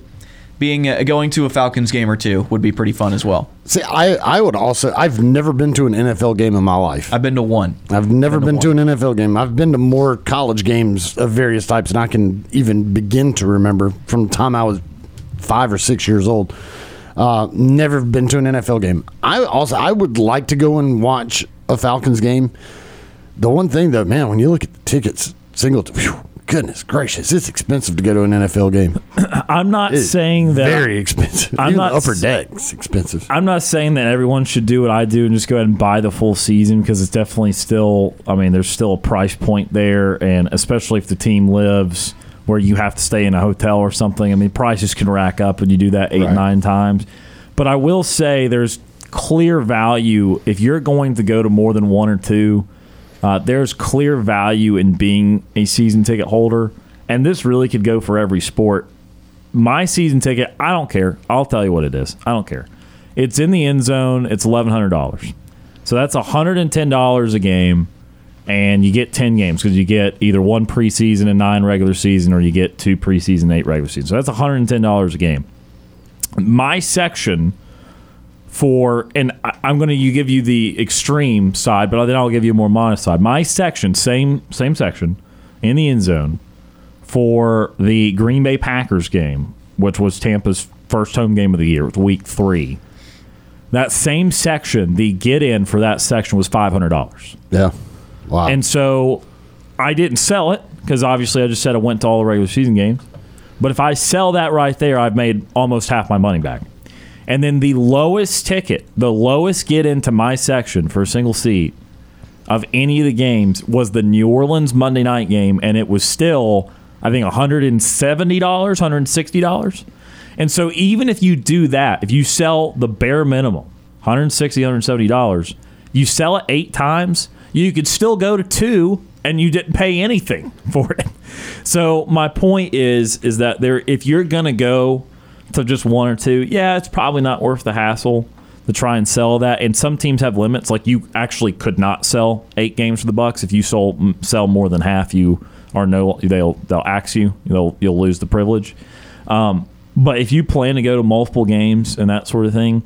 being uh, going to a Falcons game or two would be pretty fun as well. See, I, I would also. I've never been to an NFL game in my life. I've been to one. I've never been, Been to, to an NFL game. I've been to more college games of various types, and I can even begin to remember from the time I was five or six years old. Uh, never been to an NFL game. I also I would like to go and watch a Falcons game. The one thing though, man, when you look at the tickets, single, whew, goodness gracious, it's expensive to go to an NFL game. I'm not It's saying that very expensive. I'm Even not the upper s- deck's expensive. I'm not saying that everyone should do what I do and just go ahead and buy the full season because it's definitely still. I mean, there's still a price point there, and especially if the team lives where you have to stay in a hotel or something. I mean, prices can rack up when you do that eight Right. nine times. But I will say there's clear value if you're going to go to more than one or two. Uh, there's clear value in being a season ticket holder, and this really could go for every sport my season ticket, I don't care. I'll tell you what it is. I don't care. It's in the end zone. It's eleven hundred dollars. So that's hundred and ten dollars a game, and you get ten games because you get either one preseason and nine regular season, or you get two preseason, eight regular season. So that's hundred and ten dollars a game. My section for, and I- I'm going to you give you the extreme side, but then I'll give you a more modest side. My section, same same section, in the end zone for the Green Bay Packers game, which was Tampa's first home game of the year, it was week three. That same section, the get in for that section was five hundred dollars. Yeah. Wow. And so I didn't sell it because obviously I just said I went to all the regular season games. But if I sell that right there, I've made almost half my money back. And then the lowest ticket, the lowest get into my section for a single seat of any of the games was the New Orleans Monday night game, and it was still, I think, $170, $160. And so even if you do that, if you sell the bare minimum, $160, $170, you sell it eight times, you could still go to two and you didn't pay anything for it. So my point is is that there if you're gonna go to just one or two, yeah, it's probably not worth the hassle to try and sell that. And some teams have limits. Like you actually could not sell eight games for the Bucs. If you sold sell more than half, you are no they'll they'll axe you. They'll you'll lose the privilege. Um, but if you plan to go to multiple games and that sort of thing,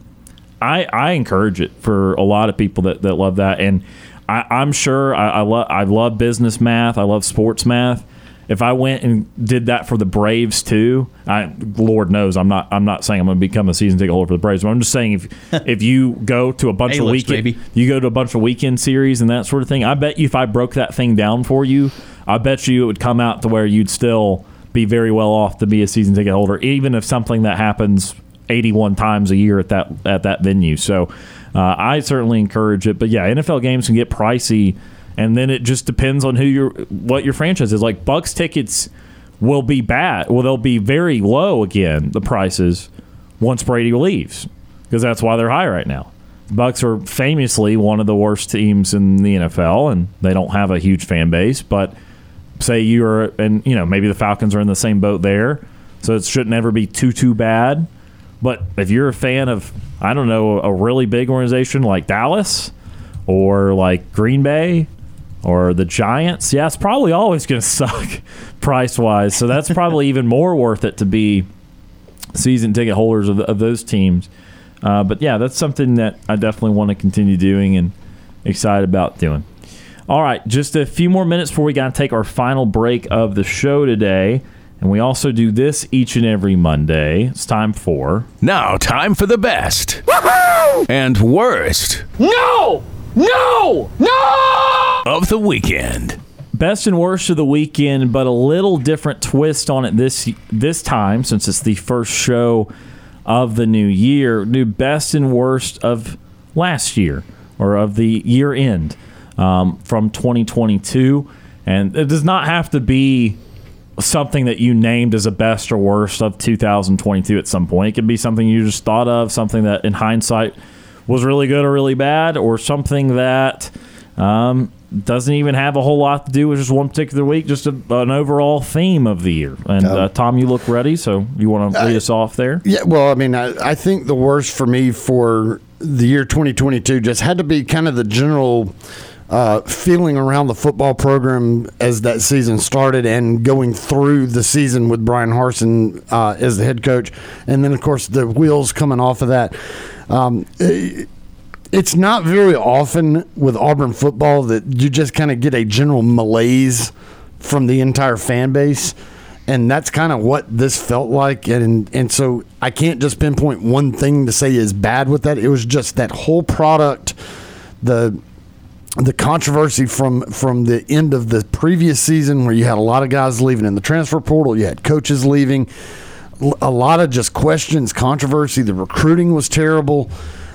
I, I encourage it for a lot of people that, that love that. And I, I'm sure I, I, lo- I love business math. I love sports math. If I went and did that for the Braves too, I, Lord knows I'm not. I'm not saying I'm going to become a season ticket holder for the Braves. But I'm just saying if if you go to a bunch of weekend, baby. you go to a bunch of weekend series and that sort of thing. I bet you if I broke that thing down for you, I bet you it would come out to where you'd still be very well off to be a season ticket holder, even if something that happens 81 times a year at that at that venue. So uh, I certainly encourage it. But yeah, NFL games can get pricey, and then it just depends on who your what your franchise is. Like Bucs tickets will be bad. Well, they'll be very low again. The prices once Brady leaves because that's why they're high right now. Bucs are famously one of the worst teams in the NFL, and they don't have a huge fan base. But say you're, and you know maybe the Falcons are in the same boat there, so it shouldn't ever be too too bad. But if you're a fan of, I don't know, a really big organization like Dallas or like Green Bay or the Giants, yeah, it's probably always going to suck price wise. So that's probably even more worth it to be season ticket holders of, of those teams. Uh, but yeah, that's something that I definitely want to continue doing and excited about doing. All right, just a few more minutes before we got to take our final break of the show today. And we also do this each and every Monday. It's time for. Now, time for the best and worst No! No! No! of the weekend. Best and worst of the weekend, but a little different twist on it this this time since it's the first show of the new year. New best and worst of last year or of the year end um, from 2022, and it does not have to be something that you named as a best or worst of 2022 at some point. It could be something you just thought of, something that in hindsight was really good or really bad, or something that um, doesn't even have a whole lot to do with just one particular week, just a, an overall theme of the year. And uh, Tom, you look ready, so you want to lead us off there? Yeah, well, I mean, I, I think the worst for me for the year 2022 just had to be kind of the general uh, feeling around the football program as that season started and going through the season with Bryan Harsin uh, as the head coach. And then, of course, the wheels coming off of that. Um, it, it's not very often with Auburn football that you just kind of get a general malaise from the entire fan base. And that's kind of what this felt like. And, and so I can't just pinpoint one thing to say is bad with that. It was just that whole product, the the controversy from from the end of the previous season where you had a lot of guys leaving in the transfer portal, you had coaches leaving, a lot of just questions, controversy. The recruiting was terrible.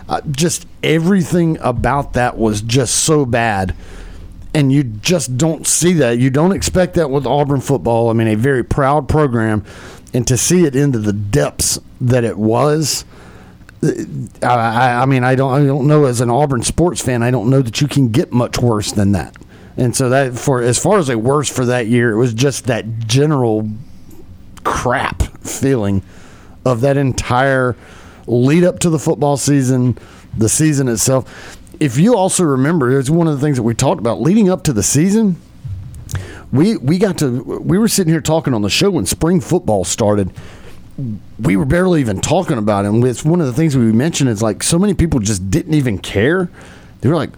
Uh, just everything about that was just so bad. And you just don't see that. You don't expect that with Auburn football. I mean, a very proud program. And to see it into the depths that it was, I, I mean, I don't, I don't know. As an Auburn sports fan, I don't know that you can get much worse than that. And so that, for as far as a worse for that year, it was just that general crap feeling of that entire lead up to the football season, the season itself. If you also remember, it's one of the things that we talked about leading up to the season. We we got to we were sitting here talking on the show when spring football started. We were barely even talking about it. And it's one of the things we mentioned is like so many people just didn't even care. They were like,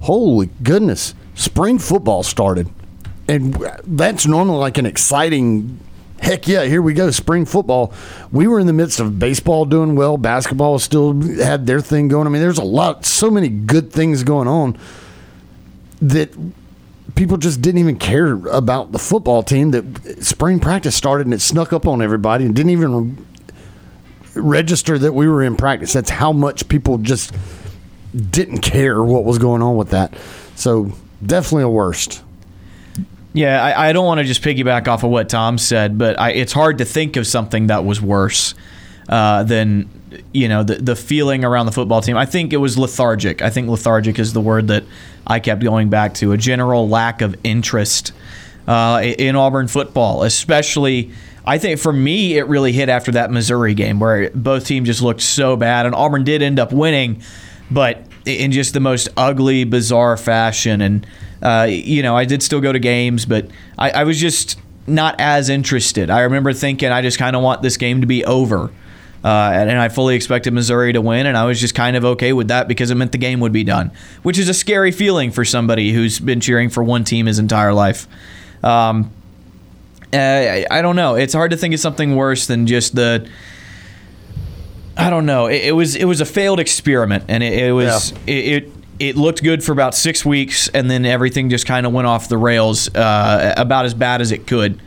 "Holy goodness, spring football started," and that's normally like an exciting heck yeah, here we go, spring football. We were in the midst of baseball doing well, basketball still had their thing going. I mean, there's a lot, so many good things going on that people just didn't even care about the football team. That spring practice started and it snuck up on everybody and didn't even register that we were in practice. That's how much people just didn't care what was going on with that. So definitely a worst. Yeah, I, I don't want to just piggyback off of what Tom said, but I, it's hard to think of something that was worse uh, than you know the the feeling around the football team. I think it was lethargic. I think lethargic is the word that I kept going back to. A general lack of interest uh, in Auburn football, especially. I think for me, it really hit after that Missouri game where both teams just looked so bad, and Auburn did end up winning, but in just the most ugly, bizarre fashion. And uh, you know, I did still go to games, but I, I was just not as interested. I remember thinking I just kind of want this game to be over. Uh, and, and, I fully expected Missouri to win, and I was just kind of okay with that because it meant the game would be done, which is a scary feeling for somebody who's been cheering for one team his entire life. Um, I, I, don't know. It's hard to think of something worse than just the. I don't know. It, it was it was a failed experiment, and it, it was yeah. it, it it looked good for about six weeks, and then everything just kind of went off the rails uh, about as bad as it could.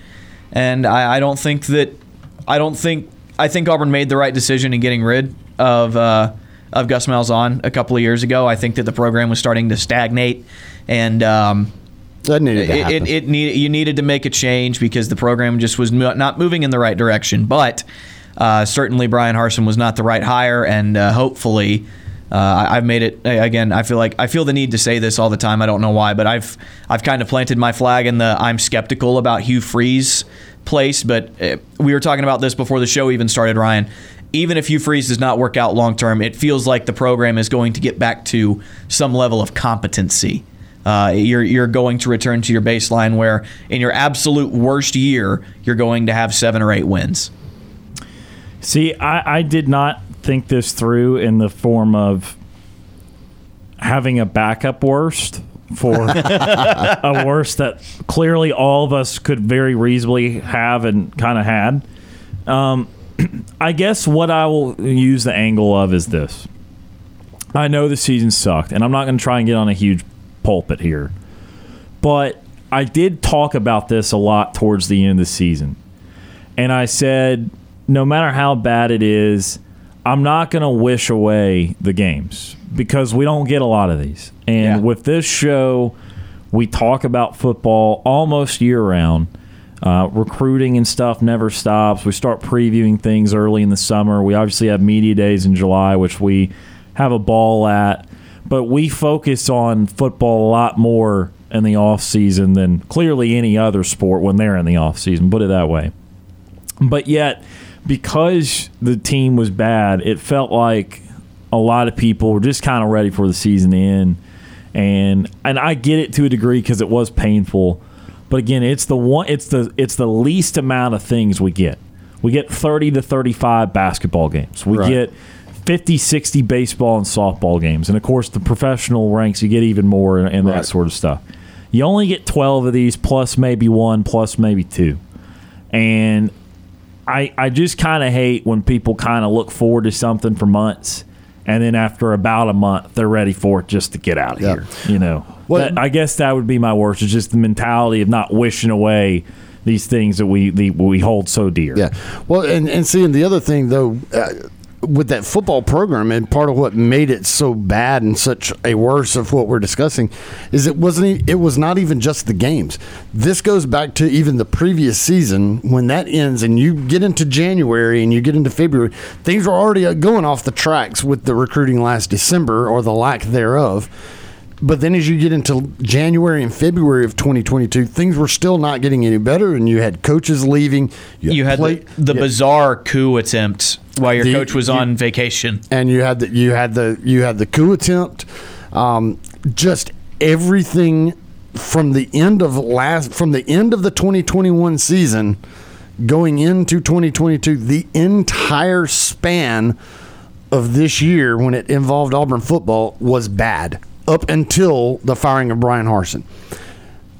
And I, I, don't think that I don't think I think Auburn made the right decision in getting rid of uh, of Gus Malzahn a couple of years ago. I think that the program was starting to stagnate, and um, that needed to it, it, it need, you needed to make a change because the program just was not moving in the right direction. But uh, certainly Bryan Harsin was not the right hire, and uh, hopefully uh, I've made it again. I feel like I feel the need to say this all the time. I don't know why, but I've I've kind of planted my flag in the I'm skeptical about Hugh Freeze place. But uh, we were talking about this before the show even started, Ryan. Even if Hugh Freeze does not work out long term, it feels like the program is going to get back to some level of competency. Uh, you're you're going to return to your baseline where in your absolute worst year you're going to have seven or eight wins. See, I, I did not think this through in the form of having a backup worst for a worst that clearly all of us could very reasonably have and kind of had. Um, I guess what I will use the angle of is this. I know the season sucked, and I'm not going to try and get on a huge pulpit here, but I did talk about this a lot towards the end of the season. And I said, no matter how bad it is, I'm not going to wish away the games because we don't get a lot of these. And yeah. with this show, we talk about football almost year round. Uh, recruiting and stuff never stops. We start previewing things early in the summer. We obviously have media days in July, which we have a ball at. But we focus on football a lot more in the off season than clearly any other sport when they're in the off season. Put it that way. But yet, because the team was bad, it felt like a lot of people were just kind of ready for the season to end. And and I get it to a degree because it was painful. But again, it's the one it's the it's the least amount of things we get. We get 30 to 35 basketball games. We Right. get 50, 60 baseball and softball games. And of course, the professional ranks, you get even more and, and that sort of stuff. You only get 12 of these, plus maybe one, plus maybe two. And I, I just kind of hate when people kind of look forward to something for months. And then after about a month, they're ready for it just to get out of Yeah. here. You know, Well- That- I guess that would be my worst. Is just the mentality of not wishing away these things that we the, we hold so dear. Yeah. Well, and and seeing the other thing though, uh, with that football program, and part of what made it so bad and such a worse of what we're discussing, is it wasn't. It was not even just the games. This goes back to even the previous season when that ends, and you get into January and you get into February. Things were already uh, going off the tracks with the recruiting last December or the lack thereof. But then as you get into January and February of 2022, things were still not getting any better, and you had coaches leaving. You had play- the, the yeah. bizarre coup attempt while your The- coach was you- on vacation. and you had the you had the you had the coup attempt. Um, just everything from the end of last from the end of the 2021 season going into 2022, the entire span of this year when it involved Auburn football was bad up until the firing of Bryan Harsin.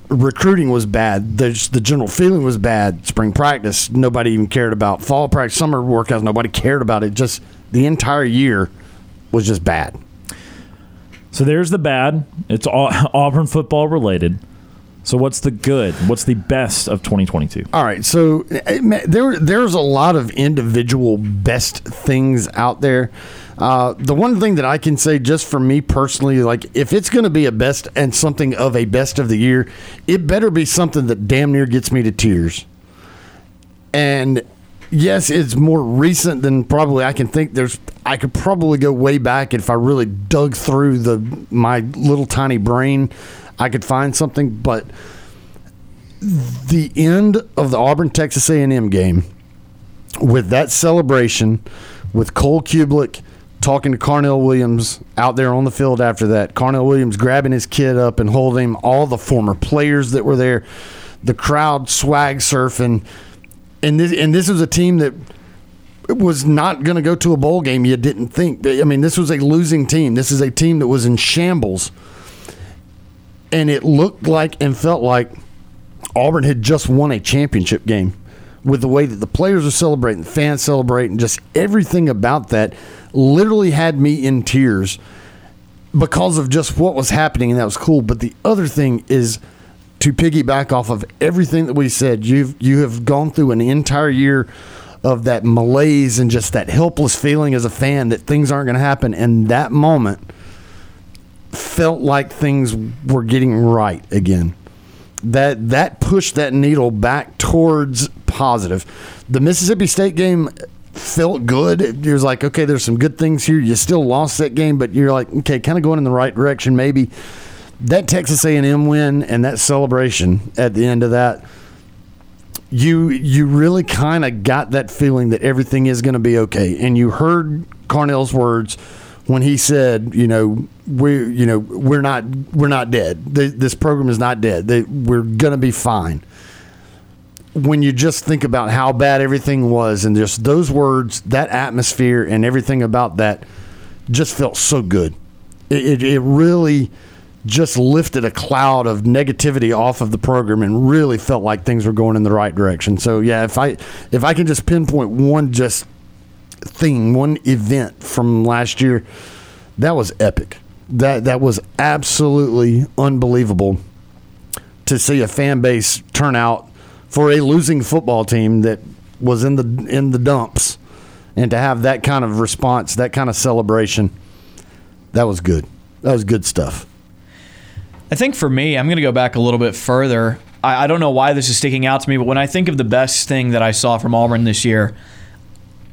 Recruiting was bad. The, the general feeling was bad. Spring practice, nobody even cared about. Fall practice, summer workouts, nobody cared about it. Just the entire year was just bad. So there's the bad. It's all Auburn football related. So what's the good? What's the best of 2022? All right, so eh, there there's a lot of individual best things out there. Uh, the one thing that I can say, just for me personally, like if it's going to be a best and something of a best of the year, it better be something that damn near gets me to tears. And yes, it's more recent than probably I can think. There's I could probably go way back if I really dug through the my little tiny brain. I could find something, but the end of the Auburn Texas A&M game with that celebration with Cole Kubelik talking to Carnell Williams out there on the field after that. Carnell Williams grabbing his kid up and holding him, all the former players that were there, the crowd swag surfing. And this and this was a team that was not going to go to a bowl game you didn't think. I mean, this was a losing team. This is a team that was in shambles. And it looked like and felt like Auburn had just won a championship game with the way that the players were celebrating, the fans celebrating, just everything about that literally had me in tears because of just what was happening, and that was cool. But the other thing is to piggyback off of everything that we said. You've you have gone through an entire year of that malaise and just that helpless feeling as a fan that things aren't going to happen, and that moment felt like things were getting right again that that pushed that needle back towards positive. The Mississippi State game felt good. It was like, okay, there's some good things here. You still lost that game, but you're like, okay, kind of going in the right direction. Maybe that Texas A&M win and that celebration at the end of that, you you really kind of got that feeling that everything is going to be okay. And you heard Carnell's words when he said, you know, we you know we're not we're not dead. Th- This program is not dead. They, we're gonna be fine. When you just think about how bad everything was, and just those words, that atmosphere, and everything about that, just felt so good. It, it, it really just lifted a cloud of negativity off of the program and really felt like things were going in the right direction. So yeah, if I if I can just pinpoint one just thing, one event from last year, that was epic. That that was absolutely unbelievable to see a fan base turn out for a losing football team that was in the in the dumps and to have that kind of response, that kind of celebration. That was good. That was good stuff. I think for me, I'm going to go back a little bit further. I, I don't know why this is sticking out to me, but when I think of the best thing that I saw from Auburn this year,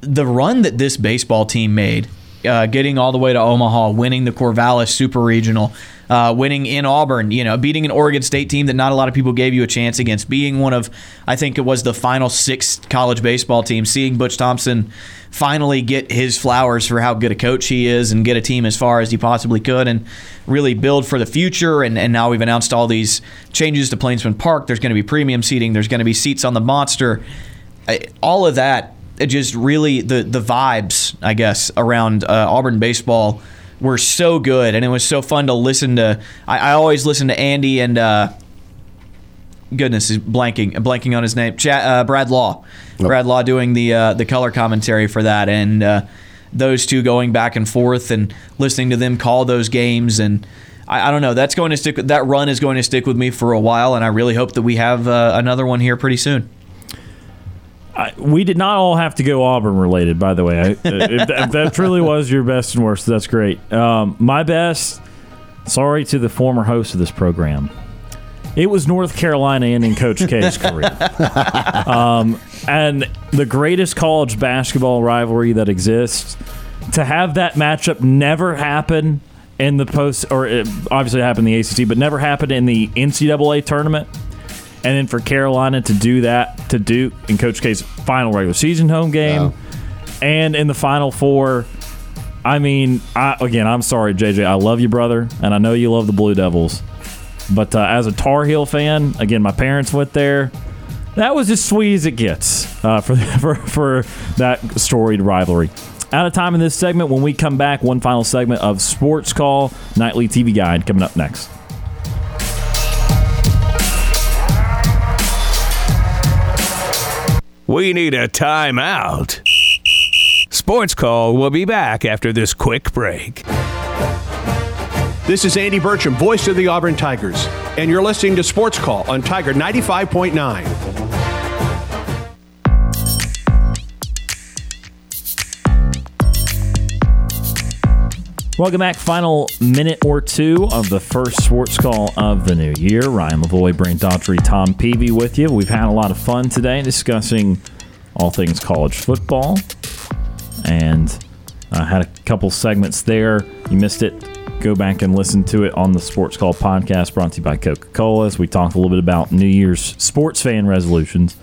the run that this baseball team made uh, getting all the way to Omaha, winning the Corvallis Super Regional, uh, winning in Auburn, you know, beating an Oregon State team that not a lot of people gave you a chance against, being one of, I think it was the final six college baseball team, seeing Butch Thompson finally get his flowers for how good a coach he is and get a team as far as he possibly could and really build for the future. And, and now we've announced all these changes to Plainsman Park. There's going to be premium seating, there's going to be seats on the Monster. All of that, just really, the, the vibes, I guess, around uh, Auburn baseball were so good, and it was so fun to listen to. I, I always listen to Andy and uh, goodness, is blanking blanking on his name. Uh, Brad Law, Brad Law doing the uh, the color commentary for that, and uh, those two going back and forth and listening to them call those games and. I, I don't know. That's going to stick. That run is going to stick with me for a while, and I really hope that we have uh, another one here pretty soon. I, we did not all have to go Auburn related, by the way. I, if, if that truly was your best and worst, that's great. Um, my best, sorry to the former host of this program. It was North Carolina ending Coach K's career. Um, and the greatest college basketball rivalry that exists, to have that matchup never happen in the post, or it obviously happened in the ACC, but never happened in the NCAA tournament. And then for Carolina to do that to Duke in Coach K's final regular season home game, and in the Final Four. I mean, I, again, I'm sorry, JJ. I love you, brother, and I know you love the Blue Devils. But uh, as a Tar Heel fan, again, my parents went there. That was as sweet as it gets uh, for, for for that storied rivalry. Out of time in this segment. When we come back, one final segment of Sports Call Nightly TV Guide coming up next. We need a timeout. Sports Call will be back after this quick break. This is Andy Burcham, voice of the Auburn Tigers, and you're listening to Sports Call on Tiger 95.9. Welcome back. Final minute or two of the first sports call of the new year. Ryan Lavoie, Brant Daughtry, Tom Peavy with you. We've had a lot of fun today discussing all things college football. And I had a couple segments there. You missed it. Go back and listen to it on the Sports Call podcast brought to you by Coca Cola as we talked a little bit about New Year's sports fan resolutions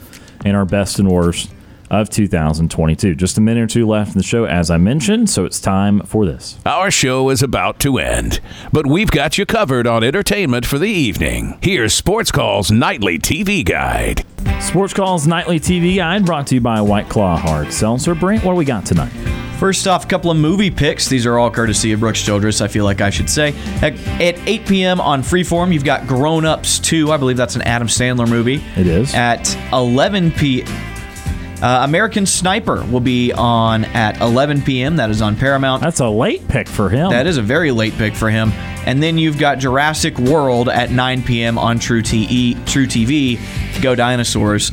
and our best and worst of 2022. Just a minute or two left in the show, as I mentioned, so it's time for this. Our show is about to end, but we've got you covered on entertainment for the evening. Here's Sports Call's nightly TV guide. Sports Call's nightly TV guide brought to you by White Claw Hard Seltzer. Brant, what do we got tonight? First off, a couple of movie picks. These are all courtesy of Brooks Childress, I feel like I should say. At, at 8 p.m. on Freeform, you've got Grown Ups 2. I believe that's an Adam Sandler movie. It is. At 11 p.m. Uh, American Sniper will be on at 11 p.m. That is on Paramount. That's a late pick for him. That is a very late pick for him. And then you've got Jurassic World at 9 p.m. on True, TE, True TV. Go Dinosaurs.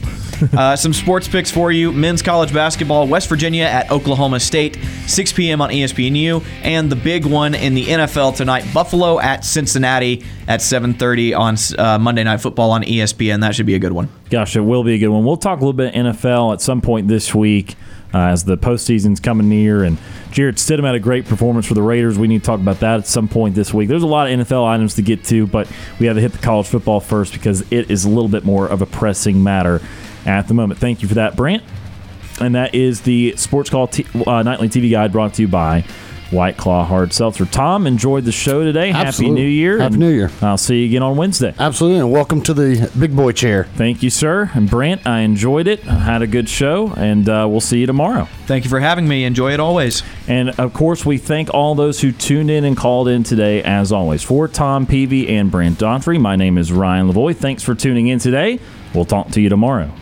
uh, some sports picks for you. Men's college basketball, West Virginia at Oklahoma State, 6 p.m. on ESPNU, and the big one in the NFL tonight, Buffalo at Cincinnati at 7:30 on uh, Monday Night Football on ESPN. That should be a good one. Gosh, it will be a good one. We'll talk a little bit NFL at some point this week uh, as the postseason's coming near. And Jarrett Stidham had a great performance for the Raiders. We need to talk about that at some point this week. There's a lot of NFL items to get to, but we have to hit the college football first because it is a little bit more of a pressing matter at the moment. Thank you for that, Brant. And that is the Sports Call t- uh, Nightly TV Guide brought to you by White Claw Hard Seltzer. Tom, enjoyed the show today. Absolutely. Happy New Year. Happy New Year. I'll see you again on Wednesday. Absolutely, and welcome to the big boy chair. Thank you, sir. And Brant, I enjoyed it. I had a good show, and uh, we'll see you tomorrow. Thank you for having me. Enjoy it always. And of course, we thank all those who tuned in and called in today, as always. For Tom Peavy and Brant Daughtry, my name is Ryan Lavoie. Thanks for tuning in today. We'll talk to you tomorrow.